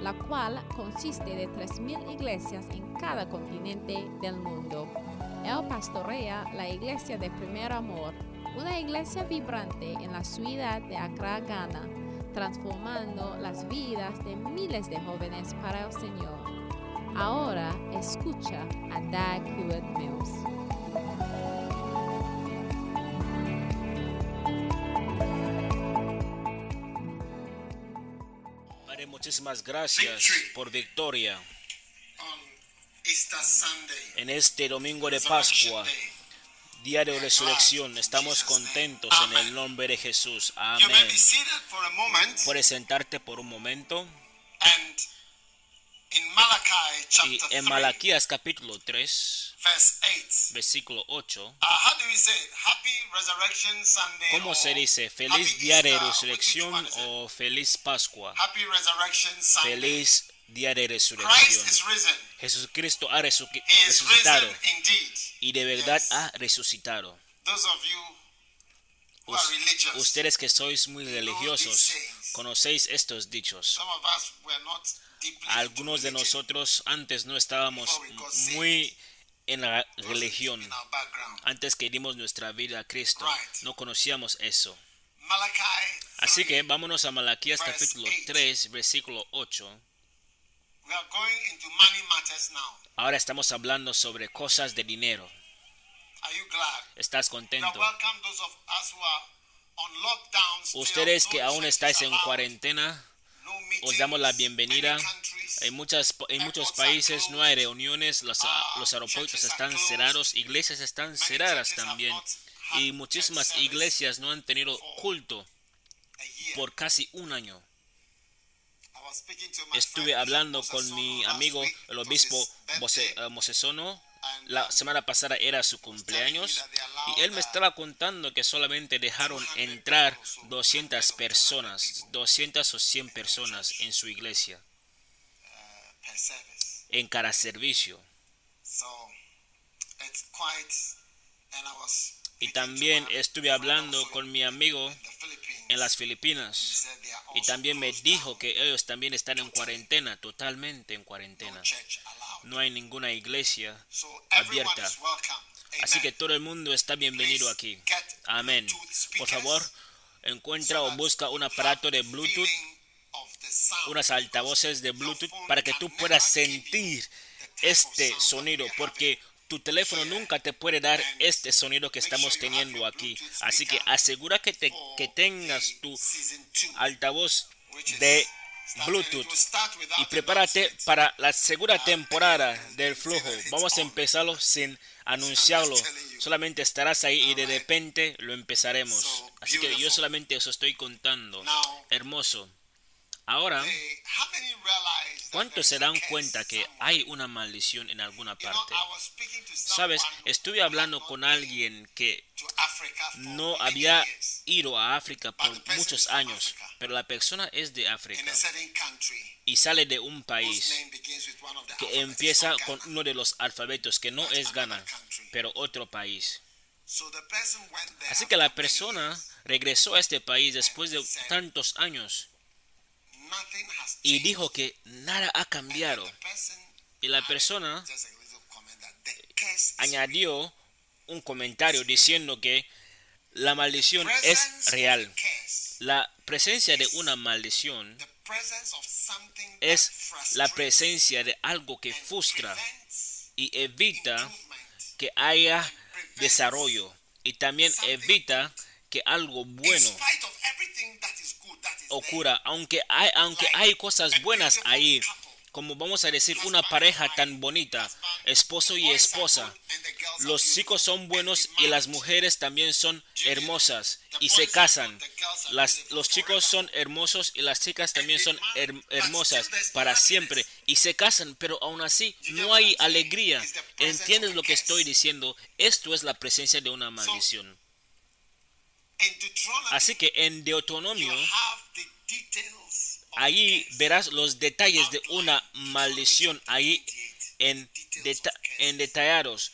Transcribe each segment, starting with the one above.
la cual consiste de 3.000 iglesias en cada continente del mundo. Él pastorea la iglesia de Primer Amor, una iglesia vibrante en la ciudad de Accra, Ghana, transformando las vidas de miles de jóvenes para el Señor. Ahora escucha a Doug Hewitt Mills. Gracias por victoria en este domingo de Pascua, día de resurrección. Estamos contentos en el nombre de Jesús. Amén. Puedes sentarte por un momento. Y en Malaquías capítulo 3, versículo 8, ¿cómo se dice? ¿Feliz día de resurrección o feliz Pascua? Feliz día de resurrección. Jesucristo ha resu resucitado y de verdad ha resucitado. Us ustedes que sois muy religiosos, conocéis estos dichos. Algunos de nosotros antes no estábamos muy en la religión. Antes que dimos nuestra vida a Cristo, no conocíamos eso. Así que vámonos a Malaquías capítulo 3, versículo 8. Ahora estamos hablando sobre cosas de dinero. ¿Estás contento? Ustedes que aún estáis en cuarentena, os damos la bienvenida. En, muchas, en muchos países no hay reuniones, los, los aeropuertos están cerrados, iglesias están cerradas también. Y muchísimas iglesias no han tenido culto por casi un año. Estuve hablando con mi amigo, el obispo Mosesono. La semana pasada era su cumpleaños y él me estaba contando que solamente dejaron entrar 200 personas, 200 o 100 personas en su iglesia, en cada servicio. Y también estuve hablando con mi amigo en las Filipinas y también me dijo que ellos también están en cuarentena, totalmente en cuarentena. No hay ninguna iglesia abierta. Así que todo el mundo está bienvenido aquí. Amén. Por favor, encuentra o busca un aparato de Bluetooth, unas altavoces de Bluetooth para que tú puedas sentir este sonido, porque tu teléfono nunca te puede dar este sonido que estamos teniendo aquí. Así que asegura que, te, que tengas tu altavoz de Bluetooth y prepárate para la segunda temporada del flujo. Vamos a empezarlo sin anunciarlo. Solamente estarás ahí y de repente lo empezaremos. Así que yo solamente eso estoy contando. Hermoso. Ahora, ¿cuántos se dan cuenta que hay una maldición en alguna parte? Sabes, estuve hablando con alguien que no había ido a África por muchos años, pero la persona es de África y sale de un país que empieza con uno de los alfabetos que no es Ghana, pero otro país. Así que la persona regresó a este país después de tantos años y dijo que nada ha cambiado. Y la persona añadió un comentario diciendo que la maldición es real. La presencia de una maldición es la presencia de algo que frustra y evita que haya desarrollo y también evita que algo bueno ocurra, aunque hay, aunque hay cosas buenas ahí, como vamos a decir, una pareja tan bonita, esposo y esposa. Los chicos son buenos y las mujeres también son hermosas y se casan. Las, los chicos son hermosos y las chicas también son hermosas para siempre y se casan, pero aún así no hay alegría. ¿Entiendes lo que estoy diciendo? Esto es la presencia de una maldición. Así que en Deuteronomio Ahí verás los detalles de una maldición ahí en, en detallados.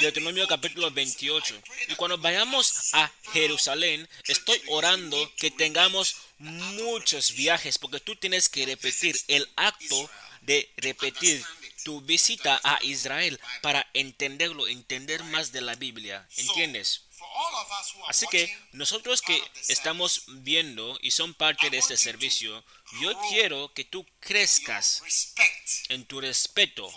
Deuteronomio capítulo 28. Y cuando vayamos a Jerusalén, estoy orando que tengamos muchos viajes, porque tú tienes que repetir el acto de repetir tu visita a Israel para entenderlo, entender más de la Biblia. ¿Entiendes? Así que nosotros que estamos viendo y son parte de este servicio, yo quiero que tú crezcas en tu respeto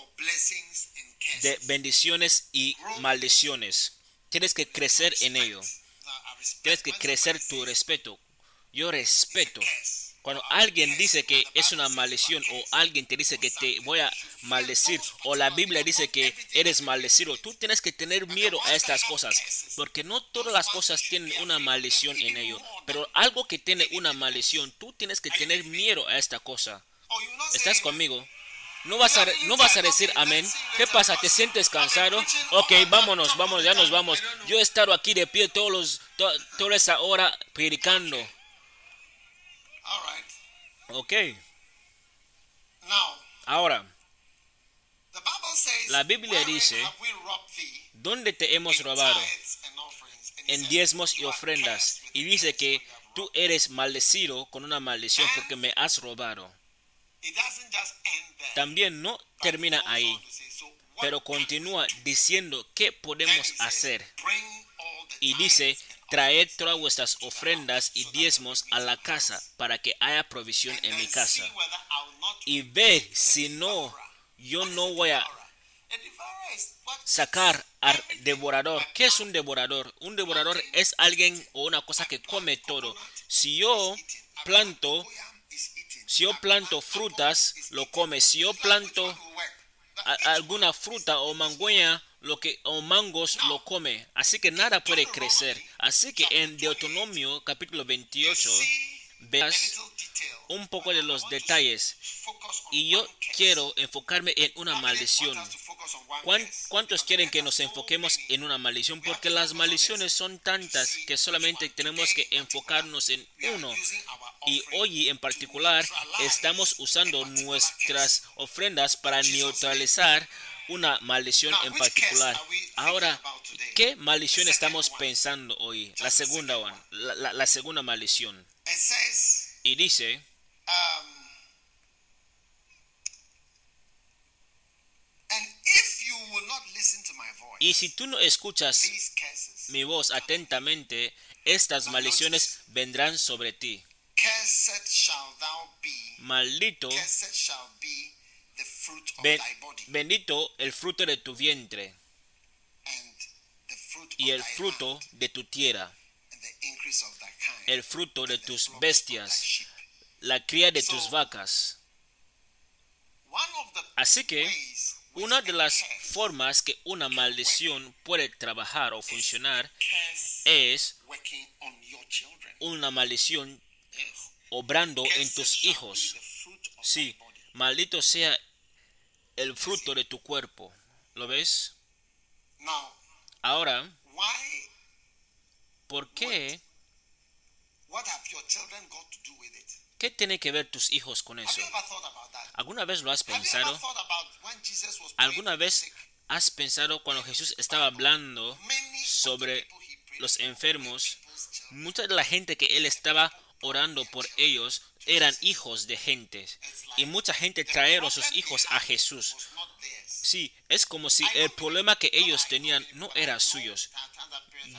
de bendiciones y maldiciones. Tienes que crecer en ello. Tienes que crecer tu respeto. Yo respeto cuando alguien dice que es una maldición o alguien te dice que te voy a maldecir o la Biblia dice que eres maldecido, tú tienes que tener miedo a estas cosas porque no todas las cosas tienen una maldición en ello, pero algo que tiene una maldición, tú tienes que tener miedo a esta cosa. ¿Estás conmigo? No vas, a, no vas a decir amén. ¿Qué pasa? ¿Te sientes cansado? Ok, vámonos, vámonos, ya nos vamos. Yo he estado aquí de pie todos los, toda esa hora predicando. Ok. Ahora, la Biblia dice, ¿dónde te hemos robado? En diezmos y ofrendas. Y dice que tú eres maldecido con una maldición porque me has robado. También no termina ahí, pero continúa diciendo qué podemos hacer. Y dice, traed todas vuestras ofrendas y diezmos a la casa para que haya provisión en mi casa. Y ve si no, yo no voy a sacar al devorador. ¿Qué es un devorador? Un devorador es alguien o una cosa que come todo. Si yo planto, si yo planto frutas, lo come. Si yo planto alguna fruta o mangüeña, lo que o mangos lo come, así que nada puede crecer. Así que en Deuteronomio capítulo 28 veas un poco de los detalles. Y yo quiero enfocarme en una maldición. ¿Cuántos quieren que nos enfoquemos en una maldición? Porque las maldiciones son tantas que solamente tenemos que enfocarnos en uno. Y hoy en particular estamos usando nuestras ofrendas para neutralizar una maldición en particular. Ahora, ¿qué maldición estamos pensando hoy? La segunda, la, la, segunda maldición. Y dice, y si tú no escuchas mi voz atentamente, estas maldiciones vendrán sobre ti. Maldito bendito el fruto de tu vientre y el fruto de tu tierra, el fruto de tus bestias, la cría de tus vacas. Así que una de las formas que una maldición puede trabajar o funcionar es una maldición obrando en tus hijos. Sí, maldito sea el fruto de tu cuerpo. ¿Lo ves? Ahora, ¿por qué? ¿Qué tiene que ver tus hijos con eso? ¿Alguna vez lo has pensado? ¿Alguna vez has pensado cuando Jesús estaba hablando sobre los enfermos? Mucha de la gente que él estaba orando por ellos eran hijos de gente y mucha gente trajeron sus hijos a Jesús. Sí, es como si el problema que ellos tenían no era suyos.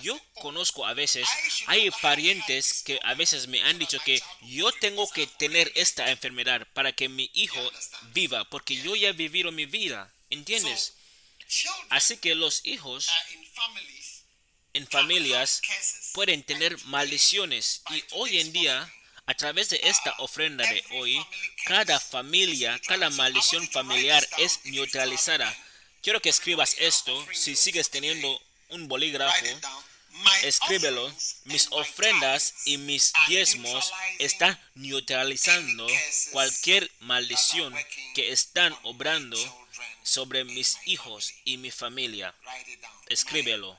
Yo conozco a veces, hay parientes que a veces me han dicho que yo tengo que tener esta enfermedad para que mi hijo viva, porque yo ya he vivido mi vida, ¿entiendes? Así que los hijos en familias pueden tener maldiciones y hoy en día A través de esta ofrenda de hoy, cada familia, cada maldición familiar es neutralizada. Quiero que escribas esto. Si sigues teniendo un bolígrafo, escríbelo. Mis ofrendas y mis diezmos están neutralizando cualquier maldición que están obrando sobre mis hijos y mi familia. Escríbelo.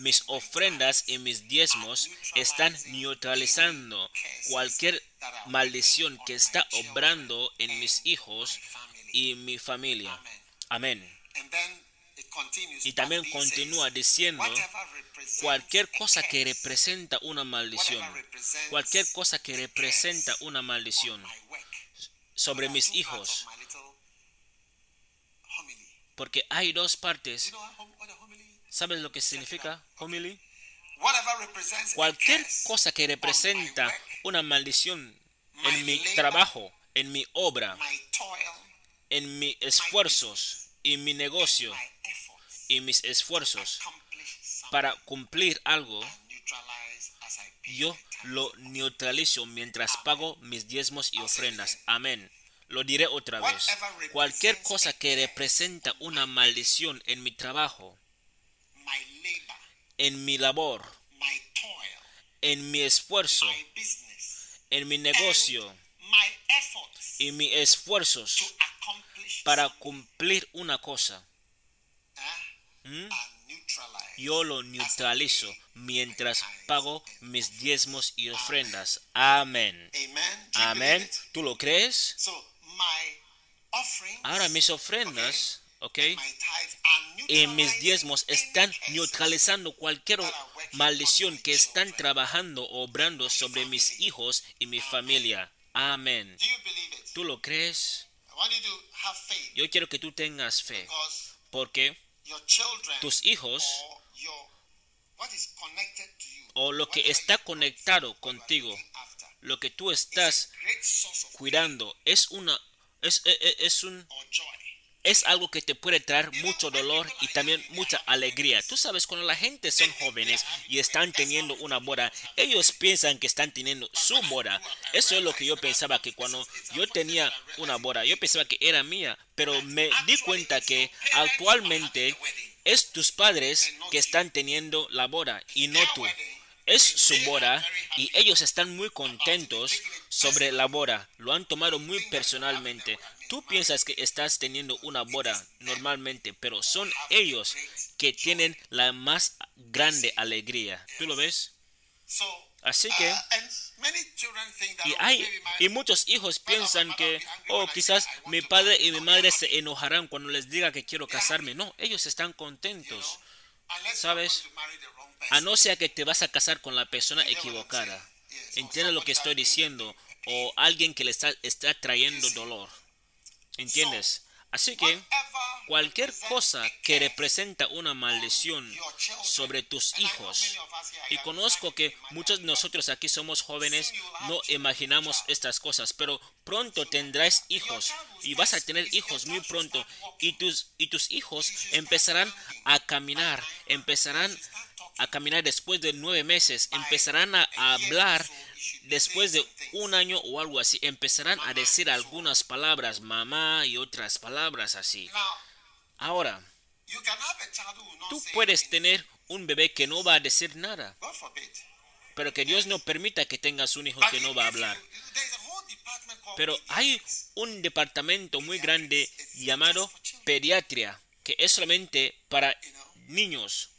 Mis ofrendas y mis diezmos están neutralizando cualquier maldición que está obrando en mis hijos y mi familia. Amén. Y también continúa diciendo, cualquier cosa que representa una maldición, cualquier cosa que representa una maldición sobre mis hijos, porque hay dos partes. ¿Sabes lo que significa homily? Cualquier cosa que representa una maldición en mi trabajo, en mi obra, en mis esfuerzos y mi negocio y mis esfuerzos para cumplir algo, yo lo neutralizo mientras pago mis diezmos y ofrendas. Amén. Lo diré otra vez. Cualquier cosa que representa una maldición en mi trabajo, en mi labor, en mi esfuerzo, en mi negocio y mis esfuerzos para cumplir una cosa, ¿Mm? yo lo neutralizo mientras pago mis diezmos y ofrendas. Amén. Amén. ¿Tú lo crees? Ahora mis ofrendas, ¿ok? Y mis diezmos están neutralizando cualquier maldición que están trabajando o obrando sobre mis hijos y mi familia. Amén. ¿Tú lo crees? Yo quiero que tú tengas fe. Porque tus hijos o lo que está conectado contigo, lo que tú estás cuidando, es una es, es, e, es un es algo que te puede traer mucho dolor y también mucha alegría. Tú sabes, cuando la gente son jóvenes y están teniendo una boda, ellos piensan que están teniendo su boda. Eso es lo que yo pensaba que cuando yo tenía una boda, yo pensaba que era mía, pero me di cuenta que actualmente es tus padres que están teniendo la boda y no tú. Es su boda y ellos están muy contentos sobre la boda. Lo han tomado muy personalmente. Tú piensas que estás teniendo una boda normalmente, pero son ellos que tienen la más grande alegría. ¿Tú lo ves? Así que, y, hay, y muchos hijos piensan que, oh, quizás mi padre y mi madre se enojarán cuando les diga que quiero casarme. No, ellos están contentos. ¿Sabes? A no ser que te vas a casar con la persona equivocada. ¿Entiendes lo que estoy diciendo? O alguien que le está, está trayendo dolor. ¿Entiendes? Así que cualquier cosa que representa una maldición sobre tus hijos, y conozco que muchos de nosotros aquí somos jóvenes, no imaginamos estas cosas, pero pronto tendrás hijos y vas a tener hijos muy pronto y tus, y tus hijos empezarán a caminar, empezarán a caminar después de nueve meses, empezarán a hablar después de un año o algo así, empezarán a decir algunas palabras, mamá y otras palabras así. Ahora, tú puedes tener un bebé que no va a decir nada, pero que Dios no permita que tengas un hijo que no va a hablar. Pero hay un departamento muy grande llamado pediatría, que es solamente para niños.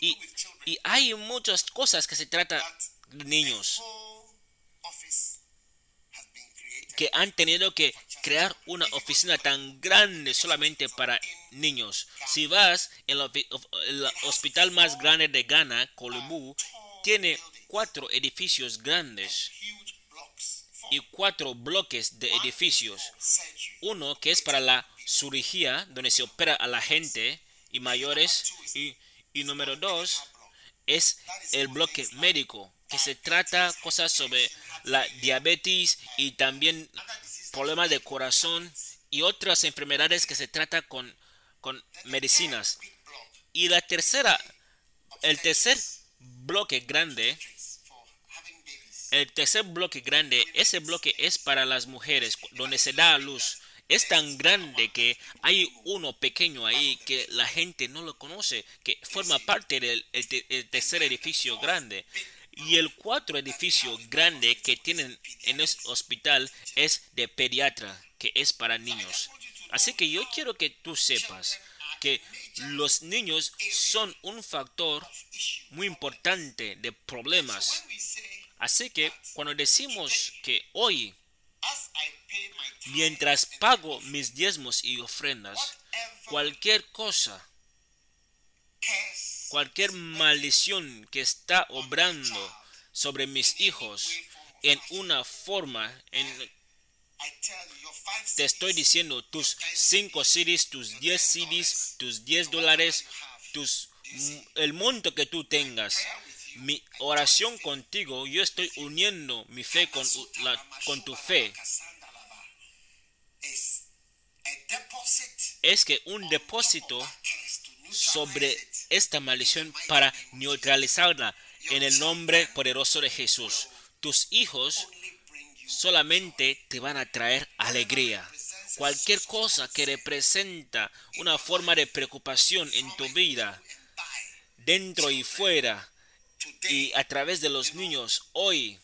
Y, y hay muchas cosas que se trata de niños que han tenido que crear una oficina tan grande solamente para niños. Si vas en el hospital más grande de Ghana, Kolibu, tiene cuatro edificios grandes y cuatro bloques de edificios. Uno que es para la cirugía, donde se opera a la gente y mayores. Y, y número dos es el bloque médico, que se trata cosas sobre la diabetes y también problemas de corazón y otras enfermedades que se trata con, con medicinas. Y la tercera, el tercer bloque grande El tercer bloque grande, ese bloque es para las mujeres, donde se da a luz. Es tan grande que hay uno pequeño ahí que la gente no lo conoce, que forma parte del el te- el tercer edificio grande. Y el cuatro edificio grande que tienen en ese hospital es de pediatra, que es para niños. Así que yo quiero que tú sepas que los niños son un factor muy importante de problemas. Así que cuando decimos que hoy, mientras pago mis diezmos y ofrendas, cualquier cosa, cualquier maldición que está obrando sobre mis hijos en una forma, en, te estoy diciendo, tus 5 CDs, tus 10 CDs, tus 10 dólares, el monto que tú tengas, mi oración contigo, yo estoy uniendo mi fe con tu fe. Es que un depósito sobre esta maldición para neutralizarla en el nombre poderoso de Jesús. Tus hijos solamente te van a traer alegría. Cualquier cosa que representa una forma de preocupación en tu vida, dentro y fuera, y a través de los niños, hoy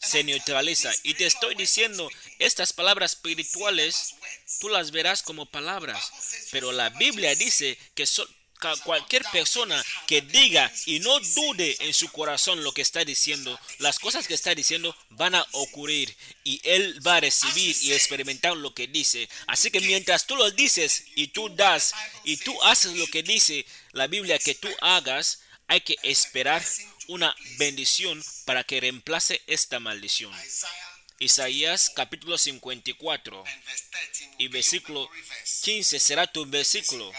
se neutraliza. Y te estoy diciendo, estas palabras espirituales, tú las verás como palabras, pero la Biblia dice que cualquier persona que diga y no dude en su corazón lo que está diciendo, las cosas que está diciendo van a ocurrir y él va a recibir y experimentar lo que dice. Así que mientras tú lo dices y tú das y tú haces lo que dice la Biblia que tú hagas, hay que esperar una bendición para que reemplace esta maldición. Isaías capítulo 54 y versículo 15 será tu versículo.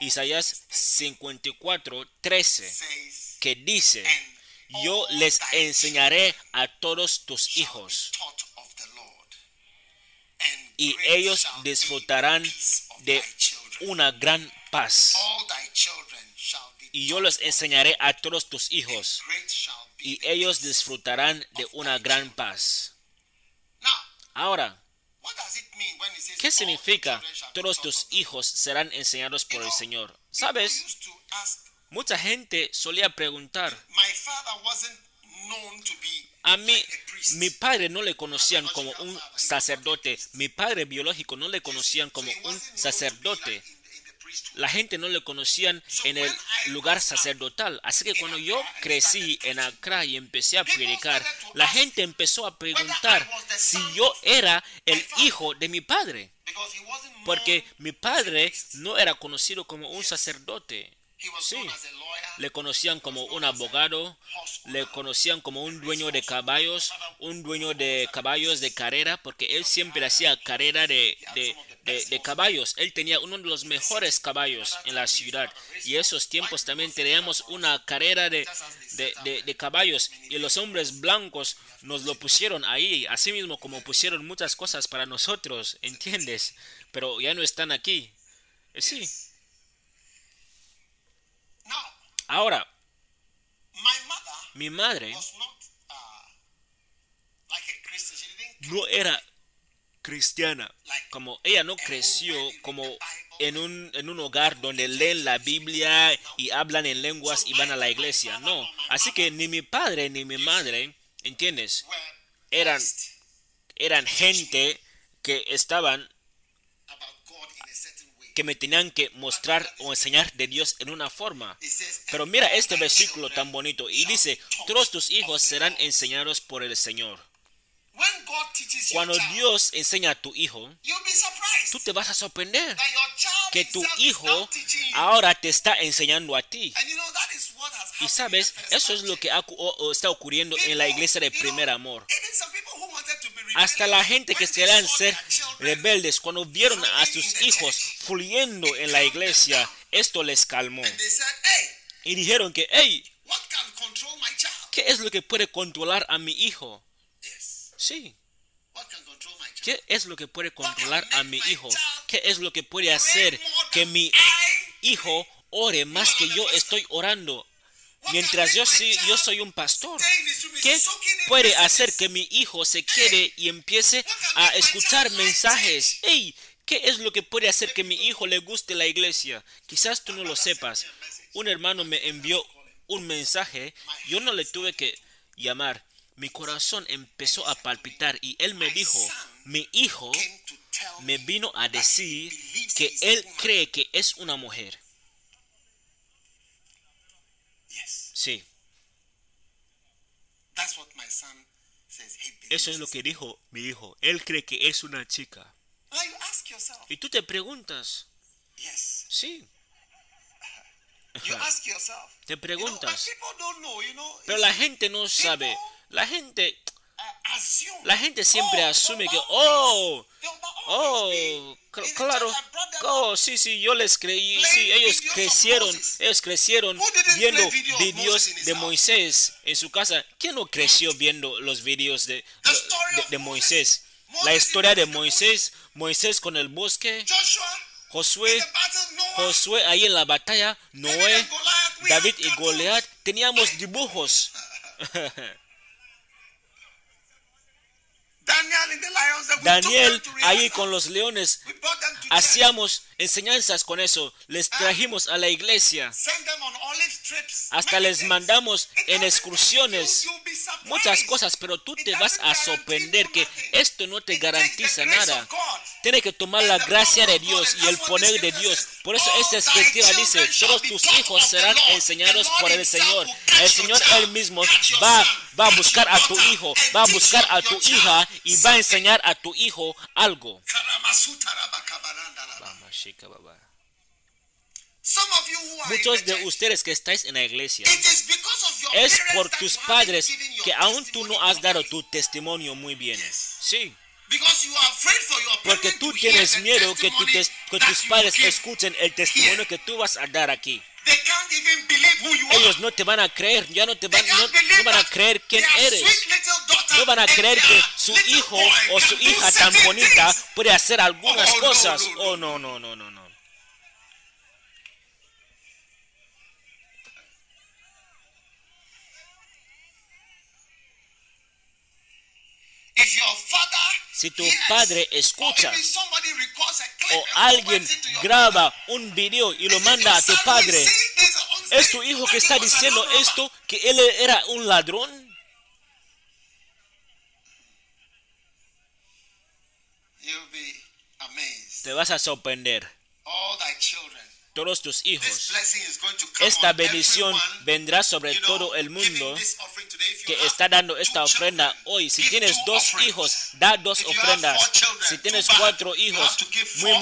Isaías 54, 13, que dice, yo les enseñaré a todos tus hijos y ellos disfrutarán de una gran paz. Y yo les enseñaré a todos tus hijos y ellos disfrutarán de una gran paz. Ahora, ¿Qué significa todos tus hijos serán enseñados por el Señor? ¿Sabes? Mucha gente solía preguntar, a mí, mi padre no le conocían como un sacerdote, mi padre biológico no le conocían como un sacerdote. La gente no le conocían en el lugar sacerdotal. Así que cuando yo crecí en Accra y empecé a predicar, la gente empezó a preguntar si yo era el hijo de mi padre. Porque mi padre no era conocido como un sacerdote. Sí, le conocían como un abogado, le conocían como un dueño de caballos, un dueño de caballos de carrera, porque él siempre hacía carrera de, de, de, de caballos. Él tenía uno de los mejores caballos en la ciudad. Y esos tiempos también teníamos una carrera de, de caballos. Y los hombres blancos nos lo pusieron ahí, así mismo como pusieron muchas cosas para nosotros, ¿entiendes? Pero ya no están aquí. Sí. Ahora, mi madre no era cristiana, como ella no creció como en un, en un hogar donde leen la Biblia y hablan en lenguas y van a la iglesia, no. Así que ni mi padre ni mi madre, ¿entiendes? Eran, eran gente que estaban que me tenían que mostrar o enseñar de Dios en una forma. Pero mira este versículo tan bonito y dice, todos tus hijos serán enseñados por el Señor. Cuando Dios enseña a tu hijo, tú te vas a sorprender que tu hijo ahora te está enseñando a ti. Y sabes, eso es lo que está ocurriendo en la iglesia de primer amor. Hasta la gente que querían ser rebeldes, cuando vieron a sus hijos fluyendo en la iglesia, esto les calmó. Y dijeron que, hey, ¿qué es lo que puede controlar a mi hijo? Sí. ¿Qué es lo que puede controlar a mi hijo? ¿Qué es lo que puede hacer que mi hijo ore más que yo estoy orando? Mientras yo, sí, yo soy un pastor, ¿qué puede hacer que mi hijo se quede y empiece a escuchar mensajes? ¡Ey! ¿Qué es lo que puede hacer que mi hijo le guste la iglesia? Quizás tú no lo sepas. Un hermano me envió un mensaje, yo no le tuve que llamar. Mi corazón empezó a palpitar y él me dijo, mi hijo me vino a decir que él cree que es una mujer. Sí. Eso es lo que dijo mi hijo. Él cree que es una chica. Y tú te preguntas. Sí. Te preguntas. Pero la gente no sabe. La gente la gente siempre asume que, oh, oh, claro, oh, sí, sí, yo les creí, sí, ellos crecieron, ellos crecieron viendo videos de Moisés en su casa. ¿Quién no creció viendo los videos de, de, Moisés? La historia de Moisés, Moisés con el bosque, Josué, Josué ahí en la batalla, Noé, David y Goliat, teníamos dibujos. Daniel ahí con los leones hacíamos enseñanzas con eso. Les trajimos a la iglesia. Hasta les mandamos en excursiones muchas cosas, pero tú te vas a sorprender que esto no te garantiza nada. Tienes que tomar la gracia de Dios y el poder de Dios. Por eso esta escritura dice, todos tus hijos serán enseñados por el Señor. El Señor él mismo va, va a buscar a tu hijo, va a buscar a tu hija y va a enseñar a tu hijo algo. Muchos de ustedes que estáis en la iglesia, es por tus padres que aún tú no has dado tu testimonio muy bien. Sí. Porque tú tienes miedo que, que tus padres escuchen el testimonio que tú vas a dar aquí. Ellos no te van a creer, ya no te van, no, van a creer quién eres. No van a creer que su hijo o su hija tan bonita puede hacer algunas cosas. Oh, no, no, no, no, no. Si tu padre escucha o alguien graba un video y lo manda a tu padre, ¿es tu hijo que está diciendo esto, que él era un ladrón? Te vas a sorprender todos tus hijos. Esta bendición vendrá sobre todo el mundo que está dando esta ofrenda hoy. Si tienes dos hijos, da dos ofrendas. Si tienes cuatro hijos, muy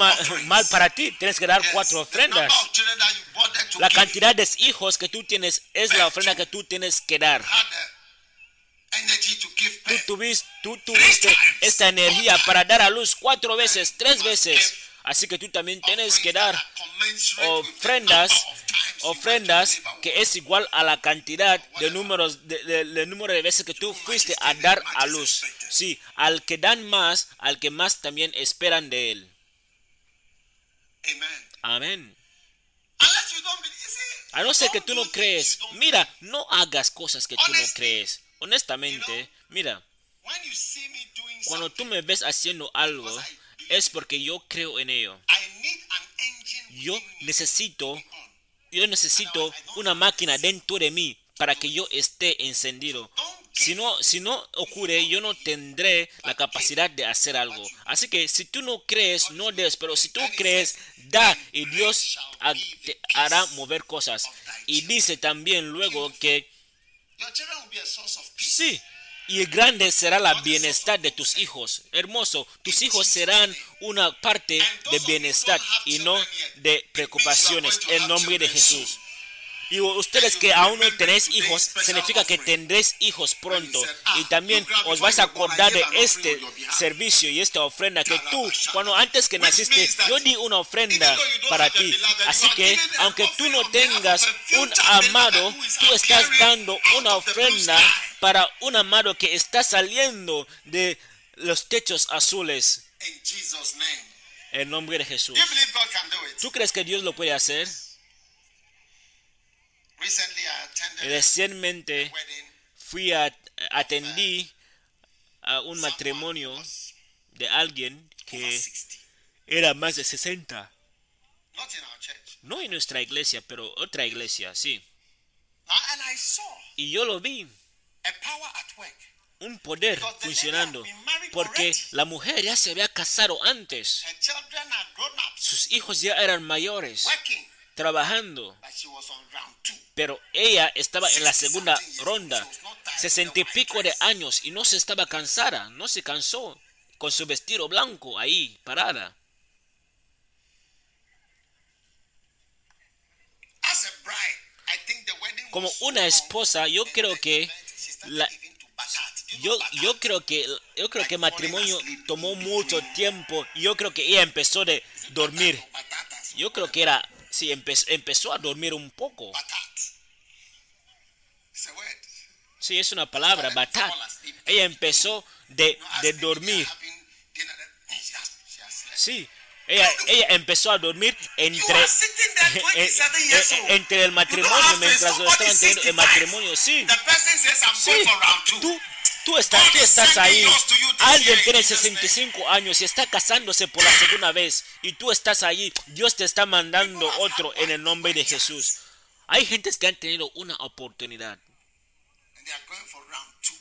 mal, para ti, tienes que dar cuatro ofrendas. La cantidad de hijos que tú tienes es la ofrenda que tú tienes que dar. Tú tuviste, tú tuviste esta energía para dar a luz cuatro veces, tres veces. Así que tú también tienes que dar ofrendas, ofrendas que es igual a la cantidad de números, de, número de veces que tú fuiste a dar a luz. Sí, al que dan más, al que más también esperan de él. Amén. A no ser que tú no crees, mira, no hagas cosas que tú no crees. Honestamente, mira, cuando tú me ves haciendo algo, es porque yo creo en ello. Yo necesito, yo necesito una máquina dentro de mí para que yo esté encendido. Si no, si no ocurre, yo no tendré la capacidad de hacer algo. Así que si tú no crees, no des. Pero si tú crees, da y Dios te hará mover cosas. Y dice también luego que sí, y grande será la bienestar de tus hijos. Hermoso, tus hijos serán una parte de bienestar y no de preocupaciones. En nombre de Jesús. Y ustedes que aún no tenéis hijos, significa que tendréis hijos pronto. Y también os vais a acordar de este servicio y esta ofrenda que tú, cuando antes que naciste, yo di una ofrenda para ti. Así que, aunque tú no tengas un amado, tú estás dando una ofrenda para un amado que está saliendo de los techos azules. En nombre de Jesús. ¿Tú crees que Dios lo puede hacer? Recently, I attended a Recientemente fui a atendí a un matrimonio de alguien que 60. era más de 60. Not in our church. No en nuestra iglesia, pero otra iglesia, sí. Saw Y yo lo vi, un poder funcionando, porque la mujer ya se había casado antes. Sus hijos ya eran mayores, trabajando, pero ella estaba en la segunda ronda, sesenta y pico de años y no se estaba cansada, no se cansó, con su vestido blanco ahí, parada. Como una esposa, yo creo que la- Yo, yo creo que yo creo que el matrimonio tomó mucho tiempo y yo creo que ella empezó de dormir. Yo creo que era sí empe- empezó a dormir un poco. Sí, es una palabra, batat. Ella empezó de, de dormir. slept. Sí, ella, ella empezó a dormir entre are sitting there en- 27 years en- old. entre el matrimonio mientras lo estaban teniendo el 65. matrimonio, sí. Sí, tú, tú, estás, tú estás ahí. Alguien tiene 65 años y está casándose por la segunda vez. Y tú estás ahí. Dios te está mandando otro en el nombre de Jesús. Hay gentes que han tenido una oportunidad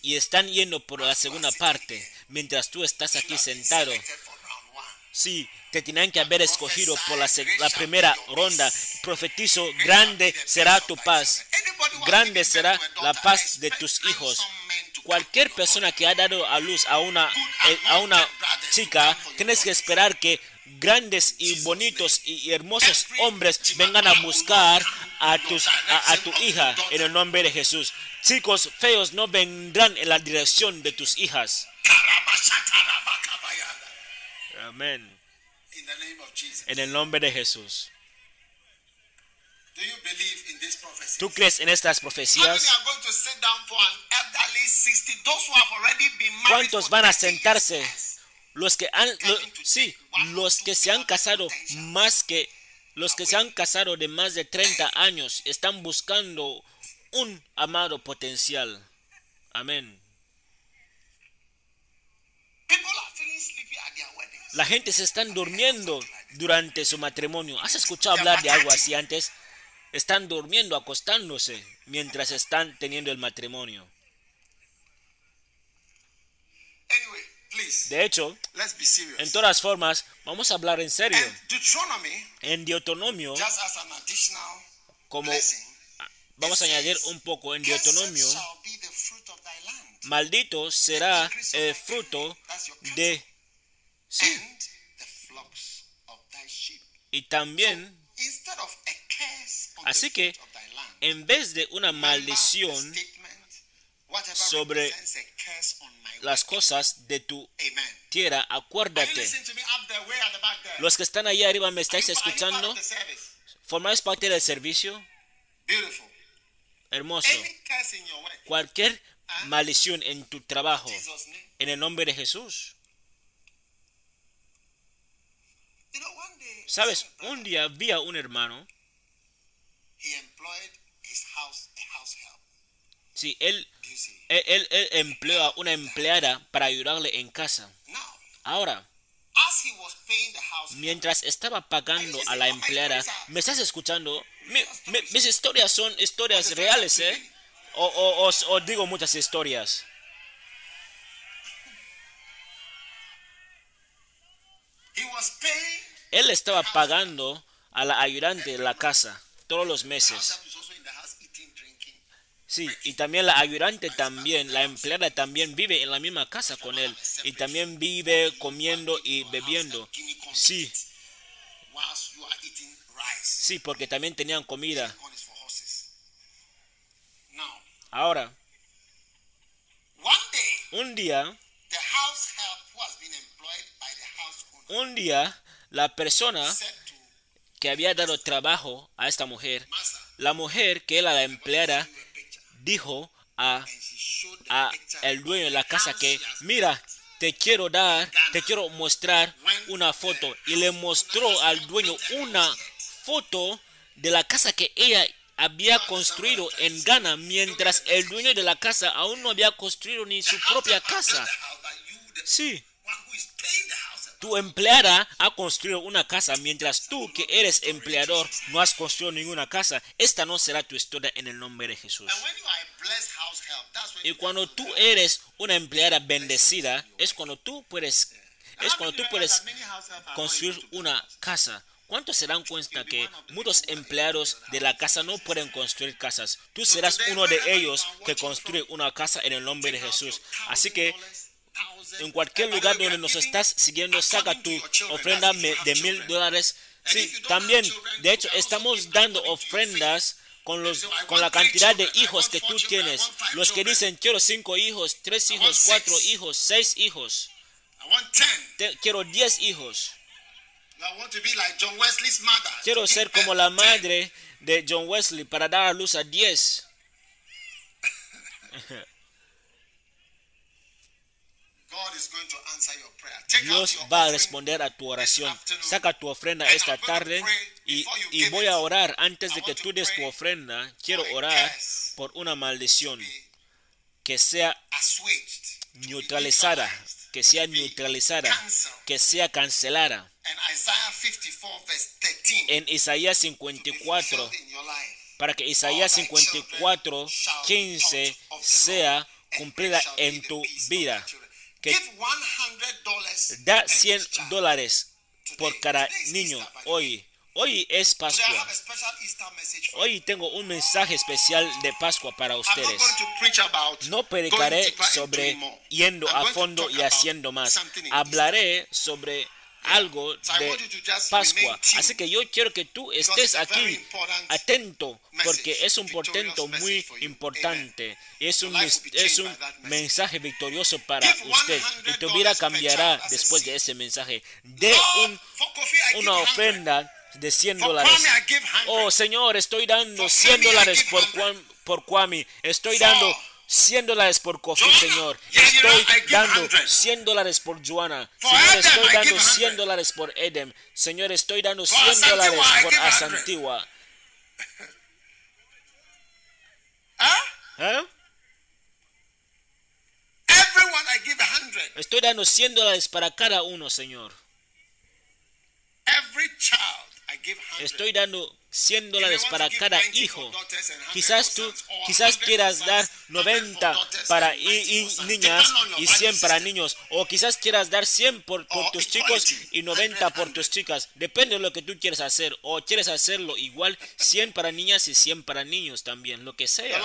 y están yendo por la segunda parte. Mientras tú estás aquí sentado. Sí, te tenían que haber escogido por la, la primera ronda. Profetizo, grande será tu paz. Grande será la paz de tus hijos. Cualquier persona que ha dado a luz a una, a una chica, tienes que esperar que grandes y bonitos y hermosos hombres vengan a buscar a, tus, a, a tu hija en el nombre de Jesús. Chicos feos no vendrán en la dirección de tus hijas. Amén. En el nombre de Jesús. Do you believe in this prophecy? ¿Tú crees en estas profecías? are going to sit down for an elderly 60? Those who have already been married ¿Cuántos van a 30 sentarse? Los que han, lo- sí, los que se han casado más que, los que se han casado de más de 30 años están buscando un amado potencial. Amén. La gente se están durmiendo durante su matrimonio. ¿Has escuchado hablar de algo así antes? Están durmiendo, acostándose mientras están teniendo el matrimonio. De hecho, en todas formas, vamos a hablar en serio. En Deuteronomio, como vamos a añadir un poco en Deuteronomio, maldito será el fruto de sí. y también Así que, en vez de una maldición sobre las cosas de tu tierra, acuérdate. Los que están ahí arriba me estáis escuchando, formáis parte del servicio. Hermoso. Cualquier maldición en tu trabajo, en el nombre de Jesús. Sabes, un día vi a un hermano, he employed his house, a house help. sí, él, él, él- él empleó a una empleada para ayudarle en casa. Ahora, mientras estaba pagando a la empleada, ¿me estás escuchando? Mi- mi- mis historias son historias reales, ¿eh? O, o- os- os digo muchas historias. he was paying. Él estaba pagando a la ayudante de la casa todos los meses. Sí, y también la ayudante también, la empleada también vive en la misma casa con él. Y también vive comiendo y bebiendo. Sí, sí, porque también tenían comida. Ahora, un día, un día, la persona que había dado trabajo a esta mujer, la mujer que era la empleada, dijo a, a el dueño de la casa que, mira, te quiero dar, te quiero mostrar una foto. Y le mostró al dueño una foto de la casa que ella había construido en Ghana mientras el dueño de la casa aún no había construido ni su propia casa. Sí. Tu empleada ha construido una casa mientras tú que eres empleador no has construido ninguna casa. Esta no será tu historia en el nombre de Jesús. Y cuando tú eres una empleada bendecida, es cuando tú puedes, es cuando tú puedes construir una casa. ¿Cuántos se dan cuenta que muchos empleados de la casa no pueden construir casas? Tú serás uno de ellos que construye una casa en el nombre de Jesús. Así que en cualquier lugar donde nos estás siguiendo, saca tu ofrenda de mil dólares. Sí, también, de hecho, estamos dando ofrendas con, los, con la cantidad de hijos que tú tienes. Los que dicen, quiero cinco hijos, tres hijos, cuatro hijos, seis hijos. quiero diez hijos. Quiero ser como la madre de John Wesley para dar a luz a diez. Dios va a responder a tu oración. Saca tu ofrenda esta tarde y, y, voy a orar antes de que tú des tu ofrenda. Quiero orar por una maldición. que sea neutralizada, que sea neutralizada, que sea cancelada. En Isaías 54, para que Isaías 54, 15 sea cumplida en tu vida que da 100 dólares por cada niño hoy. Hoy es Pascua. Hoy tengo un mensaje especial de Pascua para ustedes. No predicaré sobre yendo a fondo y haciendo más. Hablaré sobre algo de Pascua. Así que yo quiero que tú estés aquí atento porque es un portento muy importante. Es un, es un mensaje victorioso para usted y tu vida cambiará después de ese mensaje. De un, una ofrenda de 100 dólares. Oh Señor, estoy dando 100 dólares por, por Kwame. Estoy dando 100 dólares por Kofi, Señor. Estoy dando 100 dólares por Joana. Señor, estoy dando 100 dólares por Edem. Señor, estoy dando 100 dólares por Asantigua. ¿Eh? Estoy dando 100 dólares para cada uno, Señor. Estoy dando 100 dólares para cada hijo. Quizás tú, quizás quieras dar 90 para niñas y 100 para niños. O quizás quieras dar 100 por, por, tus chicos y 90 por tus chicas. Depende de lo que tú quieras hacer. O quieres hacerlo igual, 100 para niñas y 100 para niños también. Lo que sea.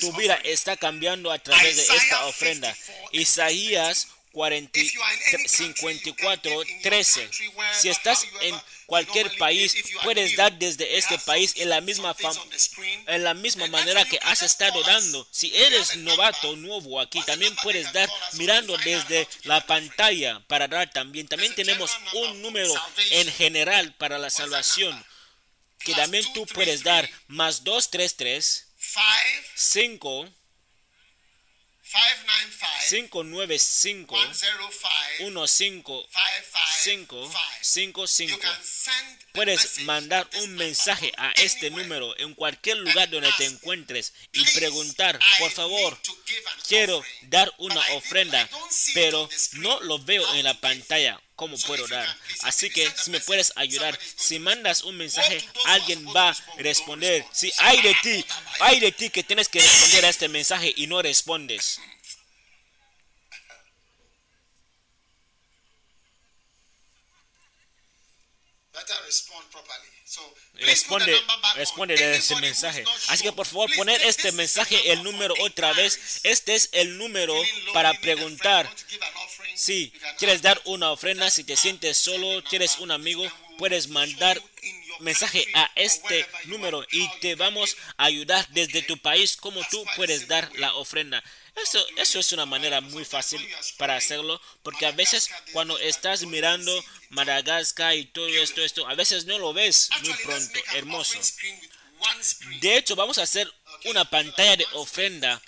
Tu vida está cambiando a través de esta ofrenda. Isaías 54, 13. Si estás en cualquier país, puedes dar desde este país en la misma en la misma manera que has estado dando. Si eres novato, nuevo aquí, también puedes dar mirando desde la pantalla para dar también. También tenemos un número en general para la salvación. que también tú puedes dar más 233 5 595 15555 Puedes mandar un mensaje a este número en cualquier lugar donde te encuentres y preguntar, por favor, quiero dar una ofrenda, pero no lo veo en la pantalla. ¿Cómo puedo dar? Así que si me puedes ayudar, si mandas un mensaje, alguien va a responder. Si hay de ti, hay de ti que tienes que responder a este mensaje y no respondes. Responde, responde de ese mensaje. Así que por favor poner este mensaje, el número otra vez. Este es el número para preguntar. Si quieres dar una ofrenda, si te sientes solo, quieres un amigo, puedes mandar mensaje a este número y te vamos a ayudar desde tu país como tú puedes dar la ofrenda. Eso, eso es una manera muy fácil para hacerlo, porque a veces cuando estás mirando Madagascar y todo esto, esto, a veces no lo ves muy pronto, hermoso. De hecho, vamos a hacer una pantalla de ofrenda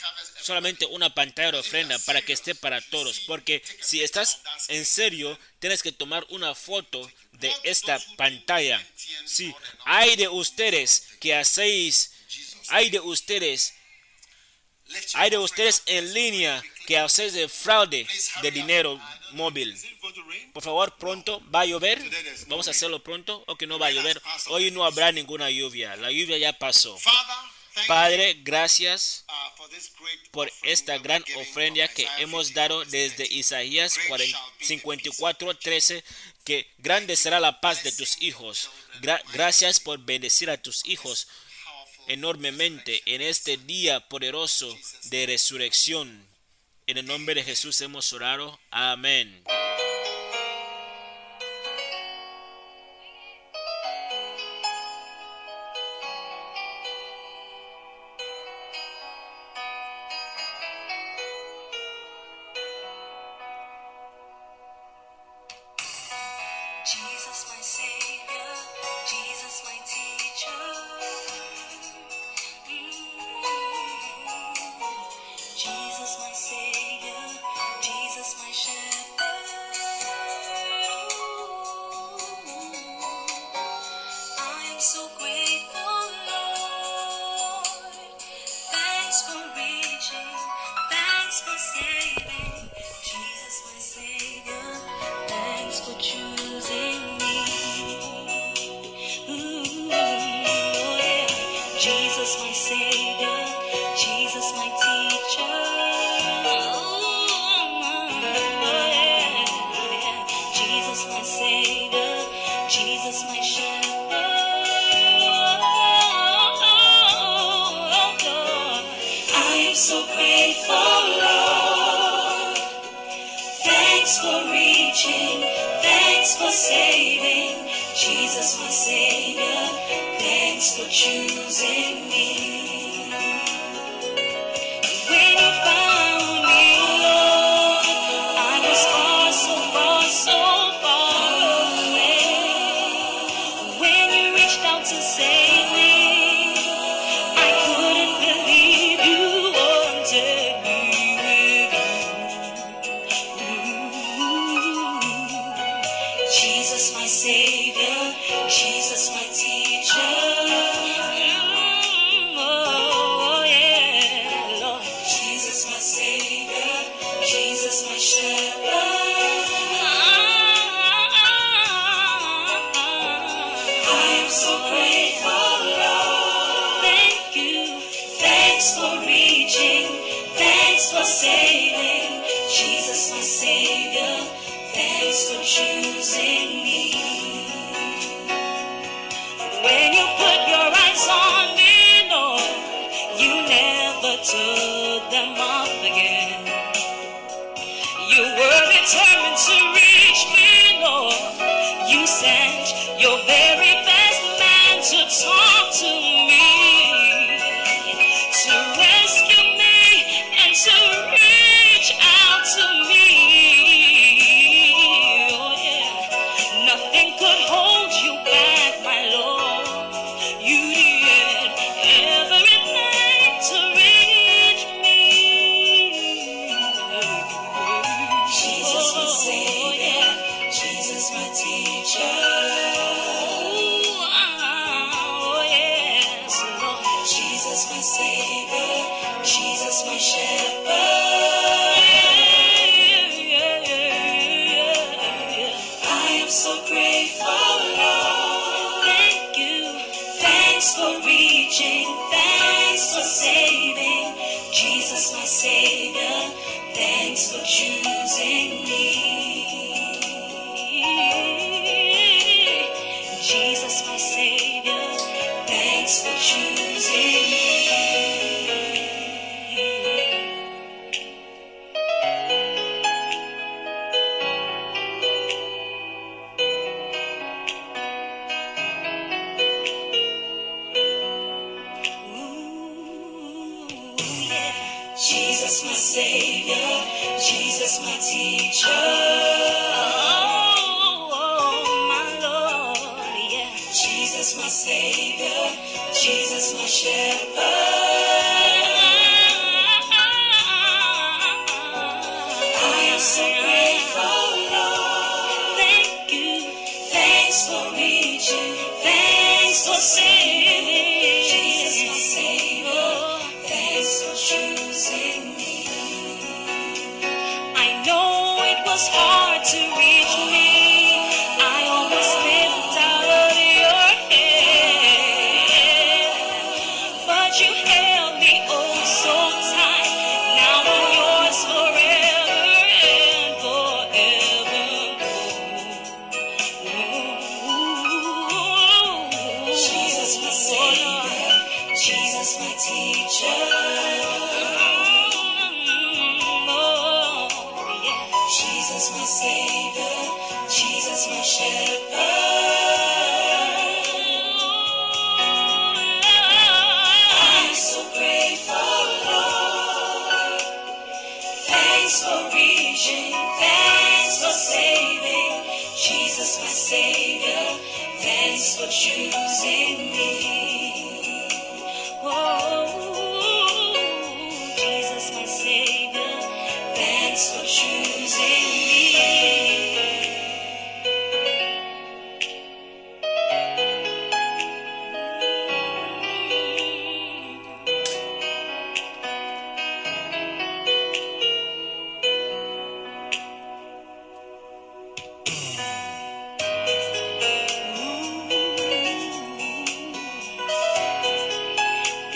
solamente una pantalla de ofrenda para que esté para todos. Porque si estás en serio, tienes que tomar una foto de esta pantalla. Sí, hay de ustedes que hacéis, hay de ustedes, hay de ustedes en línea que hacéis de fraude de dinero móvil. Por favor, pronto va a llover. Vamos a hacerlo pronto o que no va a llover. Hoy no habrá ninguna lluvia. La lluvia ya pasó. Padre, gracias por esta gran ofrenda que hemos dado desde Isaías 54, 13, que grande será la paz de tus hijos. gracias por bendecir a tus hijos enormemente en este día poderoso de resurrección. En el nombre de Jesús hemos orado. Amén. Jesus, my Savior, thanks for choosing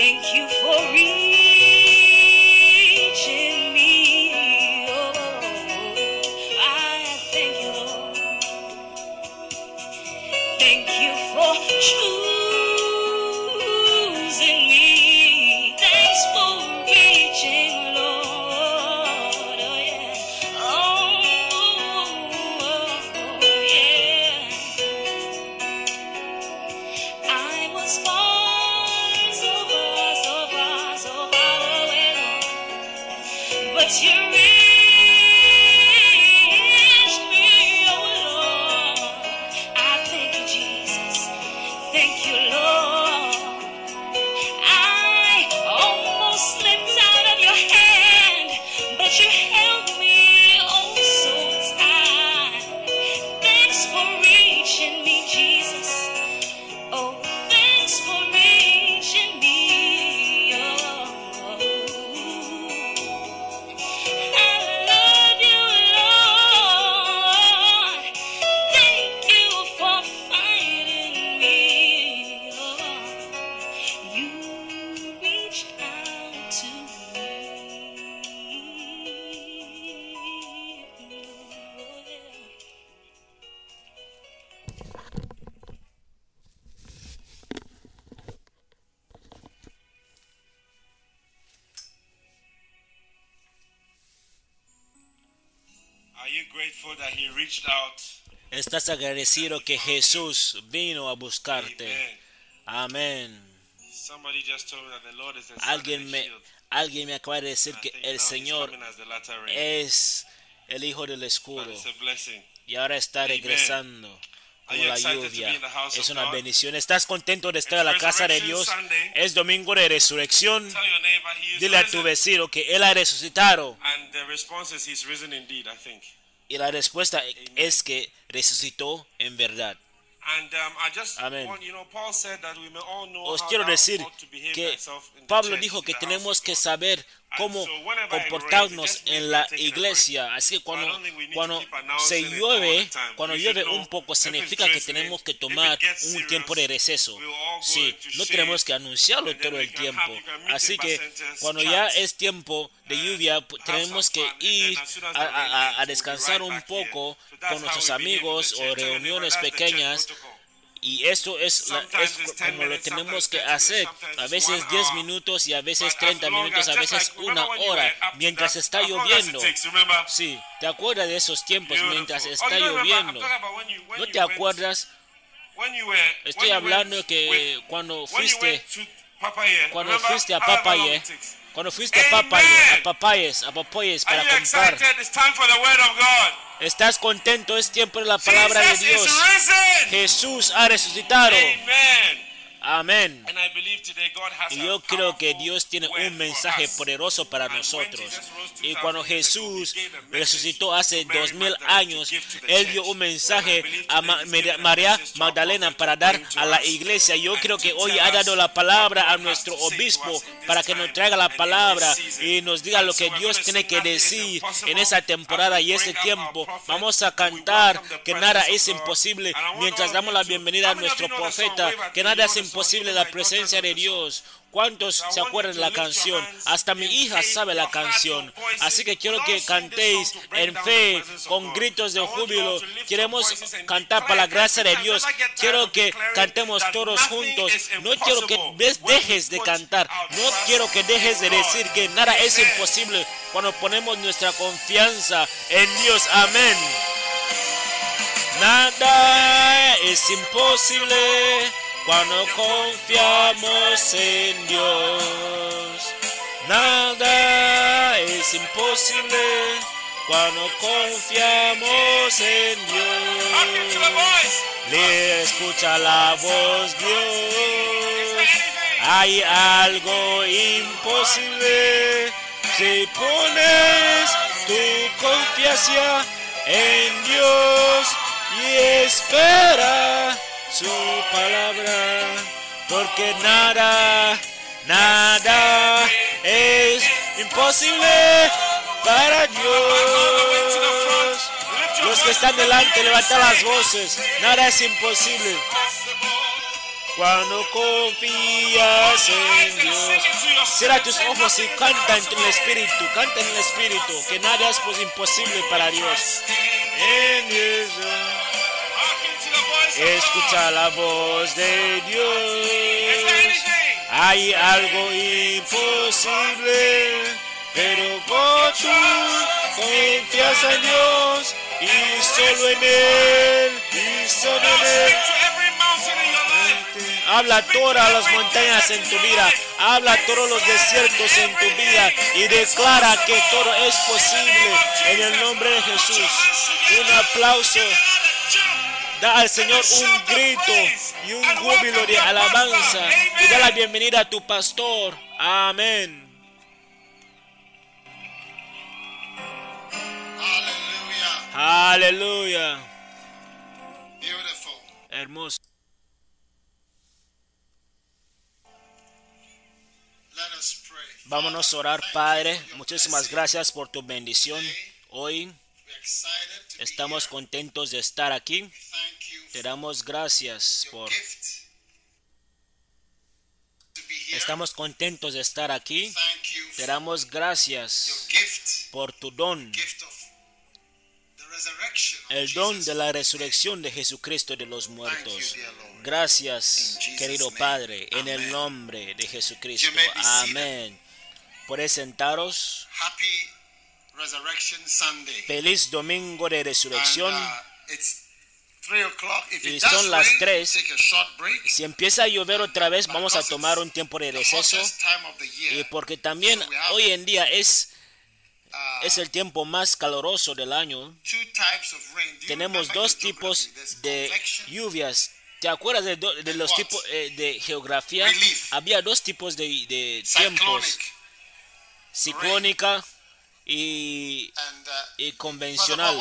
Thank you for reaching ¿Estás agradecido que Jesús vino a buscarte? Amén. Alguien me, alguien me acaba de decir que el Señor es el Hijo del escudo y ahora está regresando como la lluvia. Es una bendición. ¿Estás contento de estar en la casa de Dios? Es domingo de resurrección. Dile a tu vecino que Él ha resucitado. Y la respuesta es que resucitó en verdad. Um, know Os quiero decir que Pablo dijo que tenemos que saber cómo comportarnos en la iglesia. Así que cuando, cuando se llueve, cuando llueve un poco, significa que tenemos que tomar un tiempo de receso. Sí, no tenemos que anunciarlo todo el tiempo. Así que cuando ya es tiempo de lluvia, tenemos que ir a, a- a descansar un poco con nuestros amigos o reuniones pequeñas. Y esto es, la- es como lo tenemos que hacer. A veces 10 minutos y a veces 30 minutos, a veces una hora, mientras está lloviendo. Sí, ¿te acuerdas de esos tiempos mientras está lloviendo? ¿No te acuerdas? Estoy hablando que cuando fuiste, cuando fuiste a Papaye, cuando fuiste a Papaye, a Papayes, a Papayes Are para comprar. ¿estás contento? Es tiempo de la palabra de Dios. Jesús ha resucitado. Amen. Amén. Y yo creo que Dios tiene un mensaje poderoso para nosotros. Y 2000 cuando Jesús resucitó hace dos mil años, Él dio un mensaje a María Magdalena para dar a la iglesia. Yo creo que hoy ha dado la palabra a nuestro obispo para que nos traiga la palabra y nos diga lo que Dios tiene que decir en esa temporada y ese tiempo. Vamos a cantar que nada es imposible mientras damos la bienvenida a nuestro profeta, que nada es song. Imposible la presencia de. Dios. ¿Cuántos se acuerdan la canción? Hasta mi hija sabe la canción. Así que quiero que cantéis en fe, con gritos de júbilo. Queremos cantar para la gracia de. Dios. Quiero que cantemos todos juntos. No quiero que dejes de cantar. No quiero que dejes de decir que nada es imposible cuando ponemos nuestra confianza en Dios. Amén. Nada es imposible cuando confiamos en Dios. Nada es imposible cuando confiamos en Dios. Le escucha la voz Dios. Hay algo imposible si pones tu confianza en Dios y espera su palabra, porque nada, nada es imposible para Dios. Los que están delante, levantan las voces, nada es imposible. Cuando confías en Dios, cierra tus ojos y canta en el Espíritu, canta en el Espíritu, que nada es imposible para Dios. En Jesús, escucha la voz de Dios. Hay algo imposible, pero por tu confianza en Dios y solo en Él, y solo en Él. Habla todas las montañas en tu vida. Habla todos los desiertos en tu vida. Y declara que todo es posible en el nombre de Jesús. Un aplauso. Da al Señor un grito y un júbilo de alabanza. Y da la bienvenida a tu pastor. Amén. Aleluya. Beautiful. Hermoso. Vámonos a orar, Padre. Muchísimas gracias por tu bendición. Hoy Estamos contentos de estar aquí. Te damos gracias por... Estamos contentos de estar aquí. Te damos gracias por tu don, el don de la resurrección de Jesucristo de los muertos. Gracias, querido Padre, en el nombre de Jesucristo. Amén. Podéis sentaros. Happy Resurrection Sunday. Feliz domingo de resurrección. uh, it's three o'clock. If Y son las rain, tres. take a short break. Si empieza a llover otra vez, vamos a tomar un tiempo de receso. Y porque también hoy en día es, es el tiempo más caluroso del año. Two types of rain. Do you Tenemos dos tipos de lluvias. ¿Te acuerdas de, do- de los tipos eh, de geografía? Había dos tipos de, de tiempos, ciclónica y, and uh, y convencional.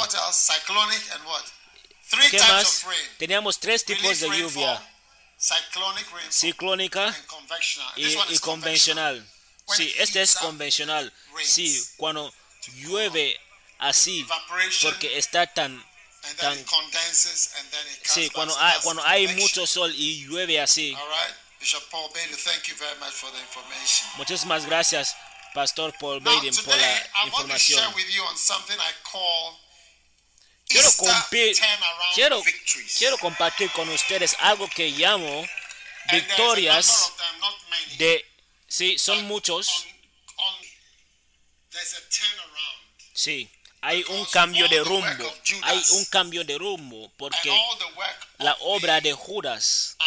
¿Qué más? Teníamos tres tipos de lluvia, ciclónica y, y convencional. Sí, este es convencional. Sí, cuando llueve así, porque está tan tan- Sí, cuando hay, cuando hay mucho sol y llueve así. Muchísimas gracias, Pastor Paul Baden, por la I want to información. share with you on something I call Quiero, compi- quiero, quiero compartir con ustedes algo que llamo victorias de... Sí, son muchos. Sí, hay un cambio de rumbo. Hay un cambio de rumbo porque la obra de Judas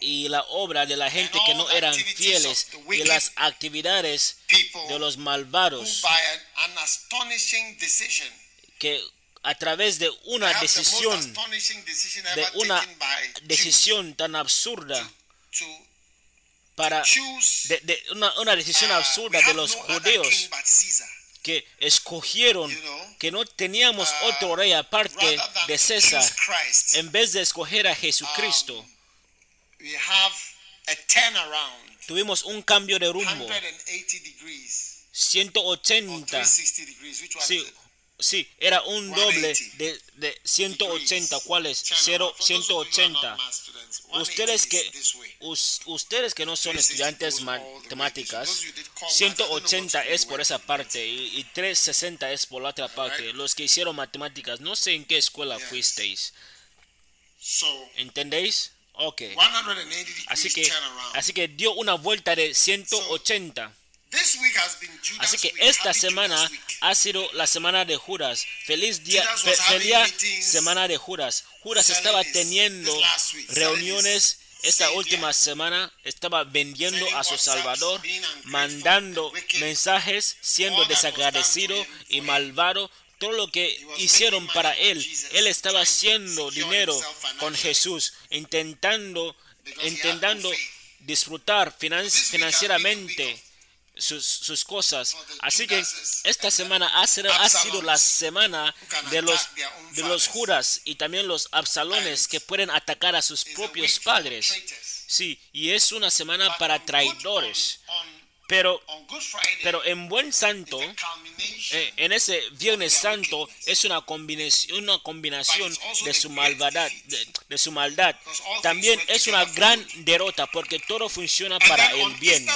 y la obra de la gente que no eran fieles y las actividades de los malvados by an, an astonishing decision, que a través de una decisión de una decisión tan absurda to para choose. de, de una, una decisión uh, absurda de los no que escogieron que no teníamos uh, otro rey aparte de César en vez de escoger a Jesucristo Um, we have a turnaround, tuvimos un cambio de rumbo 180 degrees or 180 360 degrees. Which one sí? Sí era un doble 180 de, de 180 ¿cuál es? Turnaround. Cero- For those of you who are 180 not math students, 180 ustedes que ustedes que no son 360 estudiantes matemáticas Those of you who did core math, I don't know what 180 you es por esa parte y, y 360 es por la otra parte. Los que hicieron matemáticas, no sé en qué escuela fuisteis. ¿Entendéis? Ok. 180 degrees Así que, así que dio una vuelta de 180. Así que esta semana ha sido la semana de Judas. Feliz día, fe- feliz semana de Judas. Judas estaba teniendo reuniones esta última semana. Estaba vendiendo a su Salvador, mandando mensajes, siendo desagradecido y malvado. Todo lo que hicieron para él, él estaba haciendo dinero con. Jesús, intentando, intentando disfrutar financieramente sus, sus cosas. Así que esta semana ha sido, ha sido la semana de los, de los. Judas y también los Absalones que pueden atacar a sus propios padres. Sí, y es una semana para traidores. Pero, pero en Buen Santo, eh, en ese Viernes Santo, es una combinación, una combinación de su maldad, de, de su maldad. También es una gran derrota porque todo funciona para el bien.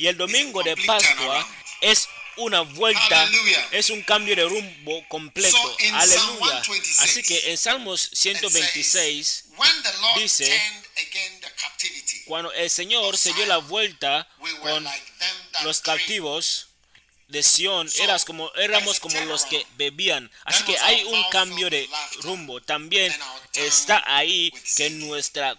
Y el domingo de Pascua es una vuelta, es un cambio de rumbo completo. So, Aleluya. 126, Así que en Salmos It 126, says, When the Lord dice, turned again the captivity, cuando el Señor se dio la vuelta con los cautivos de Sión, So, eras como, éramos como los que bebían. Así que hay un cambio de rumbo. También está ahí que nuestra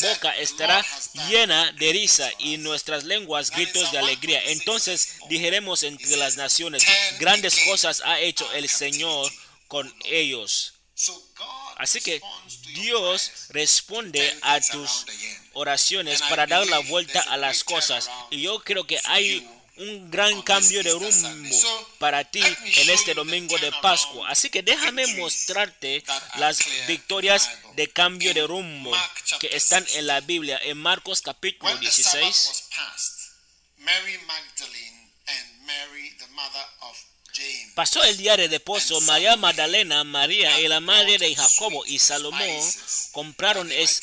boca "The estará llena de risa y us." nuestras lenguas gritos de alegría. 126, Entonces verse 4. dijeremos entre las naciones, "Turn grandes cosas ha hecho el Señor con O Lord." ellos. So God Así que Dios responde a tus oraciones para dar la vuelta a las cosas. Y yo creo que hay un gran cambio de rumbo para ti en este domingo de Pascua. Así que déjame mostrarte las victorias de cambio de rumbo que están 6. en la Biblia. En Marcos capítulo When the Sabbath 16. Pasó el día de reposo, María Magdalena, María y la madre de Jacobo y Salomón compraron es-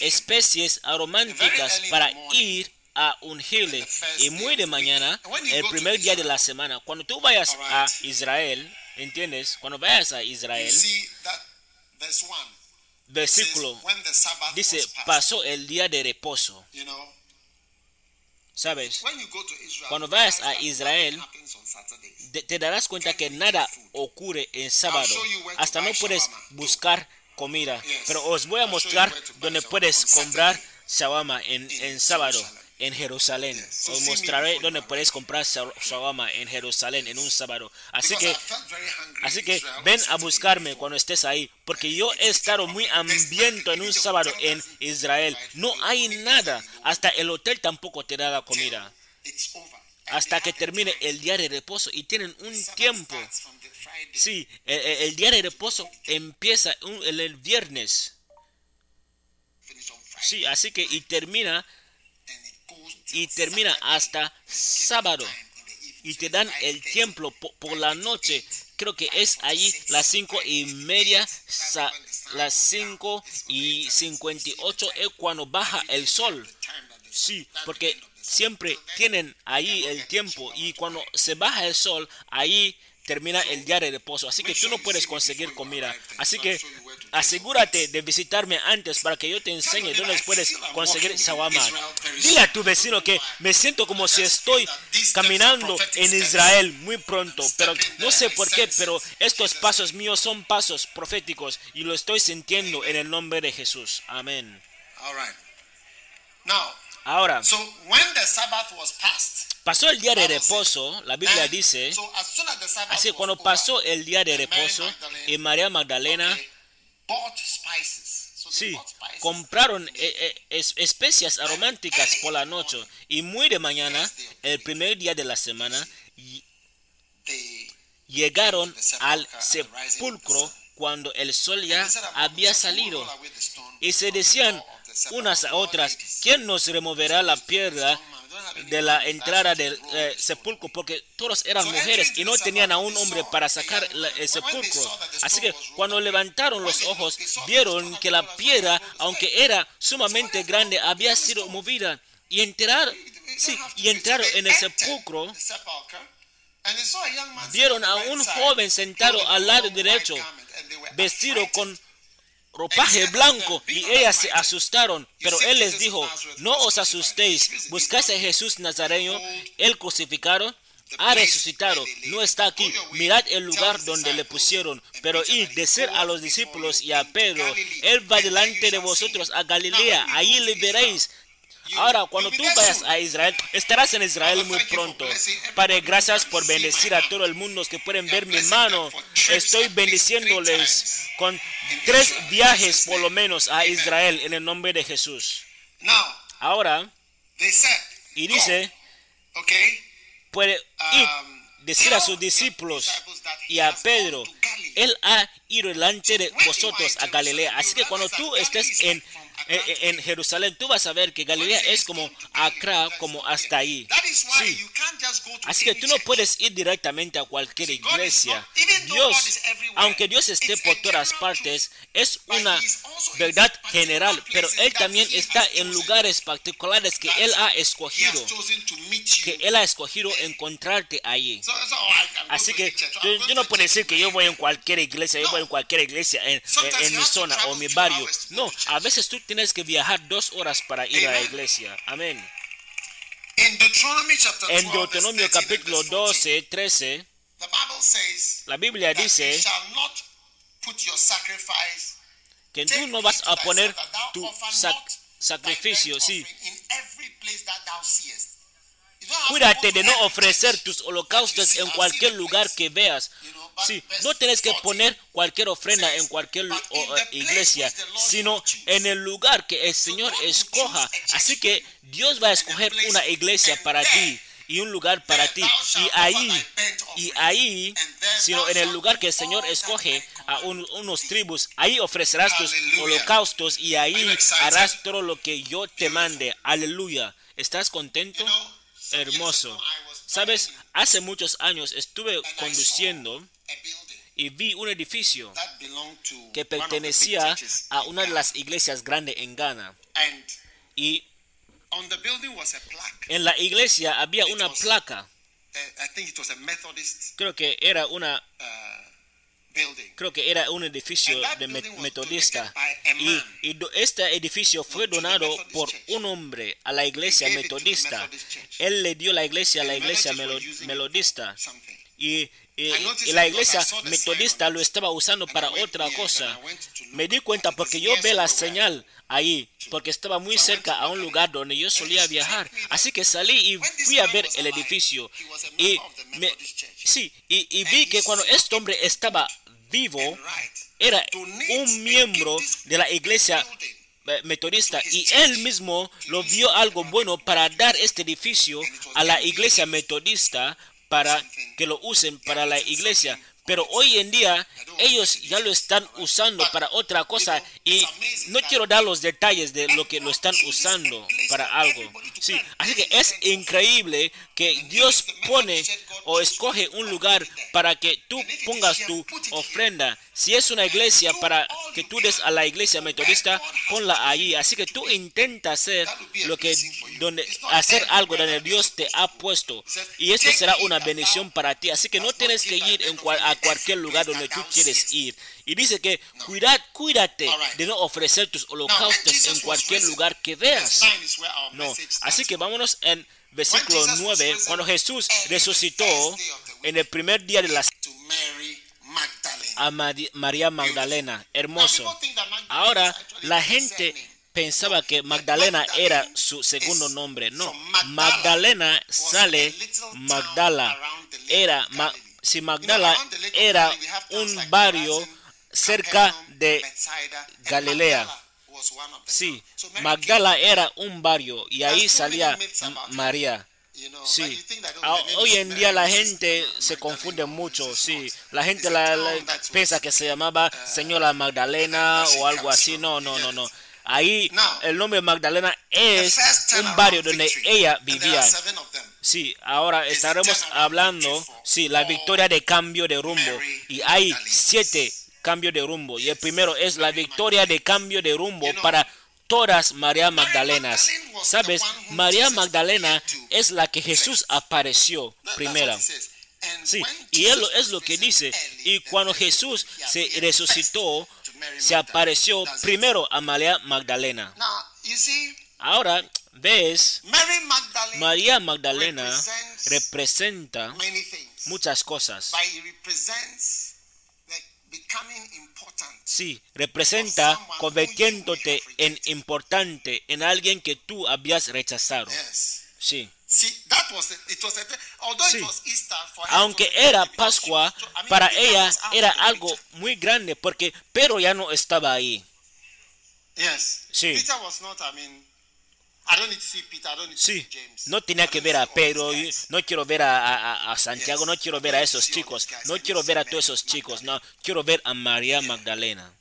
especies aromáticas para ir a ungirle. Y muy de mañana, el primer día de la semana, cuando tú vayas a Israel, ¿entiendes? Cuando vayas a Israel, see that verse 1 says, versículo when the Sabbath dice, pasó el día de reposo, ¿sabes? Cuando find a Israel, te darás cuenta que nada ocurre en sábado. Hasta no puedes buscar comida. Pero os voy a mostrar donde puedes comprar shawarma en, en sábado en Jerusalén. Os mostraré donde puedes comprar sha- shawarma en Jerusalén en un sábado. Así que Así que ven a buscarme cuando estés ahí, porque yo he estado muy hambriento en un sábado en Israel. No hay nada, hasta el hotel tampoco te da la comida, hasta que termine el día de reposo y tienen un tiempo. Sí, el, el- día de reposo empieza el, el viernes. Sí, así que y termina y termina hasta sábado. Y te dan 5:30, el tiempo po- por la noche. Creo que es allí las cinco y media, las cinco y cincuenta y ocho es cuando baja el sol. Sí, porque siempre tienen ahí el tiempo y cuando se baja el sol, ahí termina el día de reposo. Así que tú no puedes conseguir comida. Así que asegúrate de visitarme antes para que yo te enseñe dónde puedes conseguir shawarma. Dile a tu vecino que me siento como si estoy caminando en Israel muy pronto, pero no sé por qué, pero estos pasos míos son pasos proféticos y lo estoy sintiendo en el nombre de Jesús. Amén. All right. Now, Ahora, so when the Sabbath was passed, pasó el día de reposo, la Biblia dice, so as soon as the Sabbath así was cuando pasó el día de Mary reposo y María Magdalena okay, bought spices. So So they Sí, bought spices. compraron eh, eh, es- especias aromáticas por la noche y muy de mañana, el primer día de la semana, y- llegaron al sepulcro cuando el sol ya había salido y se decían unas a otras, ¿quién nos removerá la piedra de la entrada del eh, sepulcro? Porque todos eran mujeres y no tenían a un hombre para sacar el sepulcro. Así que cuando levantaron los ojos, vieron que la piedra, aunque era sumamente grande, había sido movida y entraron, sí, y entraron en el sepulcro. Vieron a un joven sentado al lado derecho, vestido con ropaje blanco y ellas se asustaron, pero él les dijo, no os asustéis, buscáis a Jesús Nazareno, el crucificado, ha resucitado, no está aquí, mirad el lugar donde le pusieron, pero id, decir a los discípulos y a Pedro, él va delante de vosotros a Galilea, allí le veréis. Ahora, cuando tú vayas a Israel, estarás en Israel muy pronto. Padre, gracias por bendecir a todo el mundo que pueden ver mi mano. Estoy bendiciéndoles con tres viajes por lo menos a Israel en el nombre de Jesús. Ahora, y dice, puede ir decir a sus discípulos y a Pedro, Él ha ido delante de vosotros a Galilea. Así que cuando tú estés en, en, en Jerusalén, tú vas a ver que Galilea es como Acra, como hasta ahí. Sí. Así que tú no puedes ir directamente a cualquier iglesia. Dios, aunque Dios esté por todas partes, es una verdad general, pero Él también está en lugares particulares que Él ha escogido, que Él ha escogido encontrarte allí. Así que yo, yo no puedo decir que yo voy en cualquier iglesia, yo voy en cualquier iglesia en, en- en mi zona o mi barrio. No, a veces tú tienes que viajar dos horas para ir a la iglesia. Amén. In Deuteronomy chapter 12, En Deuteronomio verse 13 and capítulo verse 14, 12, 13, The Bible says la Biblia dice you shall not put your sacrifice que tú no vas a poner tu sac- sacrificio, sí. Cuídate de no ofrecer tus holocaustos en cualquier lugar que veas. Sí, no tienes que 14 poner cualquier ofrenda en cualquier eh, iglesia, sino en el lugar que el Señor escoja. Así que Dios va a escoger una iglesia para ti y un lugar para ti. Y ahí, y ahí, sino en el lugar que el Señor escoge a un- unos tribus, ahí ofrecerás tus holocaustos y ahí harás todo lo que yo te mande. Aleluya. ¿Estás contento? Hermoso. Sabes, hace muchos años estuve conduciendo y vi un edificio que pertenecía a una de las iglesias grandes en Ghana. Y on the building was a plaque. en la iglesia había una placa, I think it was a Methodist creo que era una uh. Creo que era un edificio de metodista y, y este edificio fue donado por un hombre a la iglesia metodista. Methodist Church. Él le dio la iglesia a la iglesia melodista y, y- y la iglesia metodista lo estaba usando And para otra cosa. Me di cuenta porque yo ve la señal ahí, porque estaba muy cerca a un lugar donde yo solía viajar. Así que salí y fui a ver el edificio. Y, me- sí, y, y vi que cuando este hombre estaba vivo, era un miembro de la iglesia eh, metodista y él mismo lo vio algo bueno para dar este edificio a la iglesia metodista para que lo usen para la iglesia. Pero hoy en día ellos ya lo están usando para otra cosa y no quiero dar los detalles de lo que lo están usando para algo. Sí, así que es increíble que Dios pone o escoge un lugar para que tú pongas tu ofrenda. Si es una iglesia para que tú des a la iglesia metodista, ponla allí. Así que tú intenta hacer lo que hacer algo donde Dios te ha puesto y esto será una bendición para ti. Así que no tienes que ir a cualquier lugar donde tú quieres ir. Y dice que cuidad, cuídate de no ofrecer tus holocaustos en cualquier lugar que veas. No, así que vámonos en versículo 9, cuando Jesús resucitó en el primer día de la a Mari- María Magdalena, hermoso. Ahora la gente pensaba que Magdalena era su segundo nombre. No, Magdalena sale Magdala. Era Ma- si Magdala era un barrio cerca de Galilea. Sí, Magdala era un barrio y ahí salía. María. Sí, oh, Ah, hoy en día la gente se confunde mucho, sí. La gente la, piensa que se llamaba Señora Magdalena o algo así. No, no, no, no. Ahí el nombre Magdalena es un barrio donde ella vivía. Sí, ahora estaremos hablando, sí, la victoria de cambio de rumbo. Y hay siete cambios de rumbo. Y el primero es la victoria de cambio de rumbo para todas María Magdalenas. Sabes, María Magdalena es la que Jesús apareció primera. And Sí, y él es lo que dice. Y cuando Jesús se resucitó, se apareció primero a María Magdalena. Ahora, ves, María Magdalena representa muchas cosas. Sí, representa convirtiéndote en importante, en alguien que tú habías rechazado. Sí. Sí. Aunque era Pascua, para ella era algo muy grande porque Pedro ya no estaba ahí. Sí. Sí, no tenía I que don't ver need a to see all Pedro, no quiero ver a, a- a Santiago, no quiero ver a esos chicos, no quiero ver a to todos esos chicos, no, quiero ver a María Magdalena.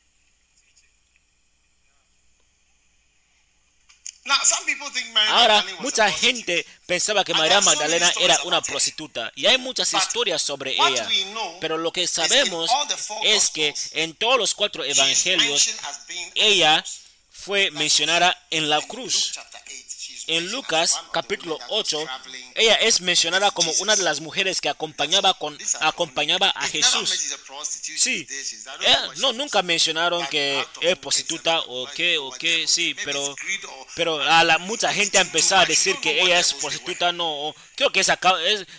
Ahora, mucha gente pensaba que María Magdalena era una prostituta y hay muchas historias sobre ella. Pero lo que sabemos es que en todos los cuatro evangelios ella fue mencionada en la cruz. En Lucas capítulo women that was 8, traveling ella es mencionada como una de las mujeres que acompañaba, con, acompañaba a Jesús. Sí, Eh, no, nunca mencionaron que es prostituta o what o qué, sí, pero, pero a la mucha gente ha empezado a decir que ella es prostituta, no, o- creo que esa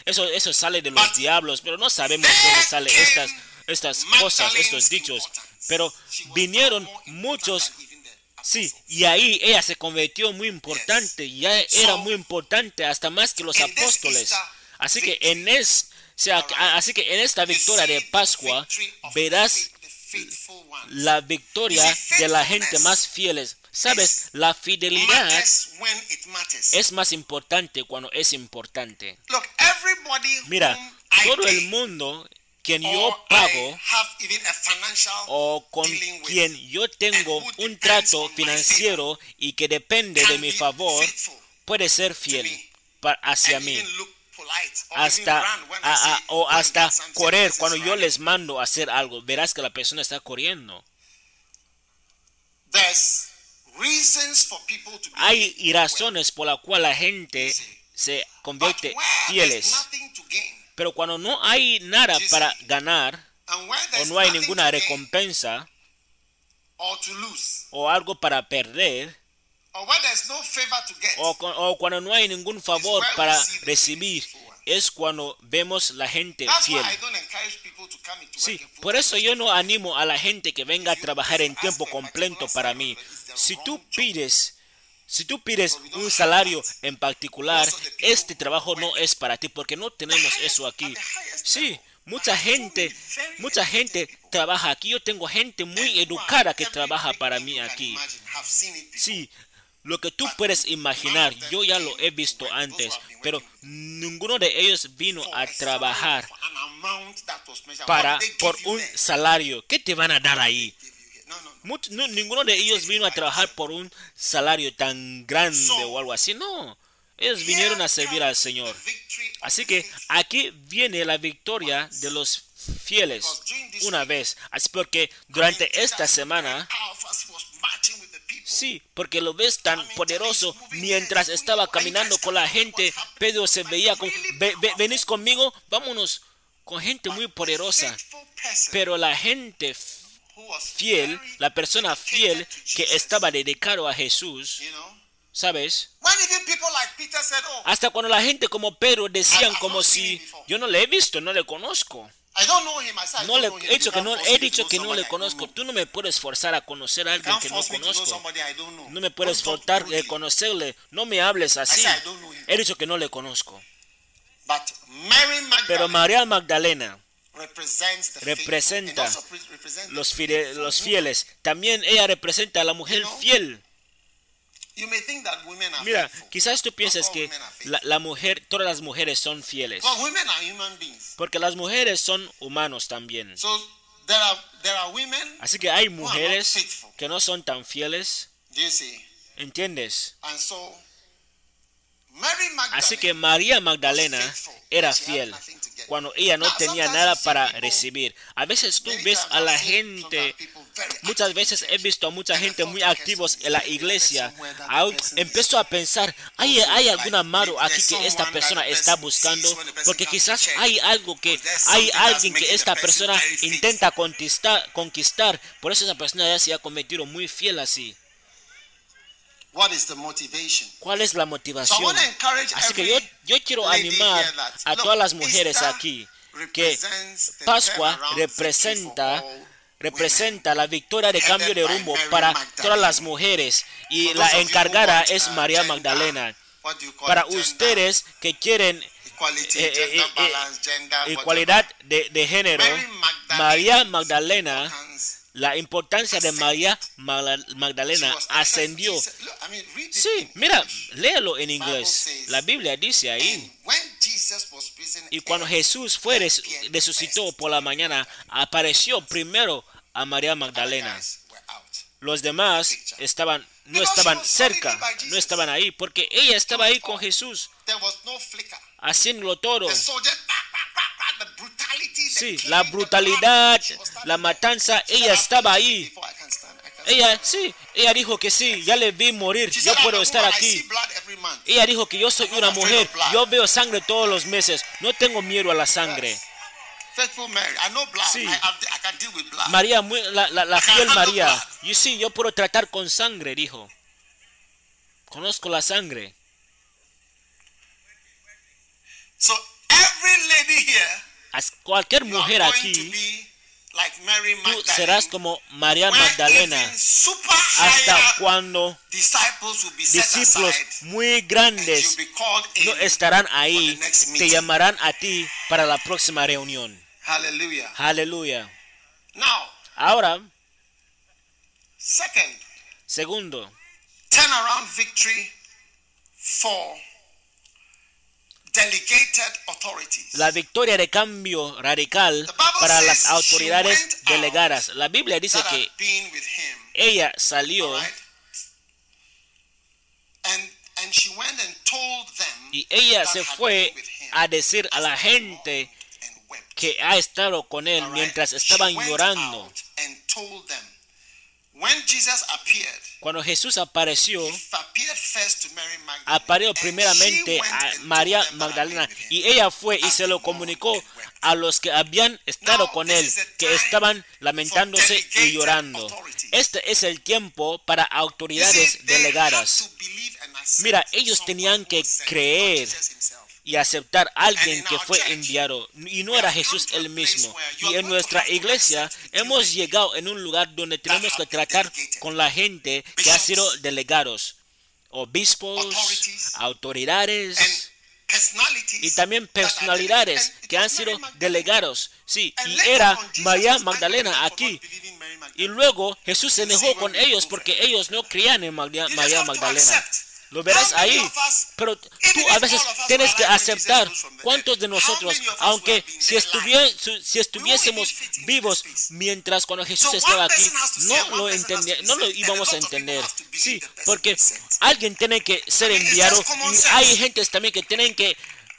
eso, eso sale de los diablos, pero no sabemos de dónde salen estas, estas cosas, estos dichos, pero vinieron muchos Sí, y ahí ella se convirtió muy importante, y ya era muy importante hasta más que los apóstoles. Así que en es, así que en esta victoria de Pascua verás la victoria de la gente más fieles. Sabes, la fidelidad es más importante cuando es importante. Look, everybody Mira, todo el mundo quien yo pago o con quien yo tengo un trato financiero y que depende de mi favor, puede ser fiel hacia mí. hasta a- a- o "Go and hasta get something," correr cuando yo les mando a hacer algo verás que la persona está corriendo. Hay razones por la cual la gente se convierte fieles pero cuando no hay nada para ganar o no hay ninguna recompensa o algo para perder o, cu- o cuando no hay ningún favor para recibir es cuando vemos la gente fiel. I don't encourage people to come into Sí, por eso yo no animo a la gente que venga a trabajar en tiempo completo para mí. Si tú pides, si tú pides un salario en particular, este trabajo no es para ti porque no tenemos eso aquí. Sí, mucha gente, mucha gente trabaja aquí. Yo tengo gente muy educada que trabaja para mí aquí. Sí, lo que tú puedes imaginar, yo ya lo he visto antes, pero ninguno de ellos vino a trabajar para por un salario. ¿Qué te van a dar ahí? No, ninguno de ellos vino a trabajar por un salario tan grande o algo así. No, ellos vinieron a servir al Señor. Así que aquí viene la victoria de los fieles una vez. Así porque durante esta semana, sí, porque lo ves tan poderoso mientras estaba caminando con la gente, Pedro se veía como, "Ve- ve- venís conmigo, vámonos con gente muy poderosa. Pero la gente fiel, la persona fiel que estaba dedicado a Jesús, ¿sabes? "Oh, Hasta cuando la gente como Pedro decían como si yo no le he visto, no le conozco. No le he dicho que no he dicho que no le conozco. Tú no me puedes forzar a conocer a alguien que no conozco. No me puedes forzar a conocerle. No me hables así. He dicho que no le conozco. Pero María Magdalena representa los, faithful los fieles. También ella representa a la mujer fiel. Mira, quizás tú pienses que la, la mujer, todas las mujeres son fieles. Porque las mujeres son humanos también. Así que hay mujeres que no son tan fieles. ¿Entiendes? Así que María Magdalena era fiel. Cuando ella no tenía nada para recibir. A veces tú ves a la gente, muchas veces he visto a mucha gente muy activos en la "Is there iglesia. somewhere that Aún person is?" empezó a pensar, hay hay algún maybe aquí que esta persona está buscando, porque quizás hay algo que hay alguien que esta persona intenta conquistar, conquistar, por eso esa persona ya se ha convertido muy fiel así. What is the motivation? ¿Cuál es la So I motivación? want to encourage Así que yo, yo quiero animar a look, todas las mujeres Easter aquí que Pascua representa representa la victoria de cambio de rumbo para todas las mujeres y la encargada es uh, María Magdalena. Para ustedes que quieren equality, eh, eh, eh, igualdad de, de género, María Magdalena. La importancia de María Magdalena ascendió. Sí, mira, léelo en inglés. La Biblia dice ahí. Y cuando Jesús fue resucitó por la mañana, apareció primero a María Magdalena. Los demás estaban no estaban cerca, no estaban ahí, porque ella estaba ahí con Jesús, haciéndolo todo. Sí, la brutalidad, la matanza, ella estaba "I've seen ahí. Ella, stand." sí, ella dijo que sí, ya le vi morir, yo puedo "I'm a estar aquí. see blood every month." Ella dijo que yo soy una mujer, yo veo sangre todos los meses, no tengo miedo a la sangre. Sí. María, la, la- la fiel María, yo sí, yo puedo tratar con sangre, dijo. Conozco la sangre. So every lady here, Cualquier mujer aquí, tú serás como María Magdalena, hasta cuando disciples will be set discípulos muy and grandes no estarán ahí, te llamarán a ti para la próxima reunión. Hallelujah. Aleluya. Now, Ahora, segundo, turnaround victory for. La victoria de cambio radical para las autoridades delegadas. La Biblia dice que ella salió y ella se fue a decir a la gente que ha estado con él mientras estaban llorando. Cuando Jesús apareció, apareció and primeramente a María Magdalena y ella fue y se lo comunicó a los que habían estado con this él, is the que time estaban lamentándose for y llorando. Este es el tiempo para autoridades delegadas. Mira, ellos tenían que creer. Y aceptar a alguien que fue enviado y no era Jesús el mismo. Y en nuestra iglesia hemos llegado en un lugar donde tenemos que tratar con la gente que ha sido delegados, obispos, autoridades y también personalidades que han sido delegados. Sí, And y era María Magdalena aquí. Y luego Jesús se enojó con ellos porque ellos no creían en María, Magdalena. Lo verás ahí. Pero tú if a veces tienes que aceptar cuántos de nosotros, aunque si, su- si estuviésemos vivos mientras cuando Jesús estaba aquí, no lo, entendía- no lo íbamos a entender. Sí, porque alguien tiene que ser enviado y hay gentes también que tienen que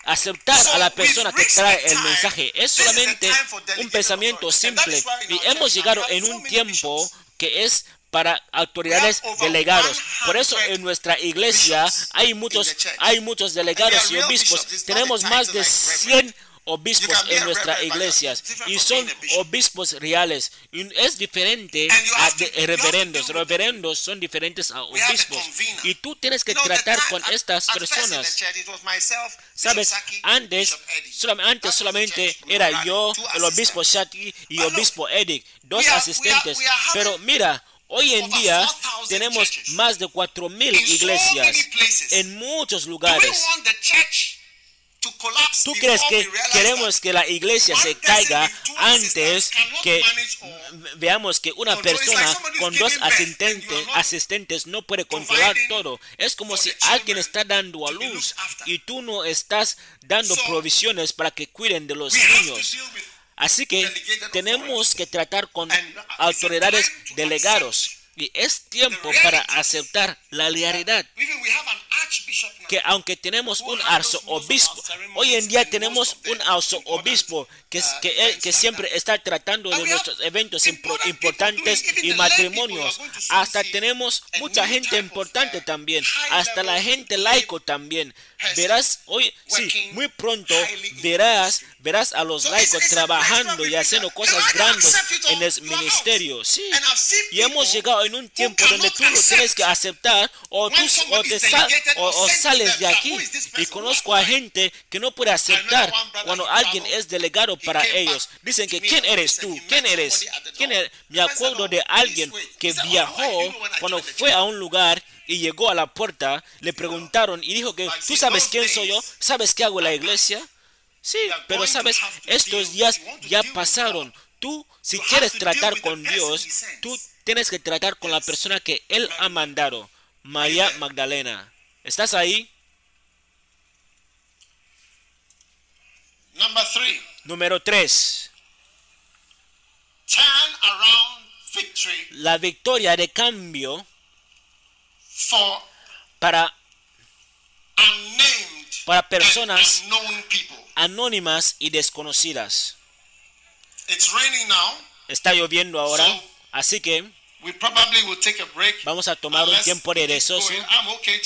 aceptar a la persona que trae el mensaje. Es solamente un pensamiento simple. y hemos llegado en un tiempo que es para autoridades delegados. Por eso 100 en nuestra iglesia hay muchos hay muchos delegados y obispos. Tenemos más de like 100 reverend. obispos en nuestras iglesias y son obispos reales. Es diferente a de reverendos. Reverendos son diferentes a obispos. Y tú tienes que tratar con estas personas. Sabes, antes, antes solamente era yo, el obispo. Shati y look, obispo Edic, dos asistentes. Pero mira, hoy en día 4,000 tenemos más de cuatro mil In so iglesias many places. en muchos lugares. ¿Tú crees que queremos que la iglesia se caiga antes que veamos que una persona con dos asistentes, asistentes no puede controlar todo? Es como si alguien está dando a luz y tú no estás dando provisiones para que cuiden de los niños. Así que tenemos que tratar con a autoridades delegados. y es tiempo para aceptar la realidad que aunque tenemos un arzobispo, hoy en día tenemos un arzobispo que, que, uh, que like siempre está tratando de nuestros eventos importantes y matrimonios. Hasta tenemos mucha gente importante uh, también, hasta la gente laico también. Verás, hoy, sí, muy pronto verás, verás a los laicos trabajando y haciendo cosas grandes en el ministerio. Sí. Y hemos llegado en un tiempo donde tú lo tienes que aceptar o, tú, o, te sal- o, sales de aquí. Y conozco a gente que no puede aceptar cuando alguien es delegado para ellos. Dicen que ¿quién eres tú? ¿Quién eres? ¿Quién eres? Me acuerdo "Oh, de alguien way." que "Oh, viajó cuando fue church." a un lugar y llegó a la puerta, le preguntaron y dijo que ¿tú sabes quién soy yo? ¿Sabes qué hago en la iglesia? Sí, pero sabes, estos días ya pasaron. Tú, si quieres tratar con Dios, tú tienes que tratar con la persona que Él ha mandado, María? Magdalena. ¿Estás ahí? Número 3. turn around victory La victoria de cambio para, para personas. Anónimas y desconocidas. It's raining now. Está lloviendo ahora, So- así que We probably will take a break. vamos a tomar un tiempo de. I'm okay.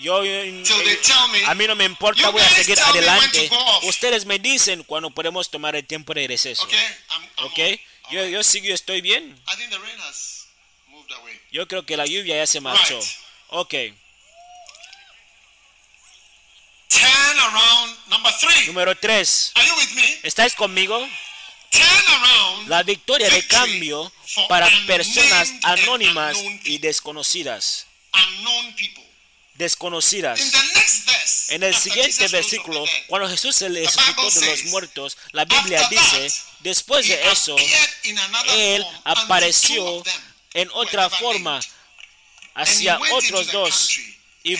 Yo, eh, me, a mí no me importa, voy a seguir adelante. Ustedes me dicen cuando podemos tomar el tiempo de receso. Okay, I'm, I'm ¿Ok? on. I'm Yo, yo sigo, estoy bien. I think the rain has moved away. Yo creo que la lluvia ya se marchó. Right. Ok. Turn around. Number three. Número 3. Are you with me? ¿Estáis conmigo? Turn around. La victoria de cambio para personas anónimas y desconocidas. Unknown people. Desconocidas. In the next verse, En el siguiente versículo, the dead, cuando Jesús se le The resucitó Bible de los says, muertos, la Biblia after dice, that, después he de eso, appeared in another Él apareció en otra forma hacia otros the dos y,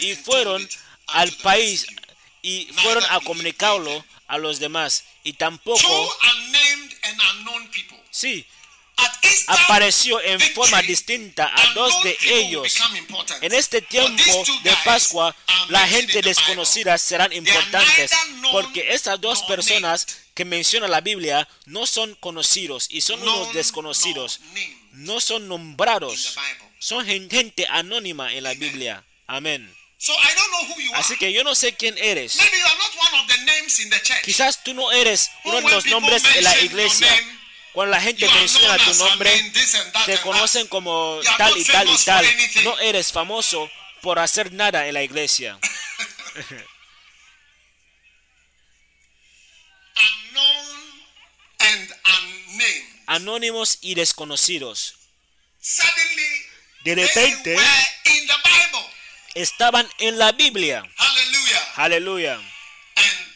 y fueron al país y fueron a comunicarlo a los demás. Y tampoco, sí, apareció en forma distinta a dos de ellos. En este tiempo de Pascua, la gente desconocida serán importantes porque estas dos personas que menciona la Biblia no son conocidos y son unos desconocidos. No son nombrados. Son gen- gente anónima en la. Biblia. Amén. So I don't know who you are. Así que yo no sé quién eres. Maybe you are not one of the names in the church. Quizás tú no eres uno de los nombres en la iglesia. name, Cuando la gente are menciona tu nombre, that te conocen como are tal y tal y tal. No eres famoso por hacer nada en la iglesia. Unknown and unnamed. Anónimos y desconocidos. Suddenly, De repente were in the Bible. Estaban en la Biblia. Hallelujah. Aleluya. And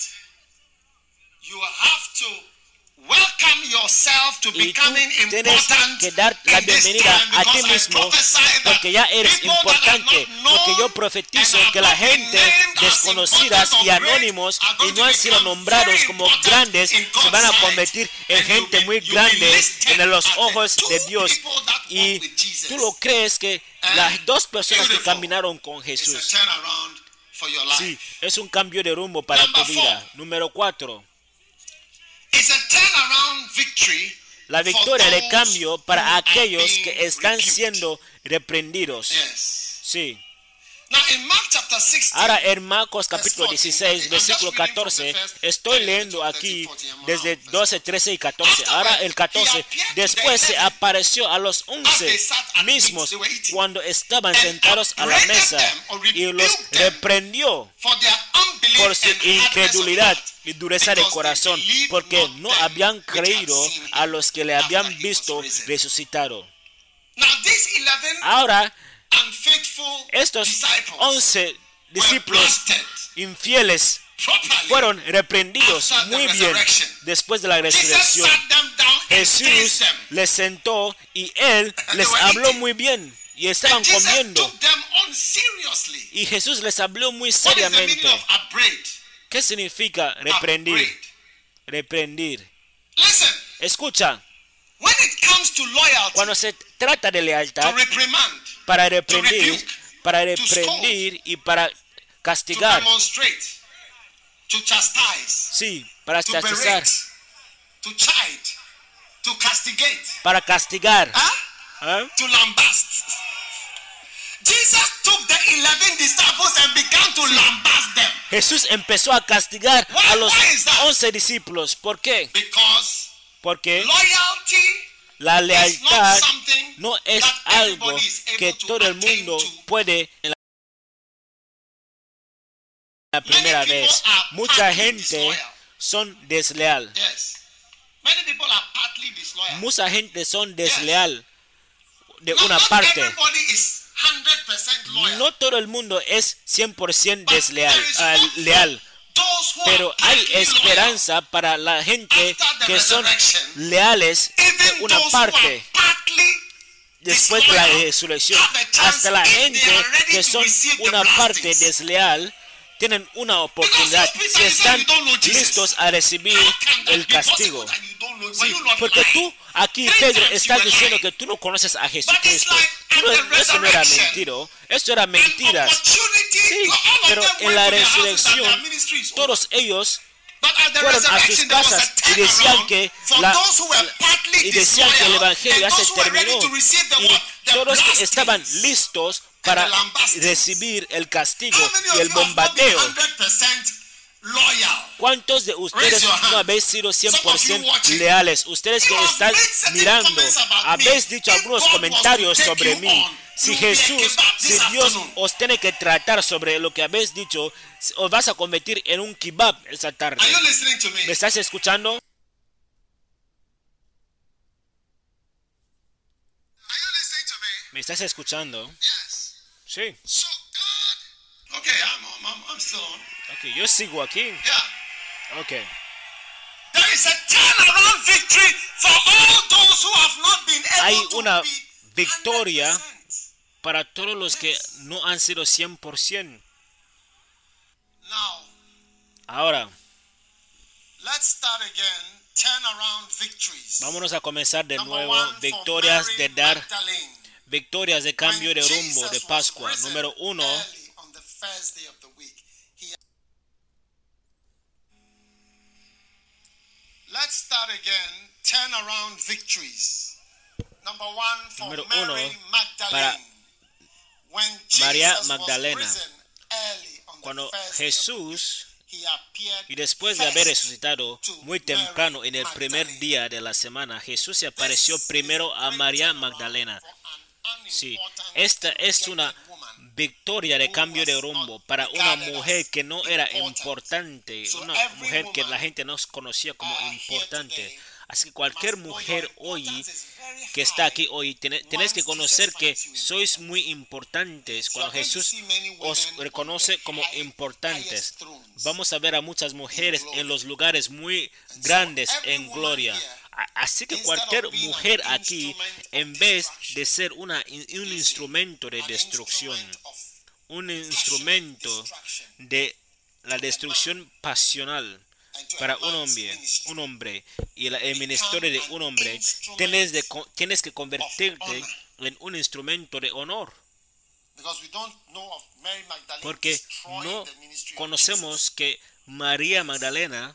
you have to welcome yourself to Y tú becoming tienes important que dar la bienvenida a ti mismo porque ya eres importante. Porque yo profetizo que la gente desconocidas y anónimos y no han sido nombrados como grandes se van a convertir en And gente muy grande en los ojos de Dios. Y tú lo crees que las dos personas que caminaron con Jesús. Sí, es un cambio de rumbo para tu vida. Número cuatro. La victoria de cambio para aquellos que están siendo reprendidos. Yes. Sí. Ahora en Marcos capítulo 14, 16, I'm versículo just reading from 14, the first estoy 10, leyendo 12, aquí 13, 14, desde I'm 12, 13 y 14. Ahora el 14, después se apareció a los 11 mismos cuando estaban sentados a la mesa y los reprendió por su incredulidad y dureza de corazón, porque no habían creído a los que le habían visto resucitado. Now these 11 Ahora estos disciples 11 were discípulos infieles fueron reprendidos muy bien después de la Jesus resurrección. Jesús les sentó y él les habló muy bien y estaban comiendo. Y Jesús les habló muy seriamente. ¿Qué significa reprendir? Reprendir. Escucha, cuando se trata de lealtad, para reprendir, rebuke, para reprendir y para castigar, demonstrate, to chastise, sí, para castigate, para castigar, huh? to lambast. Jesus took the 11 disciples and began to lambast them Jesús empezó a castigar a los why is that? once discípulos. ¿Por qué? because Porque loyalty la lealtad no es algo que to todo el mundo puede en la primera vez. Mucha gente son desleal. Yes. Many people are partly disloyal. Mucha gente son desleal de una parte. everybody is 100% loyal. No todo el mundo es 100% But desleal, ah, leal. Pero hay esperanza para la gente que son leales de una parte después de la resurrección. Hasta la gente que son una parte desleal tienen una oportunidad si están listos a recibir el castigo. Sí, porque tú aquí, Pedro, estás diciendo que tú no conoces a Jesucristo. no- the eso no era mentiro, eso era mentiras. Sí, pero en la resurrección todos ellos fueron a sus casas y decían que la- y decían que el evangelio ya se terminó y todos que estaban listos para recibir el castigo y el bombardeo. 100% loyal? ¿Cuántos de ustedes no habéis sido Some of you 100% watching. leales? Ustedes que están mirando, habéis dicho algunos comentarios sobre mí. Si Jesús, si Dios os tiene que tratar sobre lo que habéis dicho, os vas a convertir en un kebab esa tarde. Me? ¿Me estás escuchando? Me? ¿Me estás escuchando? Sí. Okay, I'm, I'm, I'm, I'm still on. Ok, yo sigo aquí. Yeah. Ok. There is a turnaround victory for all those who have not been able Hay to una victoria 100%. Para todos los que no han sido 100%. Now, Ahora, let's start again. Turnaround victories. vámonos a comenzar de nuevo. Victorias de dar, victorias de cambio de rumbo de Pascua. Número uno, Let's start again. Turnaround victories. Number one for Número Mary uno, Magdalene. para When María Jesus was Magdalena. risen early on the cuando first Jesús, y después de haber resucitado muy Mary temprano en el primer Magdalene. día de la semana, Jesús se apareció primero a María Magdalena. Sí, esta es una. Victoria de cambio de rumbo para una mujer que no era important. importante, una mujer que la gente no conocía como importante. Así que cualquier mujer hoy que está aquí hoy, tenéis que conocer que sois muy importantes cuando Jesús os reconoce como importantes. Vamos a ver a muchas mujeres en los lugares muy grandes en gloria. Así que cualquier mujer aquí, en vez de ser una, un instrumento de destrucción, un instrumento de la destrucción pasional para un hombre, un hombre y el ministerio de un hombre, tienes, de, tienes que convertirte en un instrumento de honor, porque no conocemos que María Magdalena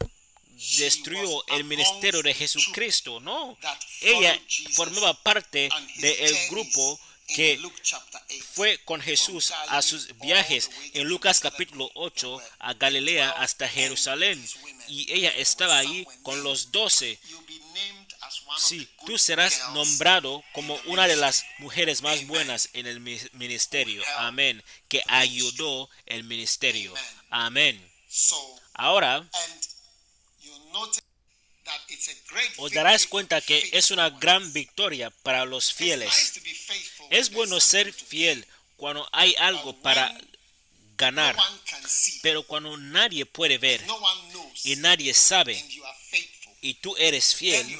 destruyó el ministerio de Jesucristo, no, ella formaba parte del journeys grupo que Luke chapter 8. fue con Jesús a sus viajes en Lucas capítulo 8 a Galilea hasta Jerusalén y ella estaba ahí con los doce. Sí, tú serás nombrado como una de las mujeres más buenas en el mi- ministerio. Amén. Que ayudó el ministerio. Amén. So, Ahora os darás cuenta que es una gran victoria para los fieles. Es bueno ser fiel do. cuando hay algo para ganar. no one can see, Pero cuando nadie puede ver y nadie sabe y tú eres fiel,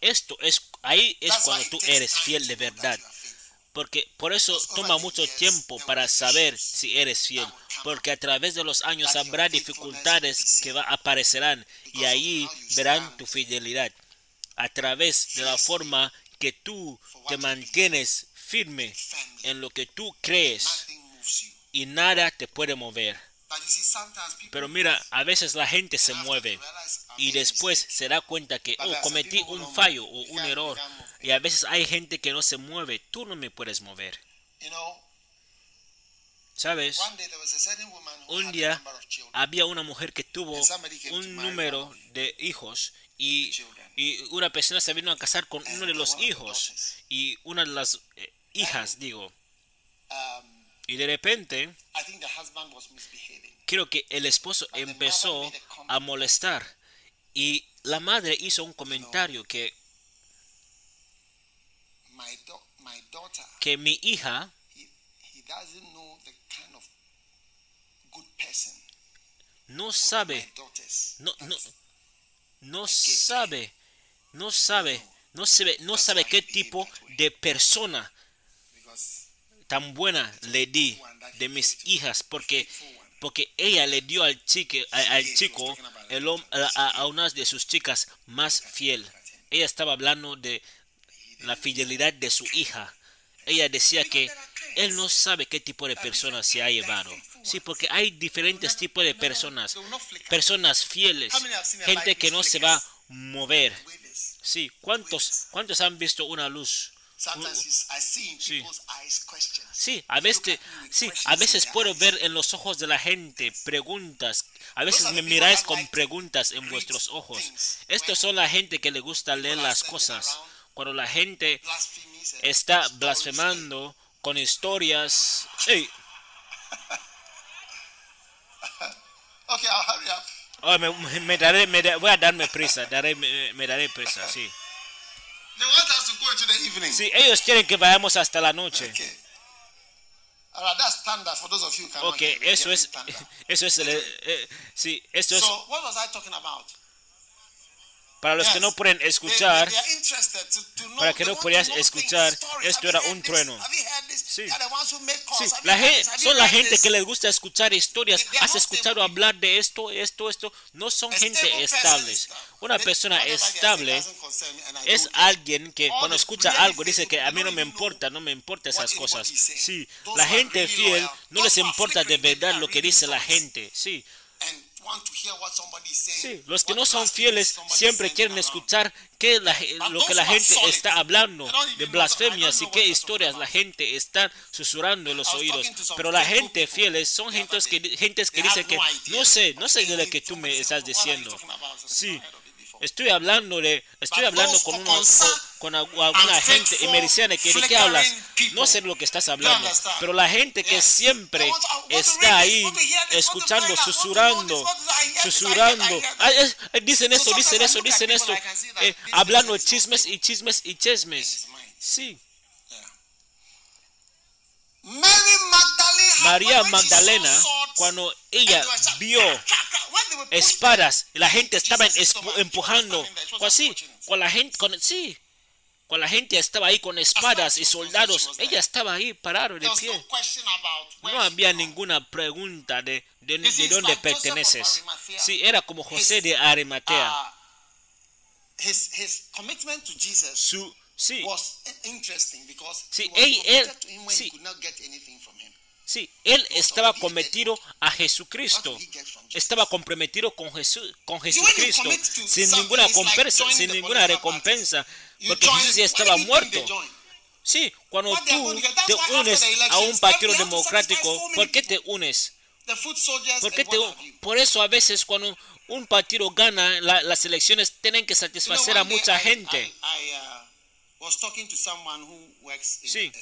esto es ahí es cuando tú eres fiel de verdad. Porque por eso toma mucho tiempo para saber si eres fiel. Porque a través de los años habrá dificultades que aparecerán y ahí verán tu fidelidad. A través de la forma que tú te mantienes firme en lo que tú crees y nada te puede mover. Pero mira, a veces la gente se mueve they realize, "I y después mistake." se da cuenta que, oh, cometí un fallo o You un error. Y a veces hay gente que no se mueve. Tú no me puedes mover. ¿Sabes? one day there was a certain woman who Un día había una mujer que tuvo un número de hijos y, y una persona se vino a casar con uno de los hijos y una de las eh, hijas, digo. Um, Y de repente, creo que el esposo empezó a molestar y la madre hizo un comentario que, que mi hija no sabe, no, no, no sabe, no sabe, no. sabe, no sabe qué tipo de persona tan buena le di de mis hijas porque porque ella le dio al chico al, al chico el a, a- una de sus chicas más fiel. Ella estaba hablando de la fidelidad de su hija. Ella decía que él no sabe qué tipo de persona se ha llevado. Sí porque hay diferentes tipos de personas. Personas fieles. Gente que no se va a mover. Sí cuántos cuántos han visto una luz Sí. people's eyes questions. Sí, a veces, sí, a veces puedo ver en los ojos de la gente preguntas. A veces me miráis con preguntas en vuestros ojos. Estos son la gente que le gusta leer las cosas. Cuando la gente está blasfemando con historias. Ey, Okay, I'll hurry up. oh, me, me daré, me voy a darme prisa, daré, me, me daré prisa, sí. Sí, ellos quieren que vayamos hasta la noche. Ok, eso es, eso es, el, eh, sí, es, So, what was I talking about? Para los que no pueden escuchar, para que no podías escuchar, esto era un trueno. Sí. Sí, la gente, son la gente que les gusta escuchar historias. ¿Has escuchado hablar de esto, esto, esto? No son gente estables. Una persona estable es alguien que cuando escucha algo dice que a mí no me importa, no me importa esas cosas. Sí, la gente fiel no les importa de verdad lo que dice la gente. Sí, sí. Los que no son fieles siempre quieren escuchar qué la- lo que la gente está hablando de blasfemias y qué historias la gente está susurrando en los oídos. Pero la gente fieles son gentes que, gentes que dicen que no sé, no sé de lo que tú me estás "What are you diciendo. talking about?" I said, Sí. Estoy hablando de, estoy hablando con, una, con, alguna gente y me decían que de qué hablas. No sé lo que estás hablando. Pero la gente que siempre to está ahí escuchando, know susurrando, susurrando. eh, Dicen esto, dicen esto, dicen esto. Eh, hablando is chismes y chismes y chismes. Sí. María Magdalena, cuando and ella vio espadas la gente estaba empujando. She was standing there, she was sí, watching it. con la gente, con, sí, con la gente estaba ahí con espadas y soldados. Ella estaba ahí parado de pie. no había ninguna pregunta de, de, de dónde perteneces. Sí, era como José de Arimatea. Uh, Jesus Su, sí, Sí, él- él- sí. sí, él estaba cometido a Jesucristo. Estaba comprometido con, Jesús, con Jesucristo sin ninguna compensa, sin ninguna recompensa, porque Jesús ya estaba muerto. Sí, cuando tú te unes a un partido democrático, ¿por qué te unes? ¿Por qué te. Por eso a veces cuando un partido gana la- las elecciones tienen que satisfacer a mucha I- gente. I, I, uh, Sí.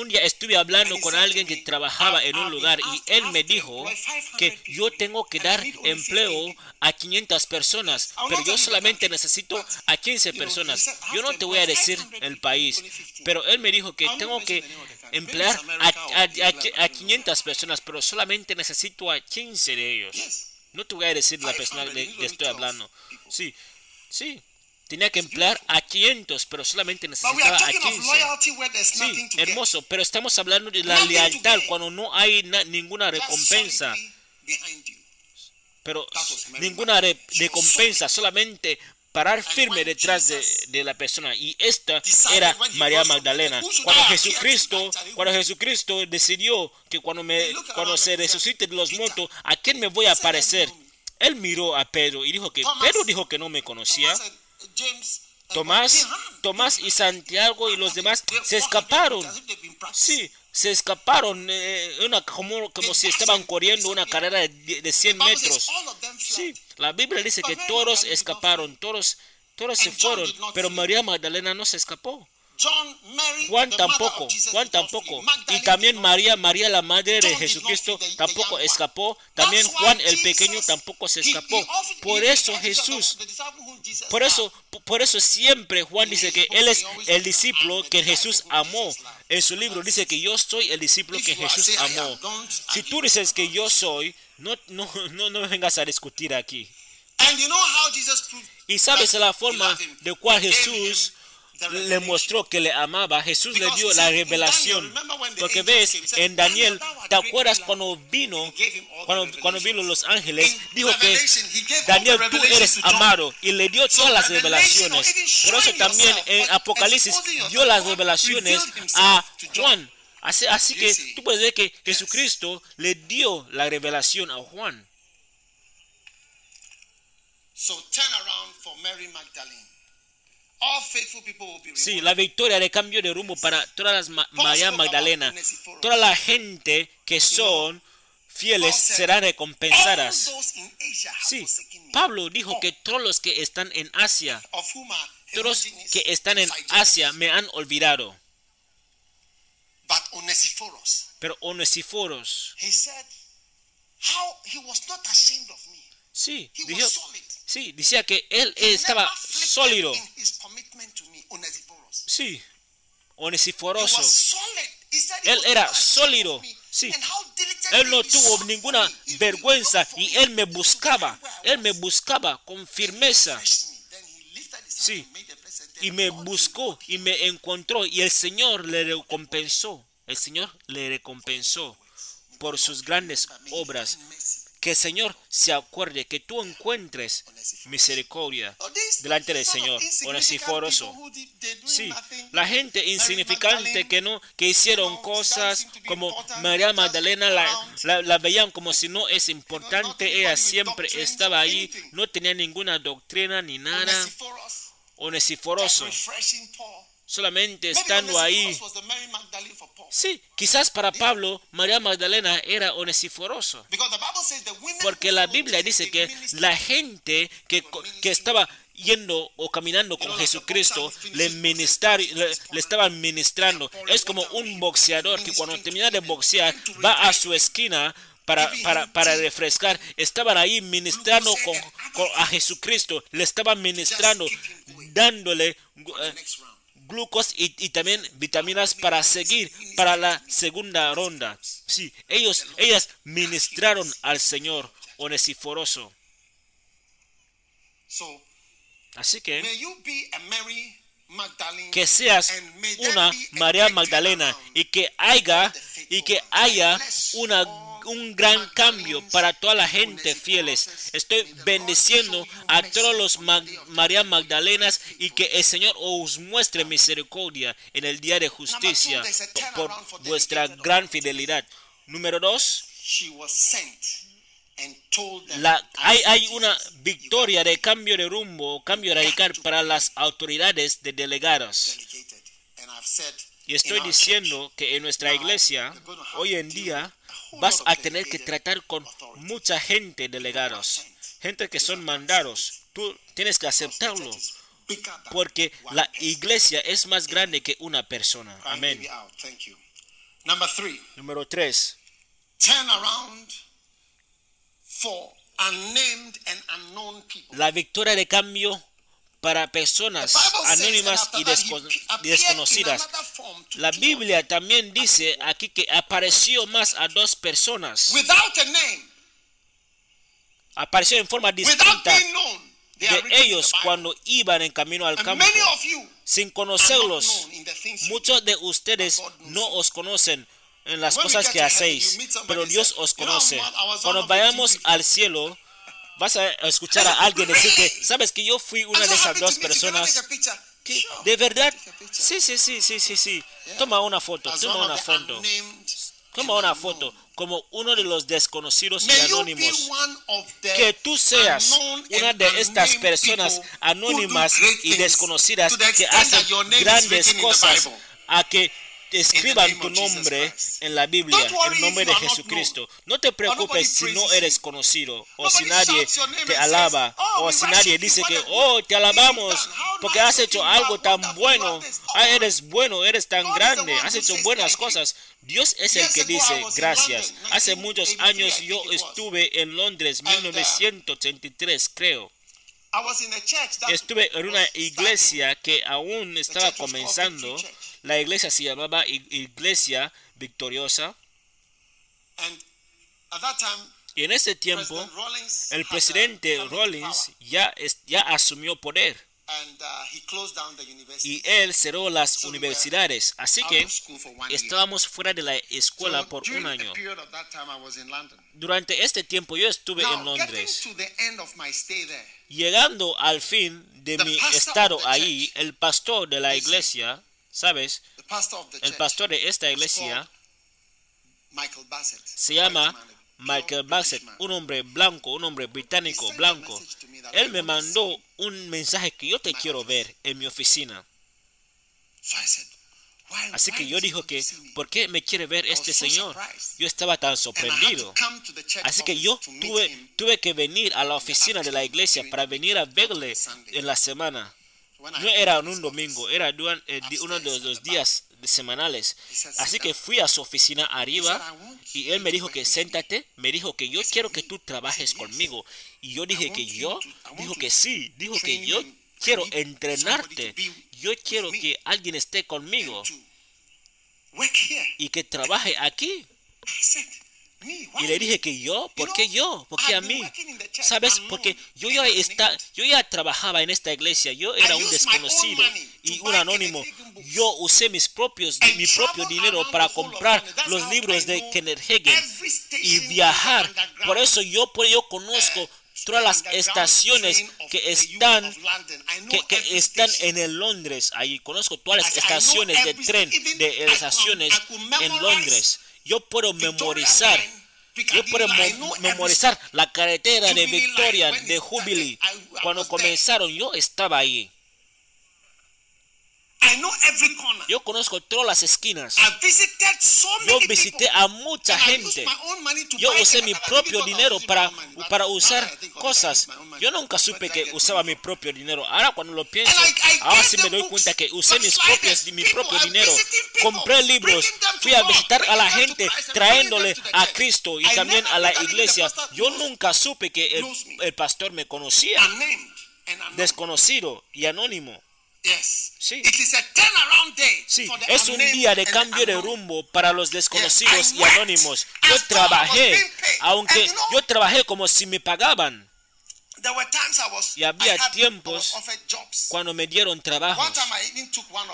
Un día estuve hablando con alguien que trabajaba "I've- en un lugar y él me dijo employ 500 que yo tengo que dar need only 15 empleo people." a 500 personas, pero yo solamente necesito a 15 you know, he personas. said, "I Yo no te voy a decir 500 el país, only 15. pero él me dijo que tengo que emplear a, a, a- a 500 personas, pero solamente necesito a 15 de ellos. No te voy a decir la persona de que estoy hablando. Sí, sí. Tenía que emplear a 500, pero solamente necesitaba a talking of 15. loyalty where there's nothing Sí, hermoso, pero estamos hablando de la lealtad cuando no hay na- ninguna recompensa. Pero ninguna re- recompensa, solamente parar firme detrás de, de la persona. Y esta era María Magdalena. Cuando? Jesucristo, cuando Jesucristo decidió que cuando, me, cuando se resucite de los muertos, ¿a quién me voy a aparecer? Él miró a Pedro y dijo que Pedro dijo que no me conocía. Tomás. Tomás y Santiago y los demás se escaparon. Sí, se escaparon eh, una, como, como si estaban corriendo una carrera de, de 100 The Bible says metros. Sí, la Biblia dice que todos escaparon, todos, todos se fueron, pero. María Magdalena no se escapó. John, Mary, Juan tampoco, Juan tampoco. Y también María, María la madre de Jesucristo tampoco escapó. También Juan el pequeño tampoco se escapó. Por eso Jesús Por eso, por eso siempre Juan dice que él es el discípulo que Jesús amó. En su libro dice que yo soy el discípulo que Jesús saying, "I amó. am", don't Si tú dices que yo soy, no, no, no, no me vengas a discutir aquí. Y sabes la forma de cual Jesús le mostró que le amaba. Jesús le dio la revelación. Porque ves, en Daniel, "Daniel, thou art ¿te acuerdas light." cuando vino, cuando, vino los ángeles? Dijo que Daniel, tú eres amado y le dio todas las revelaciones. Por eso también en Apocalipsis dio las revelaciones a. Juan. Así, así que tú puedes ver que Jesucristo le dio la revelación a Juan. So turn around for Mary Magdalene. All faithful people will be Sí, la victoria de cambio de rumbo para todas las Ma- María Magdalena. Toda la gente que son fieles serán recompensadas. Sí. Pablo dijo All, que todos los que están en Asia, todos que están en. Asia me han olvidado. Pero Onesiforos, sí, dijo. Sí, decía que él estaba sólido. Sí, Onesiforoso. Él era sólido, sí. Él no tuvo ninguna vergüenza y él me buscaba. Él me buscaba con firmeza. Sí. y me buscó y me encontró y el Señor le recompensó. El Señor le recompensó por sus grandes obras. Que el Señor se acuerde que tú encuentres misericordia delante del Señor. Onesiforoso. Sí, la gente insignificante que no que hicieron cosas como María Magdalena la, la, la veían como si no es importante. Ella siempre estaba ahí, no tenía ninguna doctrina ni nada. Onesiforoso, solamente estando ahí. Sí, quizás para Pablo, María Magdalena era onesiforoso. Porque la Biblia dice que la gente que, que estaba yendo o caminando con Jesucristo le, ministrar, le, le estaban ministrando. Es como un boxeador que cuando termina de boxear va a su esquina para, para, para refrescar. Estaban ahí ministrando con, con, a Jesucristo. Le estaban ministrando, dándole uh, glucos y, y, también vitaminas para seguir para la segunda ronda. Sí, ellos, ellas ministraron al Señor onesiforoso. Así que que seas una María Magdalena y que haya y que haya una un gran cambio para toda la gente fieles. Estoy bendiciendo a todos los Mag María Magdalenas y que el Señor os muestre misericordia en el día de justicia por, vuestra gran fidelidad. Número dos, la, hay, hay, una victoria de cambio de rumbo, cambio radical para las autoridades de delegados. Y estoy diciendo que en nuestra iglesia, hoy en día, vas a tener que tratar con mucha gente delegados, gente que son mandados. Tú tienes que aceptarlo, porque la iglesia es más grande que una persona. Amén. Número tres. Turn around for unnamed and unknown people. La victoria de cambio para personas anónimas y, that, he desco- appeared y desconocidas. La Biblia también dice aquí que apareció más a dos personas. Apareció en forma without distinta de ellos cuando iban en camino al campo. many of you Sin conocerlos, known in the things you do. muchos de ustedes no you. os conocen en las cosas que hacéis, pero Dios os "You know, conoce. Cuando vayamos two people." al cielo, vas a escuchar a alguien decir que, sabes que yo fui una I'm de esas dos personas. que. ¿De verdad? Sí, sí, sí, sí, sí, sí. Toma una foto, toma una foto. Toma una foto como uno de los desconocidos y anónimos. que tú seas una de estas personas anónimas y desconocidas que hacen grandes cosas a que escriban tu nombre en la Biblia, en nombre de Jesucristo. No te preocupes si no eres conocido o si nadie te alaba "Oh, o si nadie dice que, oh, te alabamos porque has hecho algo tan bueno. Ah, eres bueno, eres tan grande, has hecho buenas cosas. Dios es el que dice gracias. Hace muchos 1983, años yo estuve en Londres, And, uh, 1983 creo. Estuve en una iglesia que aún estaba comenzando. La iglesia se llamaba Iglesia Victoriosa. And at that time, Y en ese tiempo, President el uh, presidente Rollins ya, ya asumió poder. And uh, he closed down the university. Y él cerró las So universidades. Así out que estábamos fuera de la escuela So por un año. time. Durante este tiempo yo estuve en Now, Londres. there, Llegando al fin de mi estado ahí, el pastor de la iglesia, ¿sabes? El pastor de esta iglesia se llama Michael Bassett, un hombre blanco, un hombre británico, blanco. Él me mandó un mensaje que yo te quiero ver en mi oficina. Así que yo dijo que? ¿por qué me quiere ver este señor? Yo estaba tan sorprendido. Así que yo tuve, tuve que venir a la oficina de la iglesia para venir a verle en la semana. No era en un domingo, era eh, uno de los, días semanales. Así "Sit que down." fui a su oficina arriba "I want y él me dijo que with me." siéntate, me dijo que yo quiero que tú trabajes conmigo. Y yo dije que yo, dijo que sí, dijo que yo quiero entrenarte. Yo quiero que alguien esté conmigo y que trabaje aquí. Y le dije que yo, ¿por qué yo? ¿Por qué a mí? ¿Sabes? Porque yo ya, está, yo ya trabajaba en esta iglesia, yo era un desconocido y un anónimo. Yo usé mis propios, mi propio dinero para comprar los libros de Kenneth Hagin y viajar. Por eso yo, ello conozco todas las estaciones que están que, que están en el Londres. Ahí conozco todas las estaciones de tren de estaciones en Londres. Yo puedo memorizar yo puedo memorizar la carretera de Victoria, de Jubilee. Cuando comenzaron, yo estaba ahí. I know every corner. Yo conozco todas las esquinas. I visited so Yo visité a mucha gente. Yo usé mi propio dinero para, para usar cosas. Yo nunca supe que usaba mi propio dinero. Ahora cuando lo pienso, ahora sí me doy cuenta que usé mis propios, mi propio dinero. Compré libros, fui a visitar a la gente, trayéndole a. Cristo y también a la iglesia. Yo nunca supe que el, el pastor me conocía. Desconocido y anónimo. Yes. Sí. It is a turnaround day Sí, for the es un día de cambio de rumbo para los desconocidos Yes, y anónimos. Yo trabajé, aunque yo trabajé como si me pagaban. Y había tiempos. Cuando me dieron trabajos. the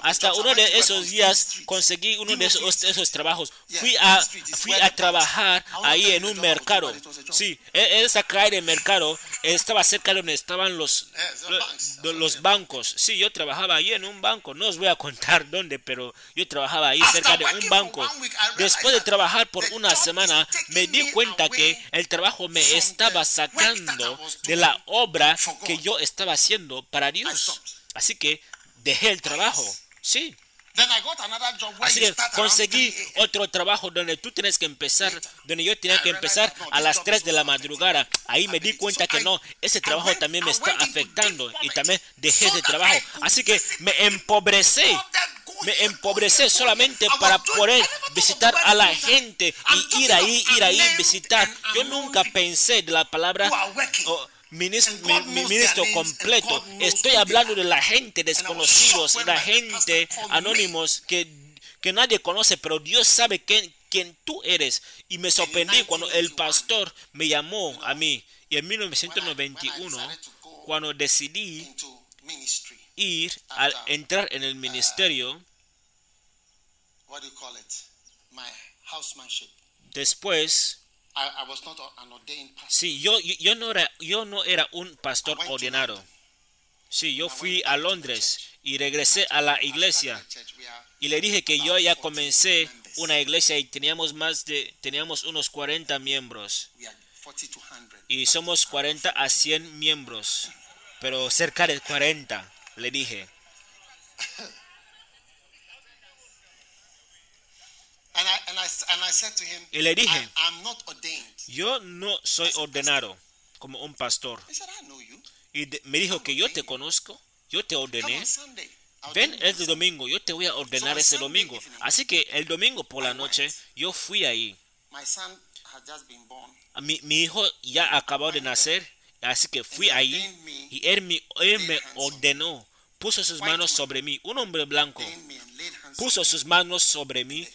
Hasta uno de esos días conseguí uno de esos, trabajos. Fui a, fui a trabajar ahí en un mercado. Sí, e- esa calle de mercado estaba cerca de donde estaban los, Yes, the lo- banks. lo- los bancos. Sí, yo trabajaba ahí en un banco. No os voy a contar dónde, pero yo trabajaba ahí cerca de un banco. Después de trabajar por una semana, me di cuenta que el trabajo me estaba sacando de doing la obra que yo estaba haciendo para Dios. Así que dejé el trabajo. Sí. Así you que conseguí 3 a.m. otro trabajo donde tú tienes que empezar, donde yo tenía que empezar a las job 3 is de la madrugada. Ahí me di cuenta que I- no, ese trabajo también me está afectando y también dejé ese trabajo. Así que visit me go Me go solamente para poder visitar the a la word gente y ir ahí, ir ahí, visitar. Yo nunca pensé de la palabra oh, mi- ministro completo. Estoy hablando de la gente desconocidos la gente anónimos que, que nadie conoce, pero Dios sabe quién, quién tú eres. Y me sorprendí cuando el pastor me llamó a mí. Y en 1991, cuando decidí ir a entrar en el ministerio, housemanship. después, I, I was not an ordained pastor. sí, yo, yo, no era, yo no era un pastor ordenado. Sí, yo fui a Londres y regresé a la iglesia y le dije que yo ya 40 comencé una iglesia y teníamos más de teníamos unos 40 miembros We are 40 to 100. y somos 40 a 100 miembros, pero cerca de 40, le dije. Y le dije, I, I'm not ordained. Yo no soy ordenado como un pastor. He said, I know you. Y de- me dijo que yo te conozco, yo te ordené. Ven el domingo, yo te voy a ordenar ese domingo. Así que el domingo por la noche yo fui ahí. My son had just been born. Mi, mi hijo ya acabó de nacer, así que fui ahí y él me, él me ordenó, puso sus manos sobre mí, un hombre blanco, puso sus manos sobre mí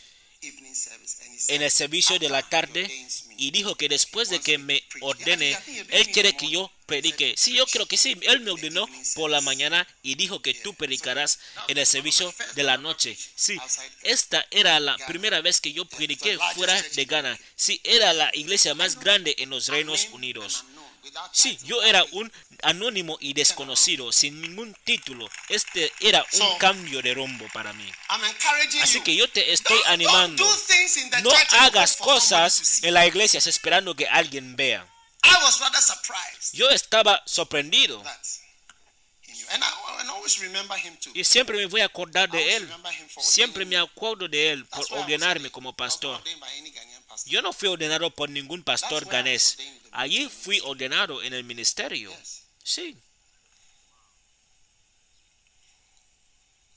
en el servicio de la "After he tarde y dijo que después de que me me to preach." ordene, él quiere que yo predique. Sí, yo "Preach creo que sí, él me ordenó por la service." mañana y dijo que tú predicarás en el servicio de la noche. Sí, esta era la primera vez que yo prediqué fuera de Ghana. Sí, era la iglesia más grande en los Reinos Unidos. Sí, yo era un anónimo y desconocido, sin ningún título. Este era un cambio de rumbo para mí. Así que yo te estoy animando. No hagas cosas en la iglesia esperando que alguien vea. I was rather surprised Yo estaba sorprendido y siempre me voy a acordar de él. Siempre me acuerdo de él por ordenarme como pastor. Yo no fui ordenado por ningún pastor ganés. Allí fui ordenado en el ministerio. Sí.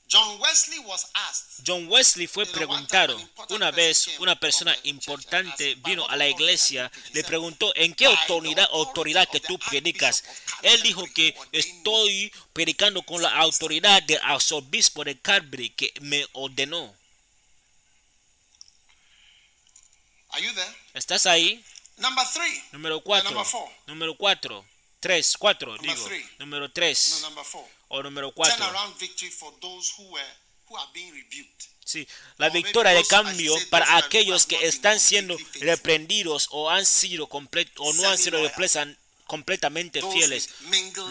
John Wesley was asked. John Wesley fue preguntado una vez, una persona importante vino "By a la iglesia, are you preaching?" le preguntó en qué "By the autoridad, autoridad que tú predicas. Él dijo que who ordained me." estoy predicando con la autoridad del arzobispo de Carberry que me ordenó. Are you there? ¿Estás ahí? Number three. Número 4. number four. Número 4. 3, 4, Number digo. three. Número No, 3 number four. o número Turn 4. around victory for those who were who are being. Sí, la Or victoria de cambio para aquellos que están siendo reprendidos o han sido o no han sido completamente fieles.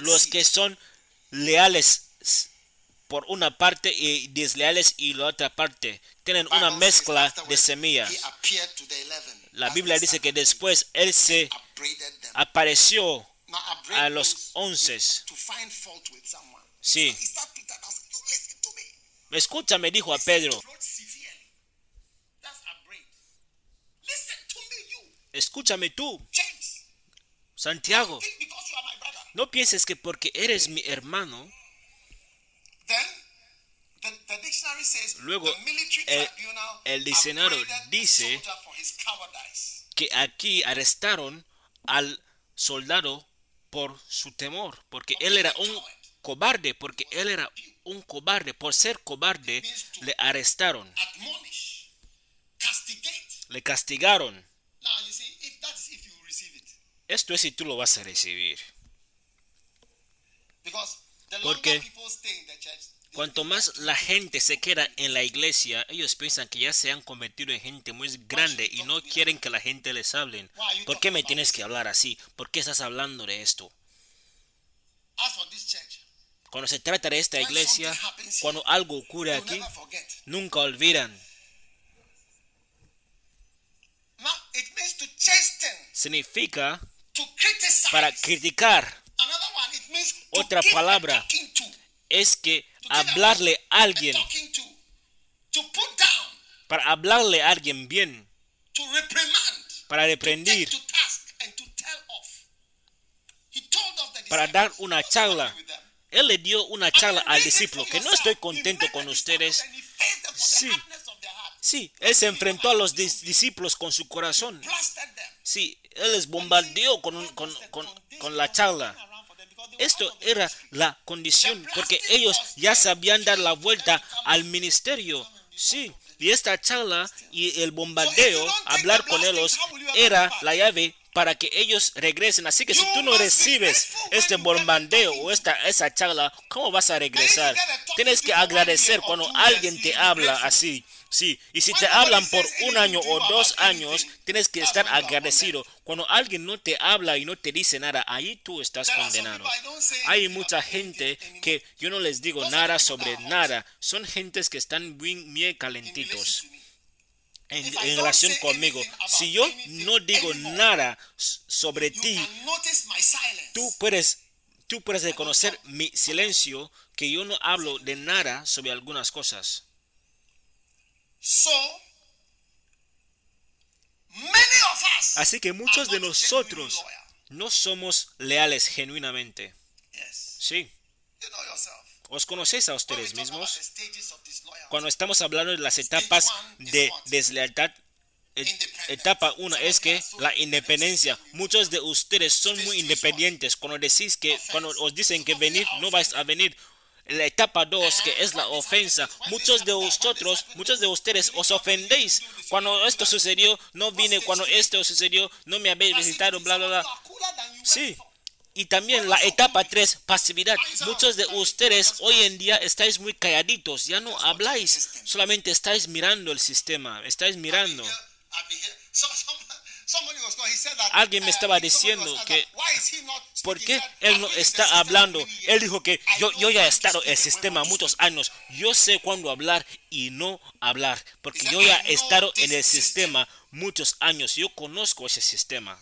Los que son leales por una parte y desleales y la otra parte. Tienen una mezcla de semillas. he appeared to the 11. La Biblia dice que después Él se apareció a los once. To, to find fault with someone. Sí. He started Peter now said, "You listen to me. Escúchame, dijo a Pedro. Escúchame tú. Santiago. No pienses que porque eres mi hermano, Luego, el- el diccionario dice- que aquí arrestaron al soldado por su temor, porque él era un cobarde, porque él era un cobarde, por ser cobarde le arrestaron, le castigaron. Esto es si tú lo vas a recibir. Porque Cuanto más la gente se queda en la iglesia, ellos piensan que ya se han convertido en gente muy grande y no quieren que la gente les hable. ¿Por qué me tienes que hablar así? ¿Por qué estás hablando de esto? Cuando se trata de esta iglesia, cuando algo ocurre aquí, nunca olvidan. Significa para criticar. Otra palabra. Es que hablarle a alguien, para hablarle a alguien bien, para the para dar una charla. Él le dio una charla al discípulo que no estoy contento con the ustedes. Sí. Sí, él se enfrentó a los dis- discípulos con su corazón. Sí, él les bombardeó con, un- con, con- con con la charla. Esto era la condición porque ellos ya sabían dar la vuelta al ministerio. Sí, y esta charla y el bombardeo, hablar con ellos, era la llave para que ellos regresen. Así que si tú no recibes este bombardeo o esta, esa charla, ¿cómo vas a regresar? Tienes que agradecer cuando alguien te habla así. Sí, y si te hablan por un año o dos años, tienes que estar agradecido. Cuando alguien no te habla y no te dice nada, ahí tú estás condenado. Hay mucha gente que yo no les digo nada sobre nada. Son gentes que están bien, bien calentitos en, en relación conmigo. Si yo no digo nada sobre ti, tú puedes, tú puedes reconocer mi silencio que yo no hablo de nada sobre algunas cosas. So, many of us Así que muchos de nosotros no somos leales genuinamente. Yes. Sí, You know yourself. os conocéis a ustedes mismos. Cuando estamos hablando de las etapas de deslealtad, et- etapa 1 es que la independencia. Muchos de ustedes son muy independientes. Cuando decís que, cuando os dicen que venir, no vais a venir. La etapa 2, que es la ofensa. Muchos de vosotros, muchos de ustedes os ofendéis. Cuando esto sucedió, no vine. Cuando esto sucedió, no me habéis visitado, bla, bla, bla. Sí. Y también la etapa 3, pasividad. Muchos de ustedes hoy en día estáis muy calladitos, ya no habláis, solamente estáis mirando el sistema, estáis mirando. Alguien me estaba diciendo que, ¿Por qué él "I've no está hablando? Él dijo que yo, yo ya he estado en el sistema muchos speak." años. Yo sé cuándo hablar y no hablar, porque yo ya "I he estado en el sistema muchos años. Yo conozco ese sistema.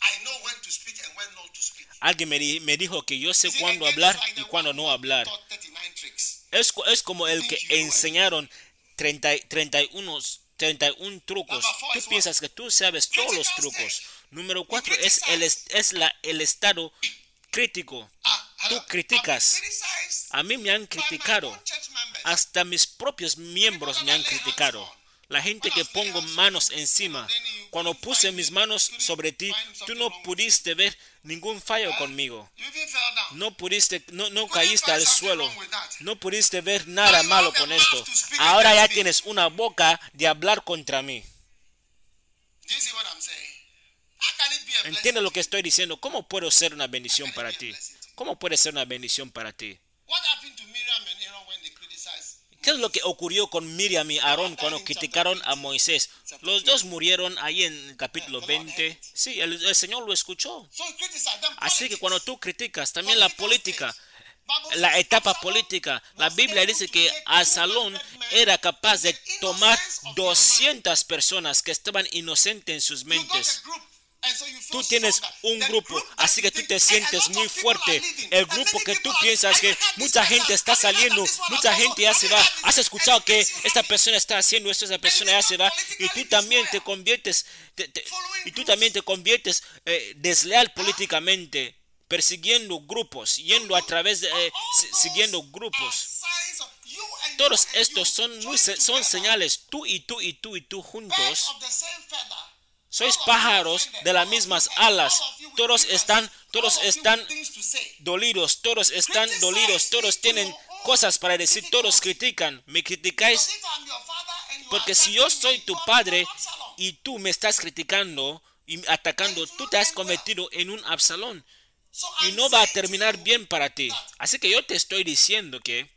I know when to speak and when not to speak. Alguien me, me dijo que yo sé cuándo hablar y cuándo no hablar. taught 39 tricks. Es, es como el que enseñaron 30, 31, 31 trucos. Tú piensas que tú sabes todos los trucos. Número 4 You es el, es, la, el estado crítico. Ah? Tú criticas. A mí me han criticado. Hasta mis propios miembros me han criticado. La gente que pongo manos encima. Cuando puse mis manos sobre ti, tú no pudiste ver ningún fallo conmigo. No pudiste, no, no caíste al suelo. No pudiste ver nada malo con esto. Ahora ya tienes una boca de hablar contra mí. ¿Entiendes lo que estoy diciendo? ¿Cómo puedo ser una bendición para ti? ¿Cómo puede ser una bendición para ti? What happened to Miriam and Aaron when they criticized? ¿Qué es lo que ocurrió con Miriam y Aarón cuando criticaron a Moisés? Los dos murieron ahí en el capítulo 20. Sí, el, el Señor lo escuchó. Así que cuando tú criticas también la política, la etapa política, la Biblia dice que take Absalón 200 men era capaz de tomar innocence of their 200 personas que estaban inocentes en sus mentes. Tú tienes un grupo, así que tú te sientes muy fuerte. El grupo que tú piensas que mucha gente está saliendo, mucha gente ya se va. Has escuchado que esta persona está haciendo esto, esa persona ya se va. Y tú también te conviertes, te- te- y tú también te conviertes eh, desleal políticamente, persiguiendo grupos, yendo a través de, eh, si- siguiendo grupos. Todos estos son, son señales. Tú y tú y tú y tú juntos sois pájaros de las mismas alas. Todos están, todos están dolidos, todos están dolidos, todos tienen cosas para decir, todos critican. Me criticáis porque si yo soy tu padre y tú me estás criticando y atacando, tú te has convertido en un Absalón y no va a terminar bien para ti. Así que yo te estoy diciendo que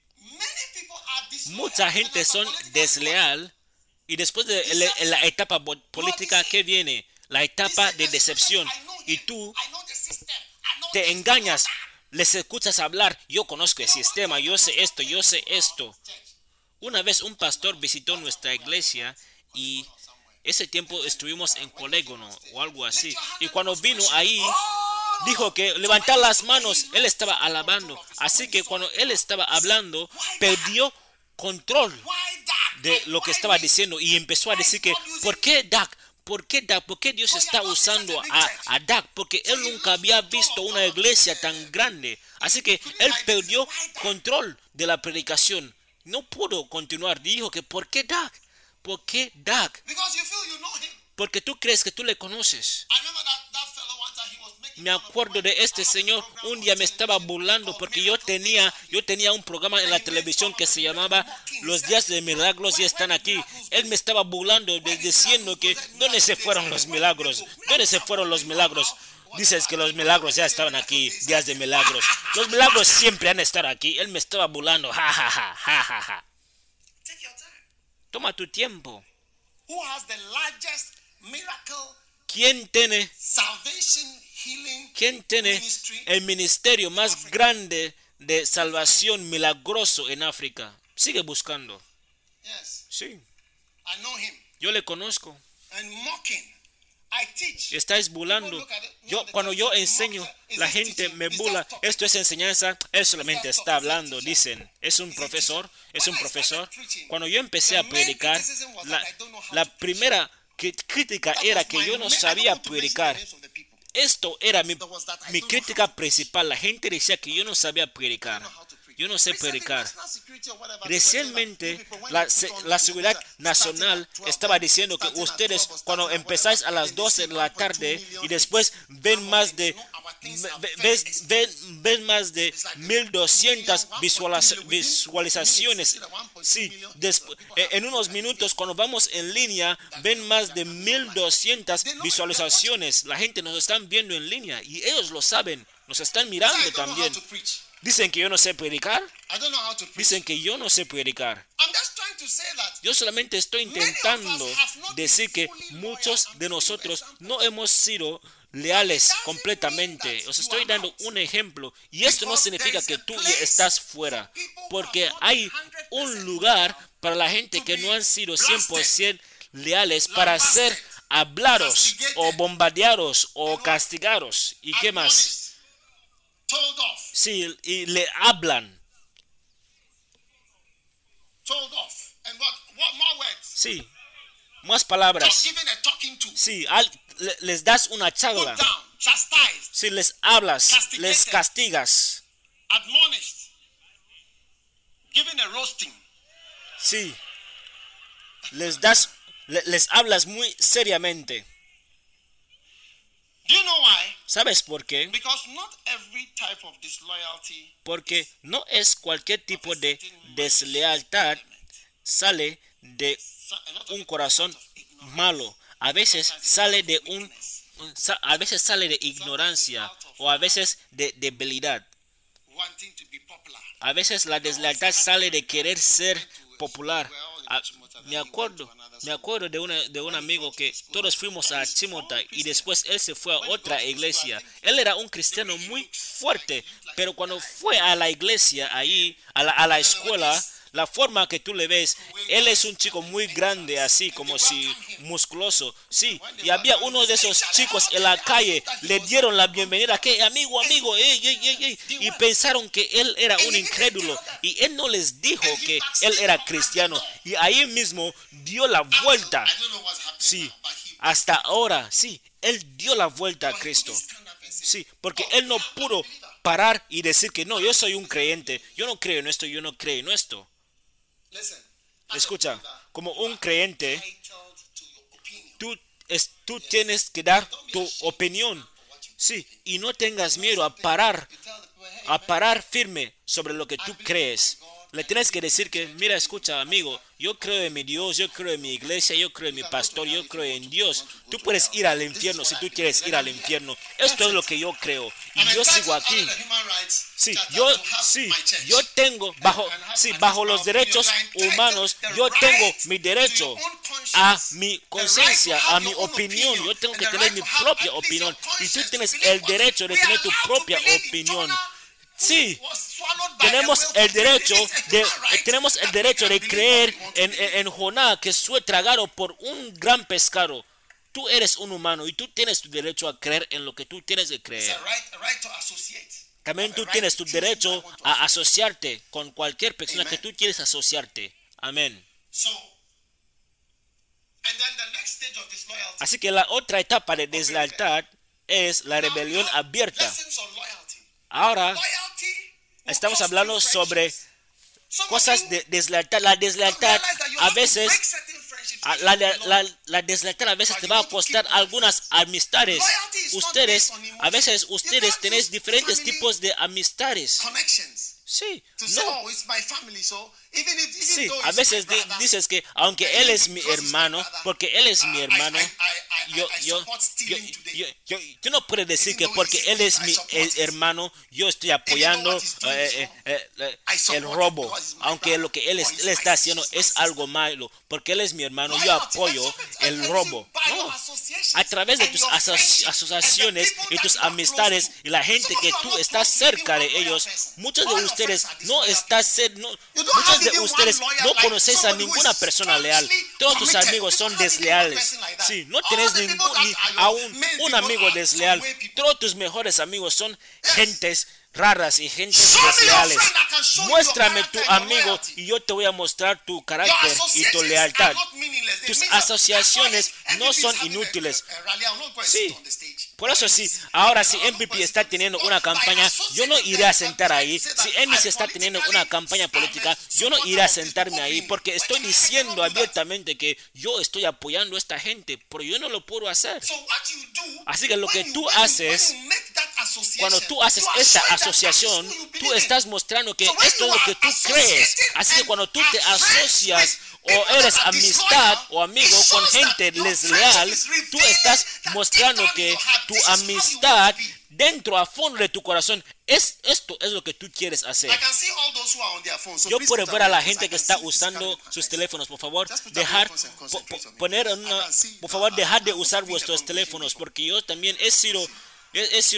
mucha gente son desleal y después de la, la etapa política, ¿qué viene? La etapa de decepción. Y tú te engañas, les escuchas hablar, yo conozco el sistema, yo sé esto, yo sé esto. Una vez un pastor visitó nuestra iglesia y ese tiempo estuvimos en Colégono o algo así. Y cuando vino ahí, dijo que levantar las manos, él estaba alabando. Así que cuando él estaba hablando, perdió control? De lo que estaba diciendo y empezó a decir que, ¿por qué Dak? ¿Por qué Dak? ¿Por qué Dios está usando a, a Dak? Porque él nunca había visto una iglesia tan grande. Así que él perdió control de la predicación. No pudo continuar. Dijo que, ¿por qué Dak? ¿Por qué Dak? Porque tú crees que tú le conoces. Me acuerdo de este señor. Un día me estaba burlando porque yo tenía, yo tenía un programa en la televisión que se llamaba Los días de milagros y están aquí. Él me estaba burlando de- diciendo que ¿dónde se fueron los milagros? ¿Dónde se fueron los milagros? Dices que los milagros ya estaban aquí, días de milagros. Los milagros siempre han estado aquí. Él me estaba burlando. Ja, ja, ja, ja, ja. Toma tu tiempo. Who has the largest miracle, ¿Quién tiene, quién tiene el ministerio más grande de salvación milagroso en África? Sigue buscando. Sí, yo le conozco. And mocking. I teach. Estáis burlando. Yo, cuando yo enseño, la gente me bula. Esto es enseñanza. Él solamente está hablando, dicen. Es un profesor, es un profesor. Cuando yo empecé a predicar, la, la primera crítica era que yo no sabía predicar. Esto era mi, mi crítica principal. La gente decía que yo no sabía predicar. Yo no sé predicar. Recientemente, la, la seguridad nacional estaba diciendo que ustedes, cuando empezáis a las 12 de la tarde y después ven más de ves- ven, ven más de 1200 visualiza- visualizaciones. Sí, eh, en unos minutos, cuando vamos en línea, ven más de 1200 visualizaciones. La gente nos están viendo en línea y ellos lo saben, nos están mirando también. Dicen que yo no sé predicar. Dicen que yo no sé predicar. Yo solamente estoy intentando decir que muchos de nosotros no hemos sido leales completamente. Os estoy dando un ejemplo. Y esto no significa que tú estás fuera. Porque hay un lugar para la gente que no han sido 100% leales para ser hablados o bombardeados o castigados. ¿Y qué más? admonished, told off, Sí, y le hablan. told off, and what? What more words? Sí, más palabras. Sí, al- le- les das una charla. Si les hablas, les castigas. admonished, given a roasting. Sí. Les das, le- les hablas muy seriamente. ¿Sabes por qué? Because not every type of disloyalty Porque no es cualquier tipo de deslealtad sale de un corazón malo. A veces sale de un a veces sale de ignorancia o a veces de debilidad. A veces la deslealtad sale de querer ser popular. A- me acuerdo, me acuerdo de, una, de un amigo que todos fuimos a Chimota y después él se fue a otra iglesia. Él era un cristiano muy fuerte, pero cuando fue a la iglesia ahí, a la, a la escuela, la forma que tú le ves, él es un chico muy grande, así como si musculoso. Sí, y había uno de esos chicos en la calle, le dieron la bienvenida, que amigo, amigo, ey, ey, ey, ey", y pensaron que él era un incrédulo. Y él no les dijo que él era cristiano. Y ahí mismo dio la vuelta. Sí, hasta ahora, sí, él dio la vuelta a Cristo. Sí, porque él no pudo parar y decir que no, yo soy un creyente, yo no creo en esto, yo no creo en esto. Escucha, como un creyente, tú, es, tú tienes que dar tu opinión. Sí, y no tengas miedo a parar, a parar firme sobre lo que tú crees. Le tienes que decir que, mira, escucha, amigo, yo creo en mi Dios, yo creo en mi iglesia, yo creo en mi pastor, yo creo en Dios. Tú puedes ir al infierno si tú quieres ir al infierno. Esto es lo que yo creo. Y yo sigo aquí. Sí, yo, sí, yo tengo, bajo, sí, bajo los derechos humanos, yo tengo mi derecho a mi conciencia, a mi opinión. Yo tengo que tener mi propia opinión. Y tú tienes el derecho de tener tu propia opinión. Sí, tenemos el derecho de, tenemos el derecho de creer en, en, en Jonás que fue tragado por un gran pescado. Tú eres un humano y tú tienes tu derecho a creer en lo que tú tienes que creer. También tú tienes tu derecho a asociarte con cualquier persona que tú quieres asociarte. Amén. So, and then the next stage of disloyalty. Así que la otra etapa de deslealtad es la rebelión abierta. Ahora estamos hablando sobre cosas de deslealtad. La deslealtad a veces la, la, deslealtad a veces te va a costar algunas amistades. Ustedes, a veces ustedes tenéis diferentes tipos de amistades. Sí, no. oh, it's my family. So even if even Sí, a veces di- dices que aunque él es mi hermano, porque él es mi hermano, yo, yo, support yo, yo, no puedo decir que porque él es mi eh, hermano, yo estoy apoyando eh, eh, el robo, aunque lo que él, es- él está haciendo es algo malo, porque él es mi hermano, yo apoyo el robo. No, a través de tus aso- asociaciones y tus amistades y la gente que tú estás cerca de ellos, muchos de ustedes are no están cer- no, muchos de ustedes no conocéis a ninguna persona leal. Todos tus amigos son desleales. Sí, no people ningún ni a un, un amigo desleal. Todos tus mejores amigos son gentes raras y gentes desleales. Muéstrame tu amigo y yo te voy a mostrar tu carácter y tu lealtad. Tus asociaciones no son inútiles. Sí. Por eso sí, ahora si MPP está teniendo una campaña, yo no iré a sentar ahí. Si NBC está teniendo una campaña política, yo no iré a sentarme ahí porque estoy diciendo abiertamente que yo estoy apoyando a esta gente, pero yo no lo puedo hacer. Así que lo que tú haces, Cuando tú haces esta asociación, tú estás mostrando que esto es lo que tú crees. Así que and cuando tú te asocias o eres amistad o amigo con gente desleal, tú estás mostrando que tu amistad. Dentro a fondo de tu corazón es esto es lo que tú quieres hacer. Yo puedo ver a la gente que está usando sus teléfonos, por favor, dejar, po- poner una, por favor, dejar de usar vuestros teléfonos, porque yo también he sido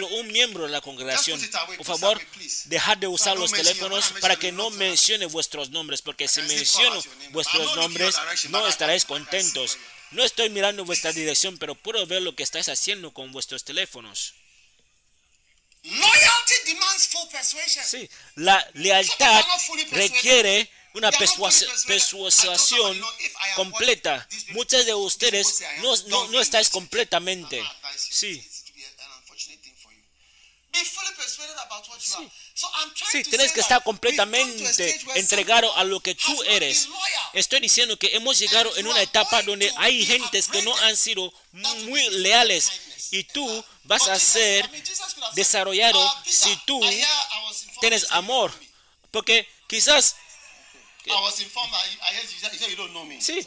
un miembro de la congregación. Por favor, dejad de usar los teléfonos para que no mencione vuestros nombres, porque si menciono vuestros nombres no estaréis contentos. No estoy mirando vuestra dirección, pero puedo ver lo que estáis haciendo con vuestros teléfonos. Sí, la lealtad requiere una persuas- persuasión completa. Muchos de ustedes no, no, no estáis completamente. Sí, sí, tienes que estar completamente entregado a lo que tú eres. Estoy diciendo que hemos llegado en una etapa donde hay gentes que no han sido muy leales. y tú vas a ser desarrollado si tú tienes amor. Porque quizás, Sí.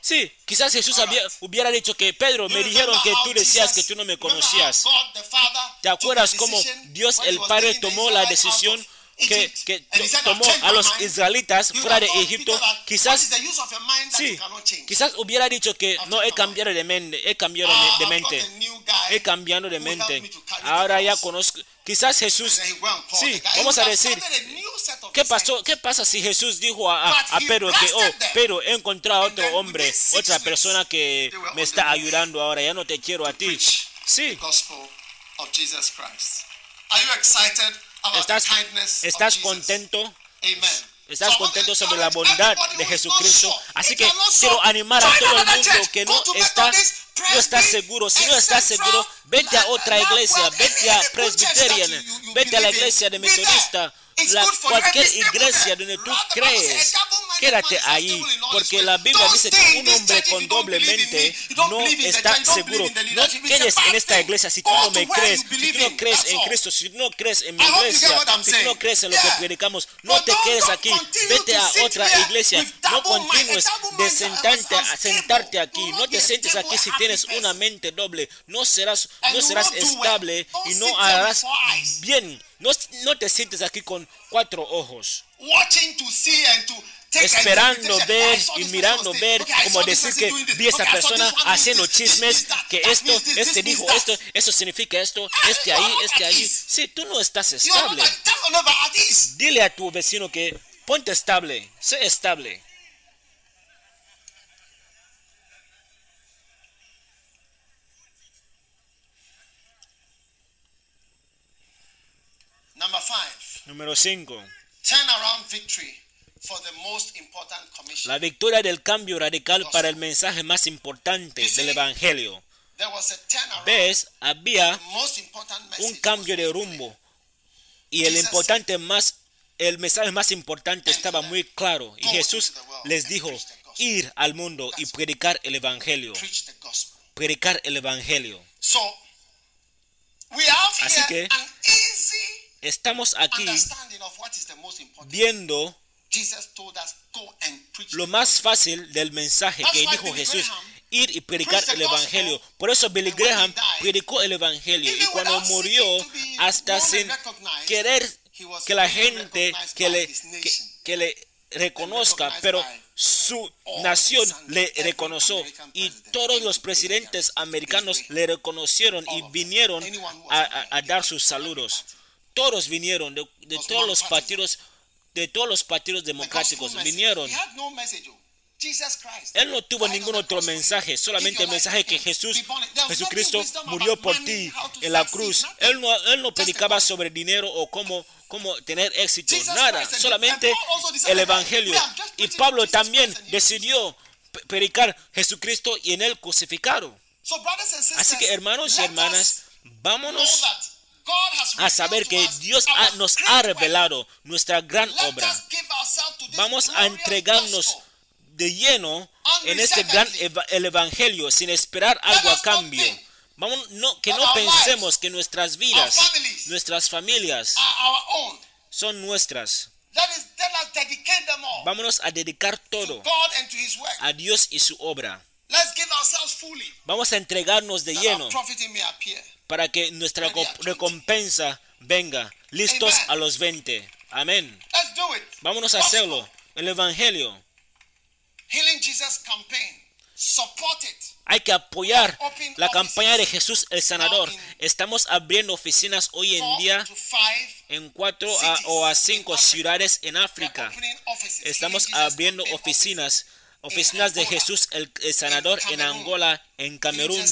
sí, quizás Jesús había- hubiera dicho que Pedro, me dijeron que tú decías que tú no me conocías. ¿Te acuerdas cómo Dios el Padre tomó la decisión que, que to- tomó a los israelitas fuera de Egipto? Quizás, sí, quizás hubiera dicho que no he cambiado de mente, he cambiado de- mente, he cambiado de mente. Ahora ya conozco. Quizás Jesús, sí, vamos a decir, ¿Qué pasó? ¿Qué pasa si Jesús dijo a, a- a Pedro que, oh, Pedro, he encontrado a otro hombre, otra persona que me está ayudando ahora, ya no te quiero a ti? Sí, estás, estás contento, estás contento sobre la bondad de Jesucristo. Así que quiero animar a todo el mundo que no está, no está seguro. Si no estás seguro, vete a otra iglesia, vete a Presbyterian, vete a la iglesia de Metodista. La, cualquier iglesia donde tú crees, quédate ahí, porque la Biblia dice que un hombre con doble mente no está seguro. No quedes en esta iglesia si tú no me crees, si tú no crees en Cristo, si tú no crees en mi iglesia, si tú no crees en lo que predicamos, no te quedes aquí, vete a otra iglesia, no continúes de sentarte, a sentarte aquí, no te sientes aquí si tienes una mente doble, no serás, no serás estable y no harás bien. No, no te sientes aquí con cuatro ojos, esperando ver y mirando ver, como decir que vi a esta persona haciendo chismes, que esto, este dijo esto, esto significa esto, este ahí, este ahí. Sí, tú no estás estable. Dile a tu vecino que ponte estable, sé estable. Number five, Número 5. turn around victory for the most important commission. La victoria del cambio radical para el mensaje más importante del Evangelio. There was a turnaround. ¿Ves? Había The most important message un cambio de rumbo y el importante más el mensaje más importante estaba muy claro y Jesús les dijo ir al mundo y predicar el evangelio. Preach the gospel. Predicar el evangelio. So we have Así que- Estamos aquí understanding of what is the most important. viendo lo más fácil del mensaje que dijo Jesús, ir y predicar el evangelio. Por eso Billy Graham predicó el evangelio. y cuando murió, hasta sin querer que la gente que le, que, le reconozca, pero su nación le reconoció. Y todos los presidentes americanos le reconocieron y vinieron a, a a- a dar sus saludos. Todos vinieron de, de todos los partidos de todos los partidos democráticos vinieron. Oh. Él no tuvo ningún otro mensaje, solamente el mensaje que. Jesús, Jesucristo murió por ti en la cruz. Él no, él no predicaba sobre dinero o cómo, cómo tener éxito, nada, solamente el Evangelio. Y Pablo también decidió predicar Jesucristo y en él crucificado. Así que hermanos y hermanas, vámonos a saber que Dios ha- nos ha revelado nuestra gran obra. Vamos a entregarnos de lleno en este gran el evangelio sin esperar algo a cambio. Vamos, no, que no pensemos que nuestras vidas, nuestras familias son nuestras. Vámonos a dedicar to todo a Dios y su obra. Vamos a entregarnos de lleno para que nuestra co- recompensa venga. Listos a los 20. Amén. Let's do it. Vámonos a hacerlo. El evangelio. Healing Jesus campaign. Support it. Hay que apoyar la campaña de Jesús el Sanador. Estamos abriendo oficinas hoy en día en cuatro a- o a cinco ciudades en África. Estamos abriendo oficinas, oficinas de Jesús el, Sanador en Angola, en Camerún.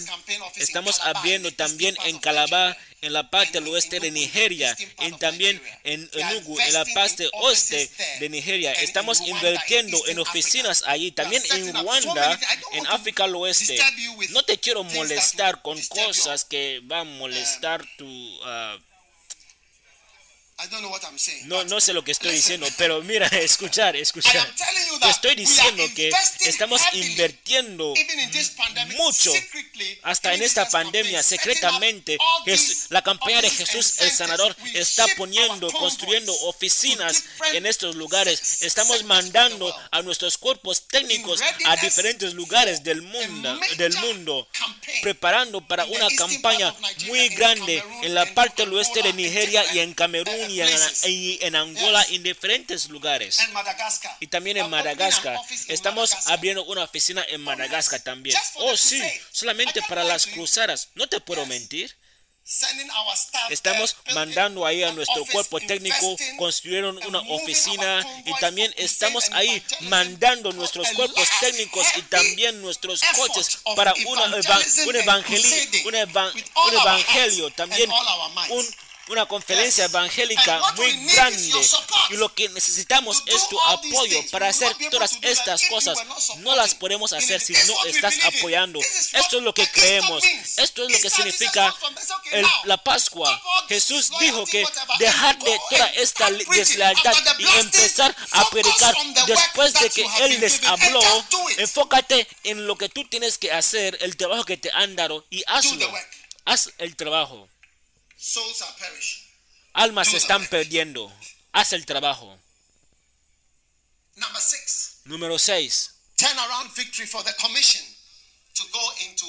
Estamos abriendo también en Calabar, en la parte del oeste de Nigeria, y también en Enugu, en la parte oeste de Nigeria. Estamos invirtiendo en oficinas allí, también en Ruanda, en África del Oeste. No te quiero molestar con cosas que van a molestar tu... ah, I don't know what I'm saying. no, no sé lo que estoy listen. diciendo, pero mira, escuchar, escuchar. Te estoy diciendo que estamos invirtiendo even in this pandemic, mucho hasta en esta pandemia secretamente la campaña de Jesús el. Sanador está poniendo construyendo oficinas en estos lugares estamos mandando a nuestros cuerpos técnicos a diferentes lugares del mundo del mundo preparando para una campaña muy grande en la parte del oeste de Nigeria y en Camerún y en, y en Angola Yes. en diferentes lugares y también en Madagascar. Estamos abriendo una oficina en Madagascar también. Oh, sí, solamente para las cruzadas. No te puedo mentir. Estamos mandando ahí a nuestro cuerpo técnico, construyeron una oficina y también estamos ahí mandando nuestros cuerpos técnicos y también nuestros coches para una eva- un, and evangeli- crusading un eva- un evangelio, también un- una conferencia evangélica muy grande y lo que necesitamos es tu apoyo para hacer todas estas cosas. No las podemos hacer si no estás apoyando. Esto es lo que creemos. Esto es lo que significa el- la Pascua. Jesús dijo que dejar de toda esta deslealtad y empezar a predicar después de que Él les habló. Enfócate en lo que tú tienes que hacer, el trabajo que te han dado y hazlo. Haz el trabajo. Souls are perishing. Almas se están perdiendo. Haz el trabajo. Number six, Número 6. turnaround victory for the commission to go into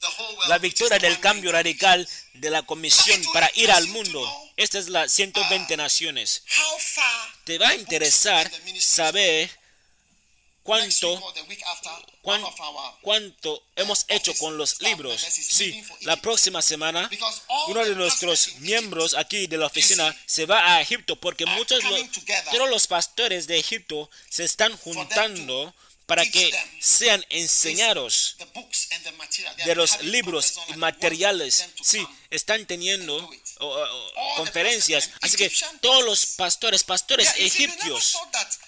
the whole world. La victoria del cambio radical de la comisión para ir al mundo. Esta es la 120 naciones. How far Te va a interesar saber cuánto cuánto hemos hecho con los libros. Sí, la próxima semana uno de nuestros miembros aquí de la oficina se va a Egipto porque muchos todos los pastores de Egipto se están juntando para que sean enseñados the books and the material. They de los libros y materiales. Sí, están teniendo the conferencias. Así que todos los pastores, pastores egipcios,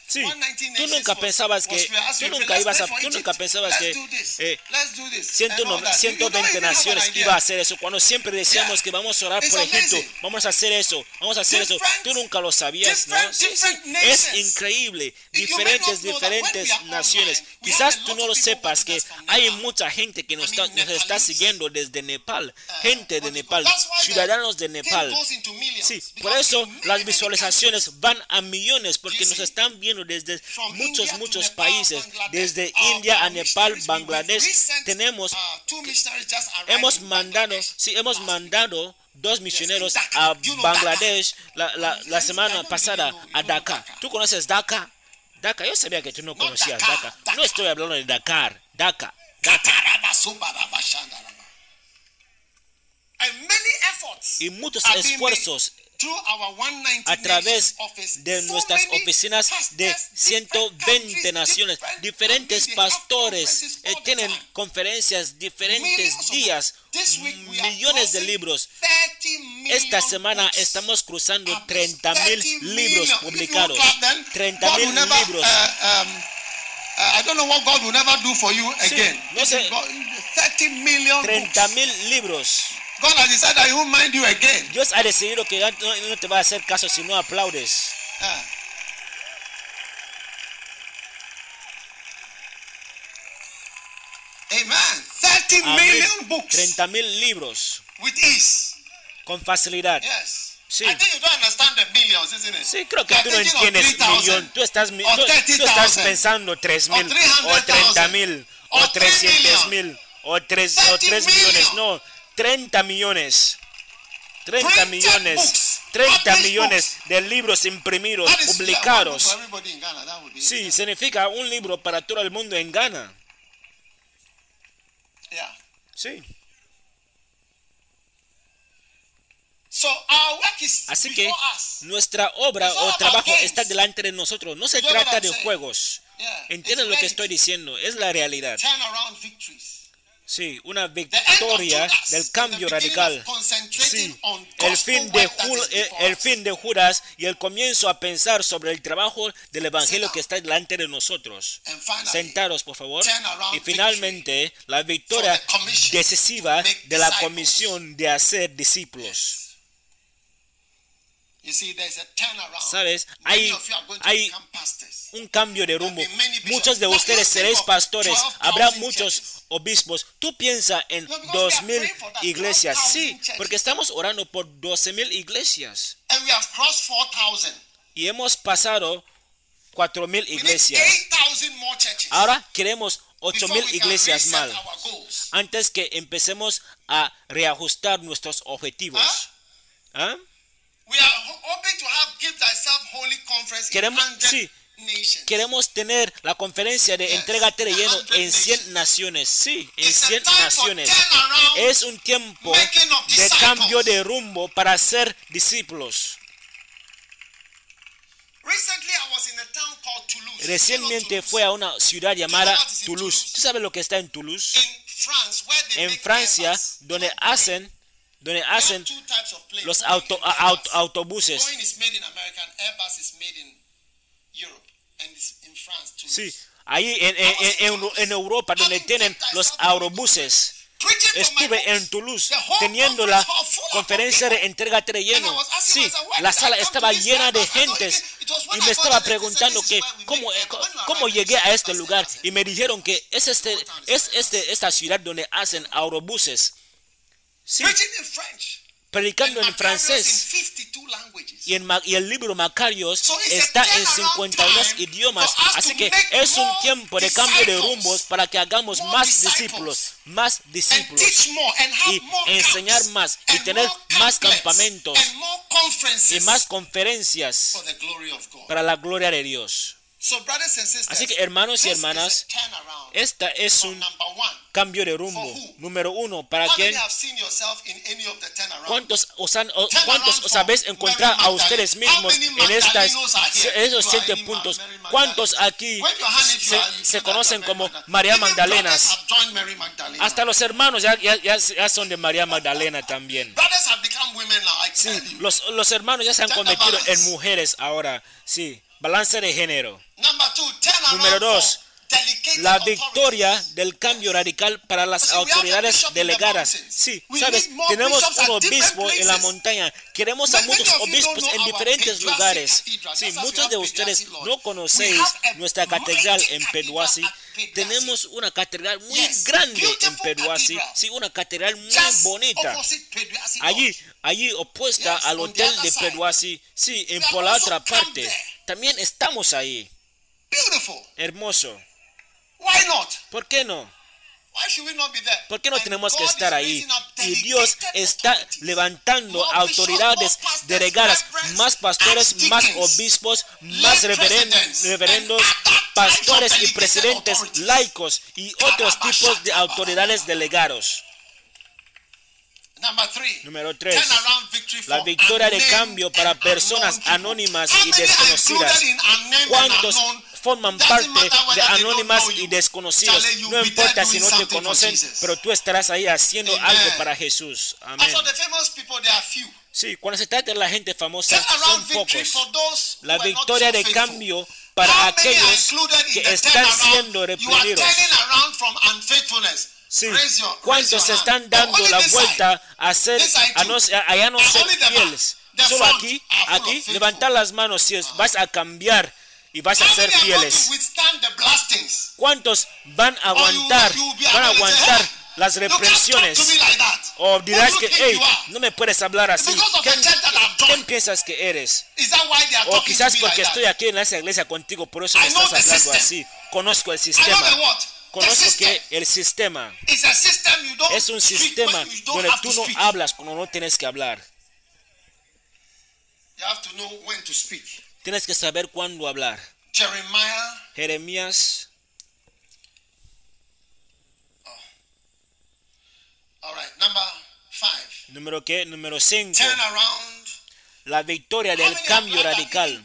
Sí, 190 tú nunca pensabas que tú nunca ibas a tú nunca pensabas que eh, Let's do this. 109 And all that. You don't 120 even have an naciones iba a hacer eso. Cuando siempre decíamos que vamos a orar por Egipto, vamos a hacer eso, vamos a hacer eso. Tú nunca lo sabías, ¿no? Sí, sí. Es increíble. Diferentes, diferentes naciones. Quizás tú no lo sepas que hay mucha gente que nos, está, nos está siguiendo desde Nepal. Uh, Gente de Nepal, ciudadanos de Nepal. Sí, por eso las visualizaciones van a millones porque nos están viendo desde muchos, muchos países, desde our- India a Nepal, Bangladesh. Tenemos, uh, hemos mandado, sí, hemos mandado dos misioneros Dhaka. a Bangladesh la, la, semana pasada a Dakar. Dhaka. ¿Tú conoces Dakar? Dakar, yo sabía que tú no No, conocías. Dakar. No estoy hablando de Dakar, efforts Y muchos esfuerzos through our 190 a través de nuestras oficinas de pastors, different 120 countries, naciones. Diferentes pastores eh, tienen conferencias diferentes días, millones de libros. 30 million Esta semana estamos cruzando Published. 30 mil 30 libros publicados. If you clap them, 30 God mil libros. uh, um, uh, I don't know what God will never do for you again. no If sé. you go- 30 million 30 books. mil libros. God has decided that He won't mind you again. Dios ha decidido que no, no te va a hacer caso si no aplaudes. Ah. Amen. 30 Amén. million books 30 mil libros with ease. con facilidad. Yes. Sí. I think you don't understand the millions, isn't it? Sí, creo que You are tú no entiendes 3,000, millón. Tú estás, tú, tú estás 30,000, pensando 3 mil, or o 30 300,000, mil, or o 300 3 mil, o 3, o 30 3 millones. million. No, 30 millones. 30 Printed millones. books, 30 published millones de libros imprimidos, publicados. Sí, significa un libro para todo el mundo en Ghana. Sí. Así que nuestra obra o trabajo está delante de nosotros. No se trata de juegos. ¿Entienden lo que estoy diciendo? Es la realidad. Sí, una victoria del cambio radical. Sí, el fin, de eh, el us. fin de Judas y el comienzo a pensar sobre el trabajo del evangelio que está delante de nosotros. Sentaros, por favor. Y finalmente, la victoria decisiva de la comisión de hacer discípulos. You see, there's a turnaround. ¿Sabes? Many Hay- of you are going to hay- become pastors. un cambio de rumbo. Muchos de ustedes seréis pastores. 12,000 Habrá churches. muchos obispos. Tú piensa en No, because we dos are mil praying for that, iglesias. 12,000 Sí, churches. porque estamos orando por 12 mil iglesias. And we have crossed 4,000. Y hemos pasado cuatro mil We need iglesias. 8,000 more churches. Ahora queremos ocho before mil we can iglesias reset más. Antes que empecemos a reajustar nuestros objetivos. ¿Ah? We Queremos- in 100 sí. Queremos tener la conferencia de Entrégate de lleno 100 en 100 naciones. Sí, en It's a 100 time for naciones. Es un tiempo de cambio de rumbo para ser discípulos. Recently, I was in a town called Toulouse. You know Recientemente fue a una ciudad llamada Toulouse. ¿Tú sabes lo que está en Toulouse? En Francia, donde hacen, donde hacen two types of planes. los auto- autobuses. Sí, ahí en, en- en- en- Europa donde tienen los autobuses. Estuve en. Toulouse teniendo la conferencia de entrega de lleno. And I was asking Sí, la sala estaba llena de gentes y me estaba preguntando "This is que cómo, eh, Airbus." When you cómo llegué a este lugar y me dijeron que es este es este esta ciudad donde hacen autobuses. Sí, predicando and en francés. In 52 languages. Y, en y el libro Macarios está en turnaround 52 time idiomas. Así que es un tiempo de cambio de rumbos para que hagamos más discípulos, más discípulos. y enseñar más y tener más campamentos y más conferencias para la gloria de Dios. So brothers and sisters, Así que, hermanos y hermanas, Esta es un cambio de rumbo. Número uno, ¿para quién? have seen yourself in any of the turnaround? ¿Cuántos os, han- cuántos os habéis encontrado a ustedes mismos en estas, esos siete puntos? ¿Cuántos aquí se, conocen como. María Magdalenas? Hasta los hermanos ya, ya, ya, son de María Magdalena también. Brothers have become women now, I Sí, los, los hermanos ya se han convertido en mujeres ahora. Sí, balance de género. Número dos, La victoria del cambio radical para las autoridades delegadas. Sí, sabes, tenemos un obispo en la montaña. Queremos a muchos obispos en diferentes lugares. Sí, muchos de ustedes no conocéis nuestra catedral en Peduasi. Tenemos una catedral muy grande en Peduasi. Sí, una catedral muy bonita. Allí, allí opuesta al hotel de. Peduasi. Sí, en por la otra parte. También estamos ahí. Beautiful. Hermoso. Why not? ¿Por qué no? Why should we not be there? ¿Por qué no And tenemos que estar ahí? Y Dios está levantando autoridades delegadas, más pastores, más obispos, más reverendos, other pastores y presidentes, laicos y otros tipos de autoridades delegados. Número tres. Turn around victory La for victoria de cambio para personas anónimas y desconocidas. ¿Cuántos forman parte de anónimas y desconocidos? No importa si no te conocen, pero tú estarás ahí haciendo algo para Jesús. Amén. Sí, cuando se trata de la gente famosa, son pocos. La victoria de cambio para aquellos que están siendo reprimidos. Sí, ¿cuántos están dando la vuelta a ser, a, no, a ya no ser fieles? Solo aquí, of aquí, levantar las manos si vas a cambiar y vas a ser fieles. ¿Cuántos van a aguantar, van a say, aguantar "Hey, las represiones? O dirás que, hey, no me puedes hablar así. ¿Quién, quién piensas que eres? O quizás porque estoy aquí en esa iglesia contigo, por eso me estás hablando así. Conozco el sistema. The what? The Conozco system. que el sistema es un speak sistema donde tú to no speak. hablas cuando no tienes que hablar. You have to know when to speak. Tienes que saber cuándo hablar. Jeremiah Jeremías, five. número qué? Número 5. La victoria del cambio radical.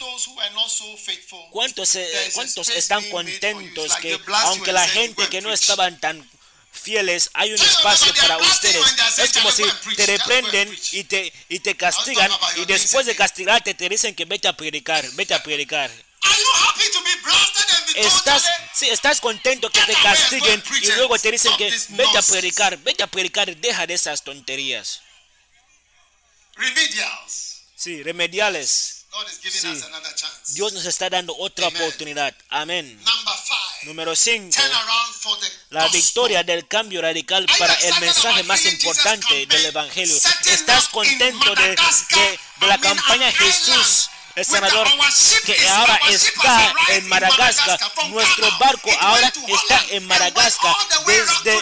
¿Cuántos, a cuántos están contentos que aunque la say, "Go gente que no preach." estaban tan fieles, hay un espacio para ustedes? Es como "Just si te reprenden preach." y te, y te castigan y después de castigarte te dicen que vete a predicar, vete a predicar. Estás, sí, estás contento que te castiguen y luego te dicen que vete a predicar, vete a predicar, deja de esas tonterías. remedials? Sí, remediales. God is giving Sí. us another chance. Dios nos está dando otra Amen. oportunidad. Amén. Number five. Número 5. Turn around for the La victoria del cambio radical para el mensaje más importante del Evangelio. ¿Estás contento de, de- de la campaña Jesús, el ship que ahora está en Madagascar? Nuestro barco ahora está en Madagascar. Desde,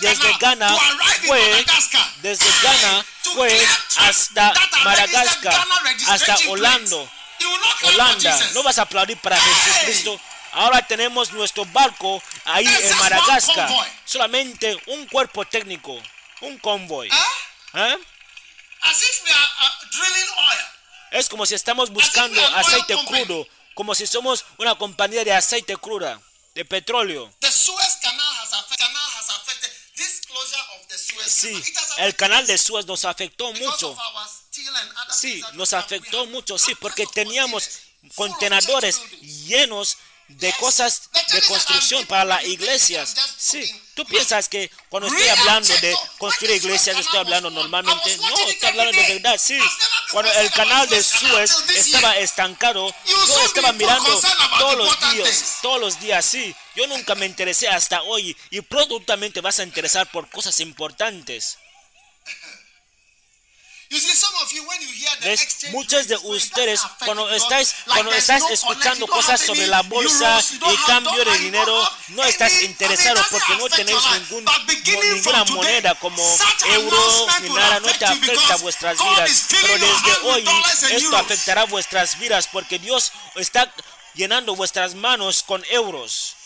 desde Ghana fue, desde Ghana fue hasta Madagascar, hasta Holanda, Jesus. no vas a aplaudir para Jesucristo. Ahora tenemos nuestro barco ahí en Madagascar. Solamente un cuerpo técnico, un convoy. ¿Eh? Es como si estamos buscando aceite crudo, como si somos una compañía de aceite cruda, de petróleo. Sí, el canal de Suez nos afectó mucho. Sí, nos afectó mucho, sí, porque teníamos contenedores llenos de cosas de construcción para las iglesias. Sí, tú piensas que cuando estoy hablando de construir iglesias estoy hablando normalmente. No, estoy hablando de verdad, sí. Cuando el canal de Suez estaba estancado, yo estaba mirando todos los días, todos los días, sí. Yo nunca me interesé hasta hoy y pronto también te vas a interesar por cosas importantes. You see, some of you, when you hear the ¿Ves? Muchos de ustedes cuando estáis cuando no escuchando cosas sobre la bolsa y cambio de dinero no estás interesado porque no tenéis ningún, ninguna moneda como announcement ni nada, no te afecta vuestras vidas. Pero desde hoy esto afectará vuestras vidas porque Dios está llenando vuestras manos con euros.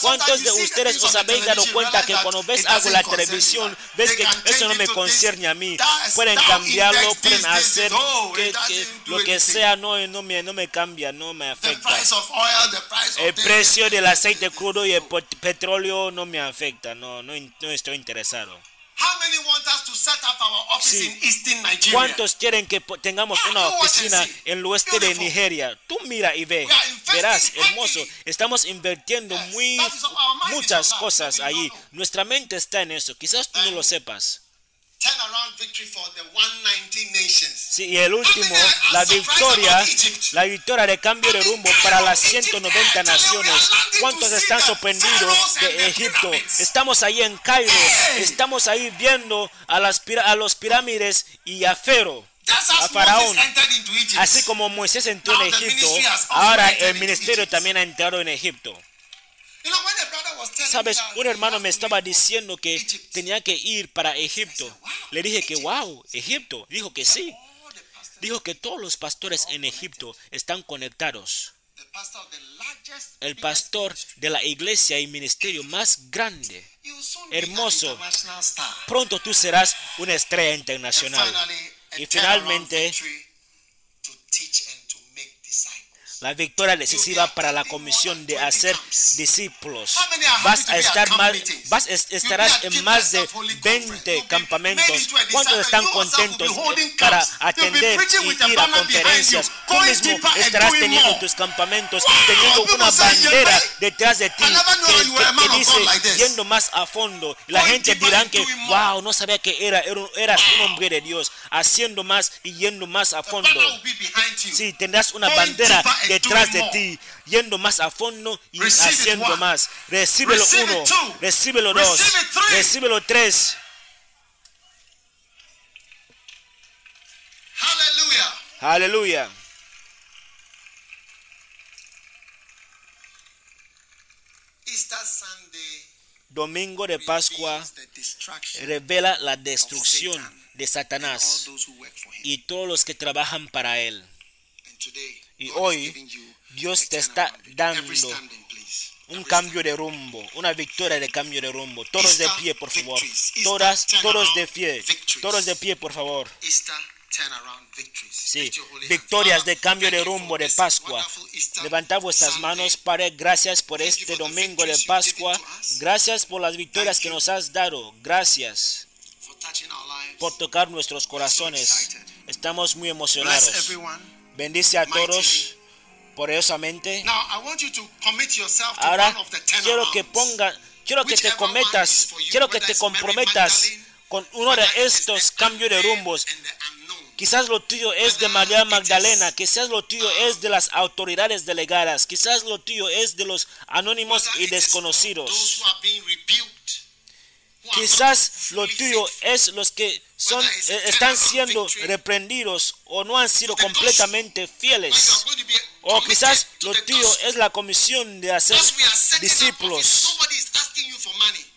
¿Cuántos de ustedes os habéis dado cuenta que cuando ves algo en la televisión, ves que eso no me concierne a mí? Pueden cambiarlo, pueden hacer que, que lo que sea no, no, me, no me cambia, no me afecta. El precio del aceite crudo y el petróleo no me afecta, no, no, no estoy interesado. ¿Cuántos quieren que tengamos una oficina en el oeste de. Nigeria? Tú mira y ve. Verás, hermoso, estamos invirtiendo muy, muchas cosas ahí. Nuestra mente está en eso. Quizás tú no lo sepas. Sí, y el último, la victoria, la victoria de cambio de rumbo para las 190 naciones. ¿Cuántos están sorprendidos de Egipto? Estamos ahí en Cairo, estamos ahí viendo a, las, a los pirámides y a Fero, a Faraón. Así como Moisés entró en Egipto, ahora el ministerio también ha entrado en Egipto. Sabes, un he hermano me estaba diciendo que tenía que ir para Egipto. Le dije que, wow, Egipto. Dijo que sí. Dijo que todos los pastores en Egipto están conectados. El pastor de la iglesia y ministerio más grande. Hermoso. Pronto tú serás una estrella internacional. Y finalmente, victory to teach and to make disciples. La victoria decisiva para la comisión de hacer discípulos. Vas a estar más, vas, es- estarás en más de 20 campamentos. ¿Cuántos están contentos para atender y ir a conferencias? Tú mismo estarás teniendo tus campamentos, teniendo una bandera detrás de ti que, que- dice yendo más a fondo. La gente dirá que, wow, no sabía que era, era- eras un hombre de Dios, haciendo más y yendo más a fondo. Sí, tendrás una bandera and detrás de ti, yendo más a fondo y Receive haciendo más. Recíbelo Receive uno, recíbelo dos, recíbelo tres. Aleluya. Domingo de Pascua revela la destrucción de Satanás y todos los que trabajan para él. Y hoy, Dios te está dando. Un cambio de rumbo, una victoria de cambio de rumbo. Todos de pie, por favor. Todas, todos de pie. Todos de pie, por favor. Sí, victorias de cambio de rumbo de Pascua. Levantad vuestras manos, Padre, gracias por este domingo de Pascua. Gracias por las victorias que nos has dado. Gracias por tocar nuestros corazones. Estamos muy emocionados. Bendice a todos poderosamente. Now, I want you to commit yourself to Ahora one of the quiero que ponga, quiero que te cometas, quiero que te comprometas con uno de estos cambios de rumbos. Quizás lo tuyo es de María Magdalena, quizás lo tuyo es de las autoridades delegadas, quizás lo tuyo es de los anónimos y desconocidos. Quizás lo tuyo es los que son eh, están siendo reprendidos o no han sido completamente fieles. O quizás lo tuyo es la comisión de hacer discípulos.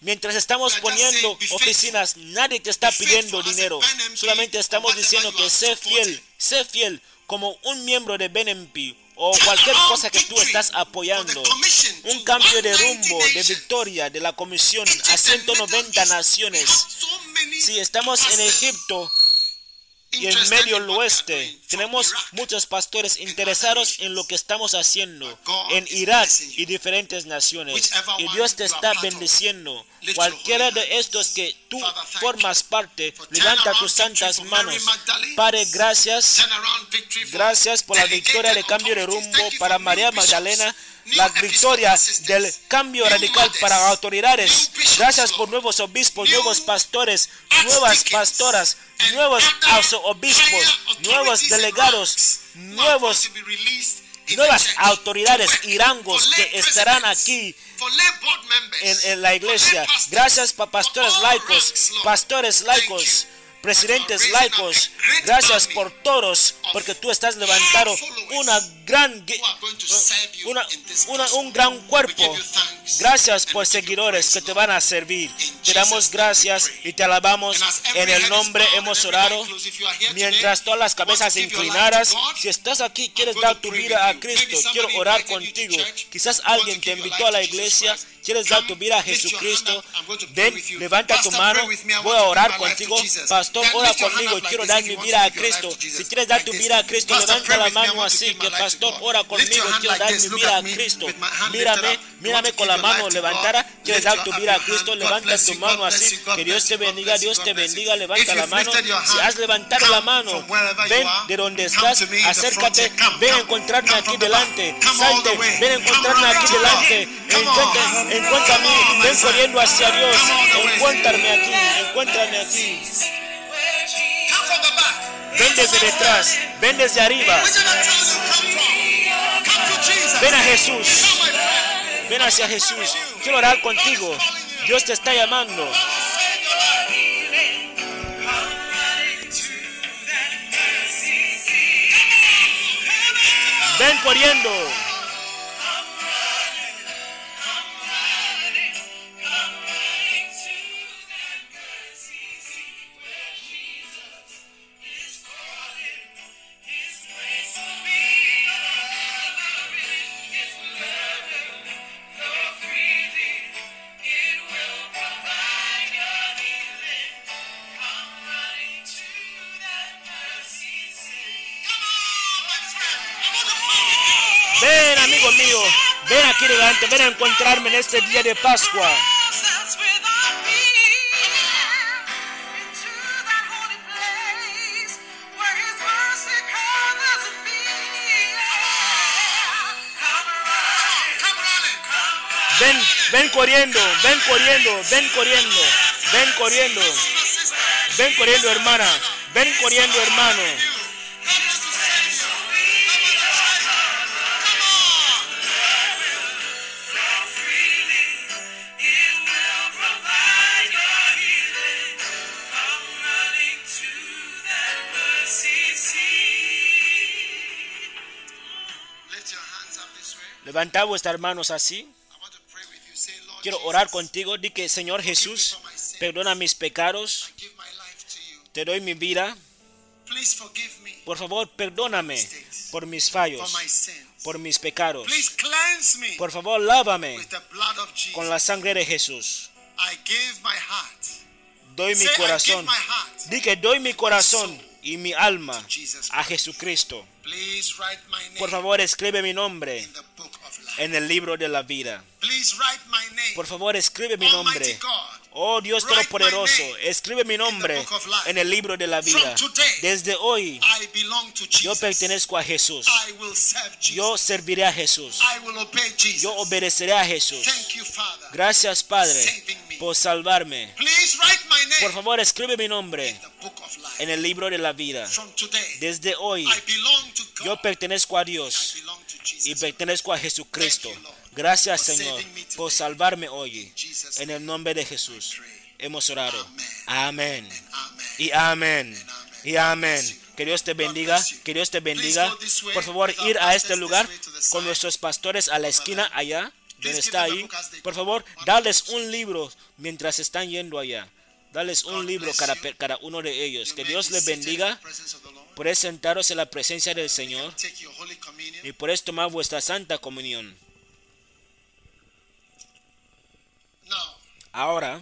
Mientras estamos poniendo oficinas, nadie te está pidiendo dinero. Solamente estamos diciendo que sé fiel, sé fiel como un miembro de BNMP o cualquier cosa que tú estás apoyando. Un cambio de rumbo, de victoria de la comisión a 190 naciones. Si estamos en Egipto y en medio del oeste, tenemos muchos pastores interesados en lo que estamos haciendo en Irak y diferentes naciones. Y Dios te está bendiciendo. Cualquiera de estos que tú formas parte, levanta tus santas manos. Padre, gracias. Gracias por la victoria de cambio de rumbo para María Magdalena, la victoria del cambio radical para autoridades. Gracias por nuevos obispos, nuevos pastores, nuevas pastoras, nuevos obispos, nuevos delegados, nuevos, nuevas autoridades y rangos que estarán aquí en, en la iglesia. Gracias para pastores laicos, pastores laicos, presidentes laicos. Gracias por todos, porque tú estás levantando una gran, una- una- un gran cuerpo. Gracias por seguidores que te van a servir. Te damos gracias y te alabamos. En el nombre hemos orado. Mientras todas las cabezas inclinadas, si estás aquí, quieres dar tu vida a Cristo, quiero orar contigo. Quizás alguien te invitó a la iglesia, quieres dar tu vida a Jesucristo. Ven, levanta tu mano, voy a orar contigo. Pastor, pastor ora conmigo, quiero dar mi vida a Cristo. Si quieres dar tu vida a. Cristo, Pastor, levanta la mano así, que to pastor ora conmigo, quiero dar mi vida a Cristo. Mírame, mírame con la mano levantada. Quieres dar tu vida a Cristo, levanta tu mano así. Que Dios te bendiga, Dios te bendiga, levanta la mano. Si has levantado la mano, ven de donde estás, acércate, ven a encontrarme aquí delante. Salte, ven a encontrarme aquí delante. My ven corriendo hacia Dios. Encuéntrame aquí, encuéntrame aquí. Come from the back. Ven desde detrás, ven desde arriba. Ven a Jesús, ven hacia Jesús. Quiero orar contigo. Dios te está llamando. Ven corriendo. Ven aquí delante. Ven a encontrarme en este día de Pascua. Ven, ven corriendo, ven corriendo, ven corriendo, ven corriendo, ven corriendo, hermana, ven corriendo, hermano. Levantad vuestras manos así. Quiero orar contigo. Di que, Señor Jesús, perdona mis pecados. Te doy mi vida. Por favor, perdóname por mis fallos, por mis pecados. Por favor, lávame con la sangre de Jesús. I give my heart. Doy mi corazón. Di que doy mi corazón y mi alma a Jesucristo. Please write my name Por favor, escribe mi nombre en el libro de la vida. Por favor, escribe mi nombre. Oh Dios Todopoderoso, escribe mi nombre en el libro de la vida. Desde hoy yo pertenezco a Jesús. Yo serviré a Jesús. Yo obedeceré a Jesús. Gracias, Padre, por salvarme. Por favor, escribe mi nombre en el libro de la vida. Desde hoy yo pertenezco a Dios y pertenezco a Jesucristo. Gracias, Señor, por salvarme hoy. En el nombre de Jesús hemos orado. Amén. Y amén. Y amén. Que Dios te bendiga, que Dios te bendiga. Por favor, ir a este lugar con nuestros pastores a la esquina allá, donde está ahí. Por favor, darles un libro mientras están yendo allá. Darles un libro cada, cada uno de ellos. Que Dios les bendiga. Lord. Puedes sentaros en la presencia del Señor y puedes tomar vuestra santa comunión. Ahora?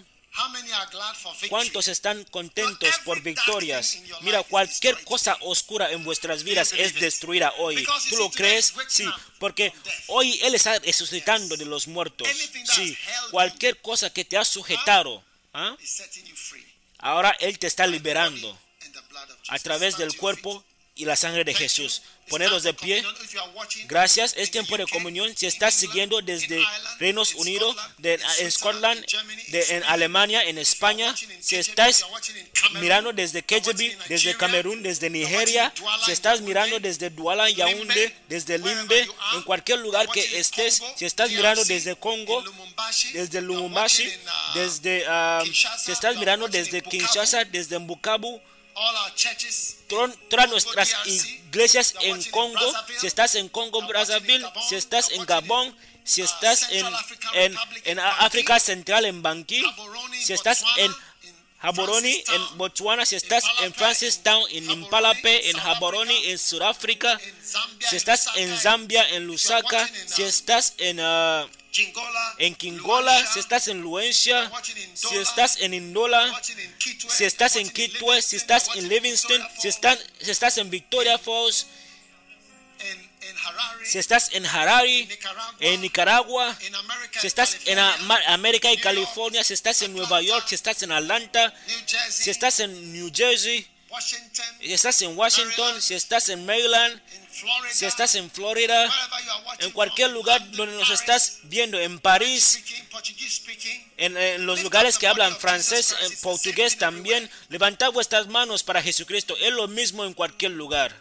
¿cuántos están contentos por victorias? Mira, cualquier cosa oscura en vuestras vidas es destruida hoy. ¿Tú lo crees? Sí, porque hoy Él está resucitando de los muertos. Sí, cualquier cosa que te ha sujetado, ¿ah? Ahora Él te está liberando a través del cuerpo y la sangre de Jesús. Poneros de pie. Gracias, es tiempo de comunión. Si estás siguiendo desde Reinos in Unidos, de- en Scotland, de- en Alemania, en España, si estás mirando desde in desde Camerún, desde Nigeria, si estás mirando desde Douala, Yaoundé, desde Limbe, en cualquier lugar que estés, si estás mirando desde Congo, desde Lumumbashi, desde, ah, si estás mirando desde Kinshasa, desde tron- todas nuestras iglesias en Congo, si estás en Congo, Brazzaville, si estás en Gabón, si estás en, en, en África Central, en Bangui, si estás en Haboroni, en Botswana, si estás en Francistown, en Impalape, en Haboroni, en Sudáfrica, si estás en Zambia, en Lusaka, si estás en, Jingola, en Kingola, si estás en Luencia, si estás en Indola, si estás en Kitwe, si estás en in Livingston, si estás, si estás en Victoria Falls, si estás en Harare, en Nicaragua, si estás en América y California, si estás en Nueva York, si estás en Atlanta, si estás en New Jersey, Washington, si estás en Washington, si estás en Maryland, si estás en Florida, en cualquier lugar donde nos estás viendo, en París, en, en los lugares que hablan francés, en portugués también, levantad vuestras manos para Jesucristo. Es lo mismo en cualquier lugar.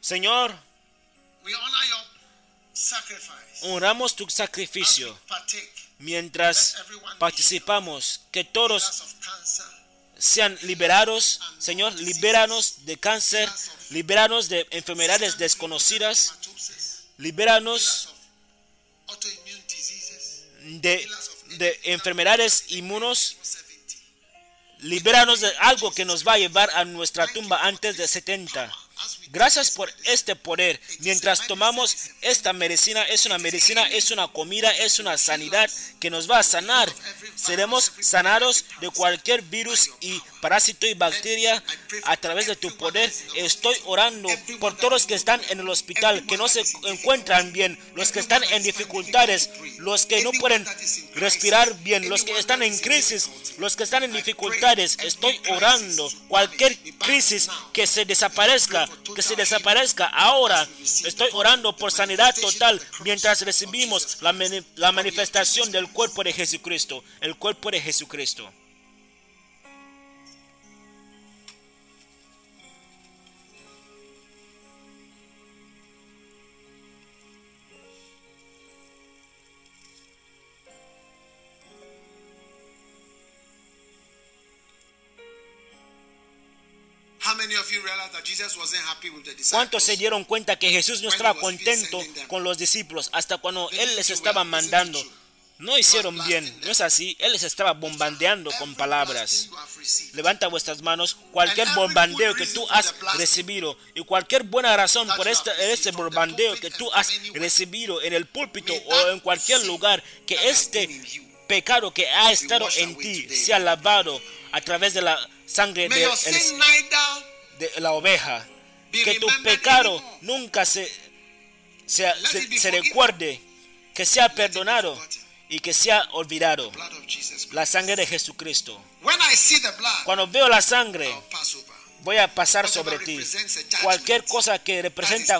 Señor, honramos tu sacrificio mientras participamos, que todos sean liberados. Señor, libéranos de cáncer, libéranos de enfermedades desconocidas, libéranos de, de enfermedades inmunos, 70. libéranos de algo que nos va a llevar a nuestra tumba antes de 70. Gracias por este poder. Mientras tomamos esta medicina, es una medicina, es una comida, es una sanidad que nos va a sanar. Seremos sanados de cualquier virus y parásito y bacteria a través de tu poder. Estoy orando por todos los que están en el hospital, que no se encuentran bien, los que están en dificultades, los que no pueden respirar bien, los que están en crisis, los que están en dificultades. Estoy orando cualquier crisis que se desaparezca, que se desaparezca ahora. Estoy orando por sanidad total mientras recibimos la, la manifestación del cuerpo de Jesucristo, el cuerpo de Jesucristo. ¿Cuántos se dieron cuenta que Jesús no estaba contento con los discípulos hasta cuando Él les estaba mandando? No hicieron bien, no es así. Él les estaba bombardeando con palabras. Levanta vuestras manos. Cualquier bombardeo que tú has recibido y cualquier buena razón por este, este bombardeo que tú has recibido en el púlpito o en cualquier lugar, que este pecado que ha estado en ti sea lavado a través de la sangre de, el- de la oveja. Que tu pecado nunca se, se, se- se recuerde, que sea perdonado y que sea olvidado. La sangre de Jesucristo. Cuando veo la sangre. Voy a pasar sobre ti. Cualquier cosa que representa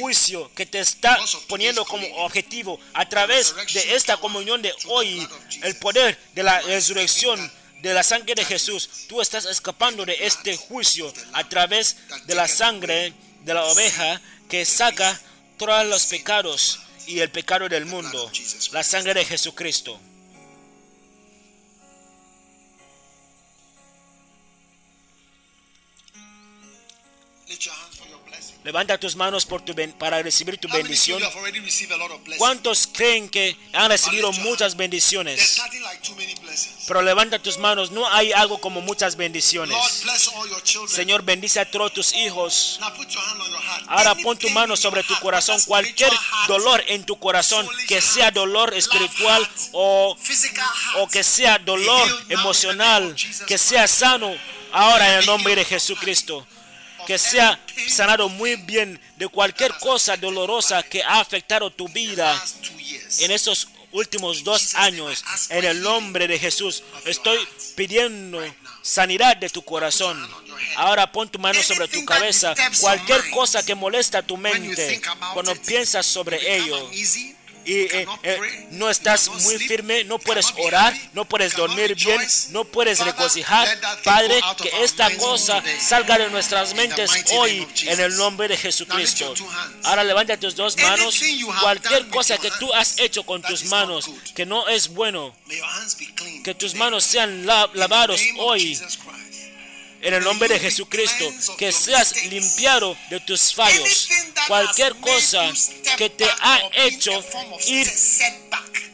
juicio, que te está poniendo como objetivo a través de esta comunión de hoy, el poder de la resurrección de la sangre de Jesús, tú estás escapando de este juicio a través de la sangre de la oveja que saca todos los pecados y el pecado del mundo, la sangre de Jesucristo. Levanta tus manos por tu ben- para recibir tu bendición. ¿Cuántos creen que han recibido muchas bendiciones? Pero levanta tus manos, no hay algo como muchas bendiciones. Señor, bendice a todos tus hijos. Ahora pon tu mano sobre tu corazón, cualquier dolor en tu corazón, que sea dolor espiritual o, o que sea dolor emocional, que sea sano ahora en el nombre de Jesucristo. Que sea sanado muy bien de cualquier cosa dolorosa que ha afectado tu vida en estos últimos dos años, en el nombre de Jesús, estoy pidiendo sanidad de tu corazón. Ahora pon tu mano sobre tu cabeza. Cualquier cosa que molesta tu mente, cuando piensas sobre ello y eh, eh, no estás muy firme, no puedes orar, no puedes dormir bien, no puedes regocijar. Padre, que esta cosa salga de nuestras mentes hoy en el nombre de Jesucristo. Ahora levanta tus dos manos. Cualquier cosa que tú has hecho con tus manos que no es bueno, que tus manos sean lavados hoy. En el nombre de Jesucristo, que seas limpiado de tus fallos. Cualquier cosa que te ha hecho ir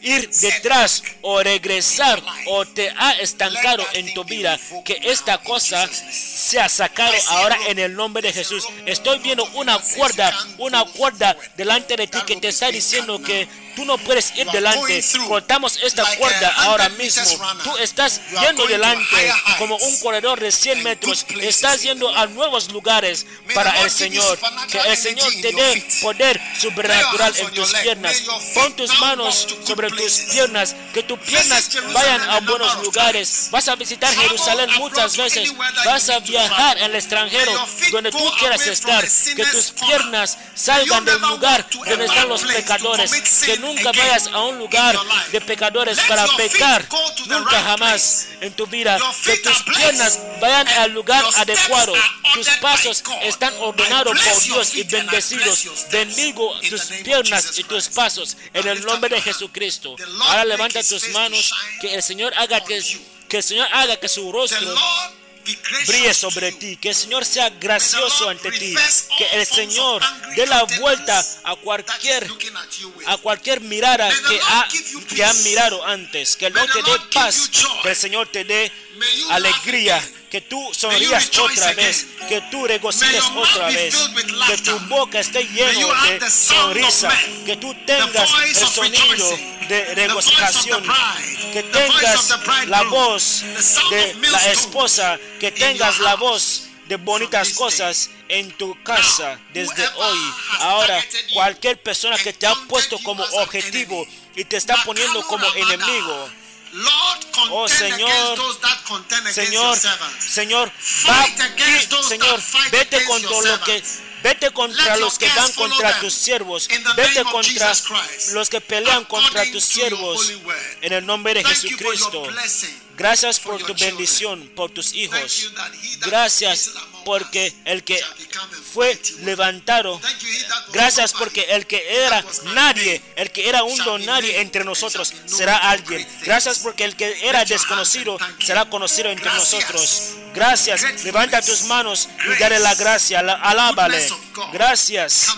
ir detrás o regresar o te ha estancado en tu vida, que esta cosa sea sacado ahora en el nombre de Jesús. Estoy viendo una cuerda, una cuerda delante de ti que te está diciendo que tú no puedes ir delante. Cortamos esta cuerda ahora mismo. Tú estás yendo delante como un corredor de 100 metros. Estás yendo a nuevos lugares para el Señor. Que el Señor te dé poder sobrenatural en tus piernas. Pon tus manos sobre tus piernas. Que tus piernas vayan a buenos lugares. Vas a visitar Jerusalén muchas veces. Vas a viajar el extranjero donde tú quieras estar. Que tus piernas salgan del lugar donde están los pecadores. Que nunca vayas a un lugar de pecadores para pecar. Nunca jamás en tu vida. Que tus piernas vayan al lugar adecuado. Tus pasos están ordenados por Dios y bendecidos. Bendigo tus piernas y tus pasos en el nombre de Jesucristo. Ahora levanta tus manos. Que el Señor haga que, que el Señor haga que su rostro brille sobre ti, que el Señor sea gracioso ante ti, que el Señor dé la vuelta a cualquier a cualquier mirada que ha que han mirado antes, que el Señor te dé paz, que el Señor te dé alegría, que tú sonrías otra vez, que tú regocijes otra vez, que tu boca esté lleno de sonrisa, que tú tengas el sonido de regocijación, que tengas la voz de la esposa, que tengas la voz de bonitas cosas en tu casa desde hoy. Ahora, cualquier persona que te ha puesto como objetivo y te está poniendo como enemigo, Oh Señor, Señor, Señor, va, Señor, vete contra lo que Vete contra los que van contra tus siervos. Vete contra los que pelean contra tus siervos. En el nombre de Jesucristo. Gracias por tu bendición, por tus hijos. Gracias porque el que fue levantado, gracias porque el que era nadie, el que era un don nadie entre nosotros, será alguien. Gracias porque el que era desconocido será conocido entre nosotros. Gracias. Levanta tus manos y dale la gracia, alábale. Gracias.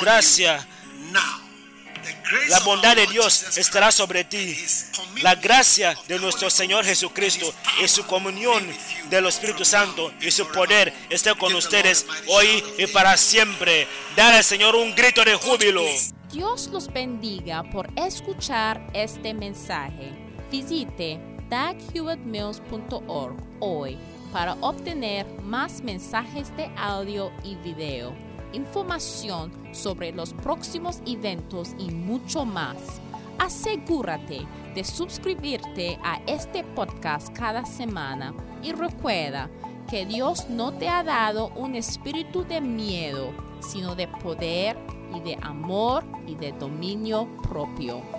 Gracias. La bondad de Dios estará sobre ti. La gracia de nuestro Señor Jesucristo y su comunión del Espíritu Santo y su poder esté con ustedes hoy y para siempre. Dale al Señor un grito de júbilo. Dios los bendiga por escuchar este mensaje. Visite daghewittmills.org hoy para obtener más mensajes de audio y video información sobre los próximos eventos y mucho más. Asegúrate de suscribirte a este podcast cada semana y recuerda que Dios no te ha dado un espíritu de miedo, sino de poder y de amor y de dominio propio.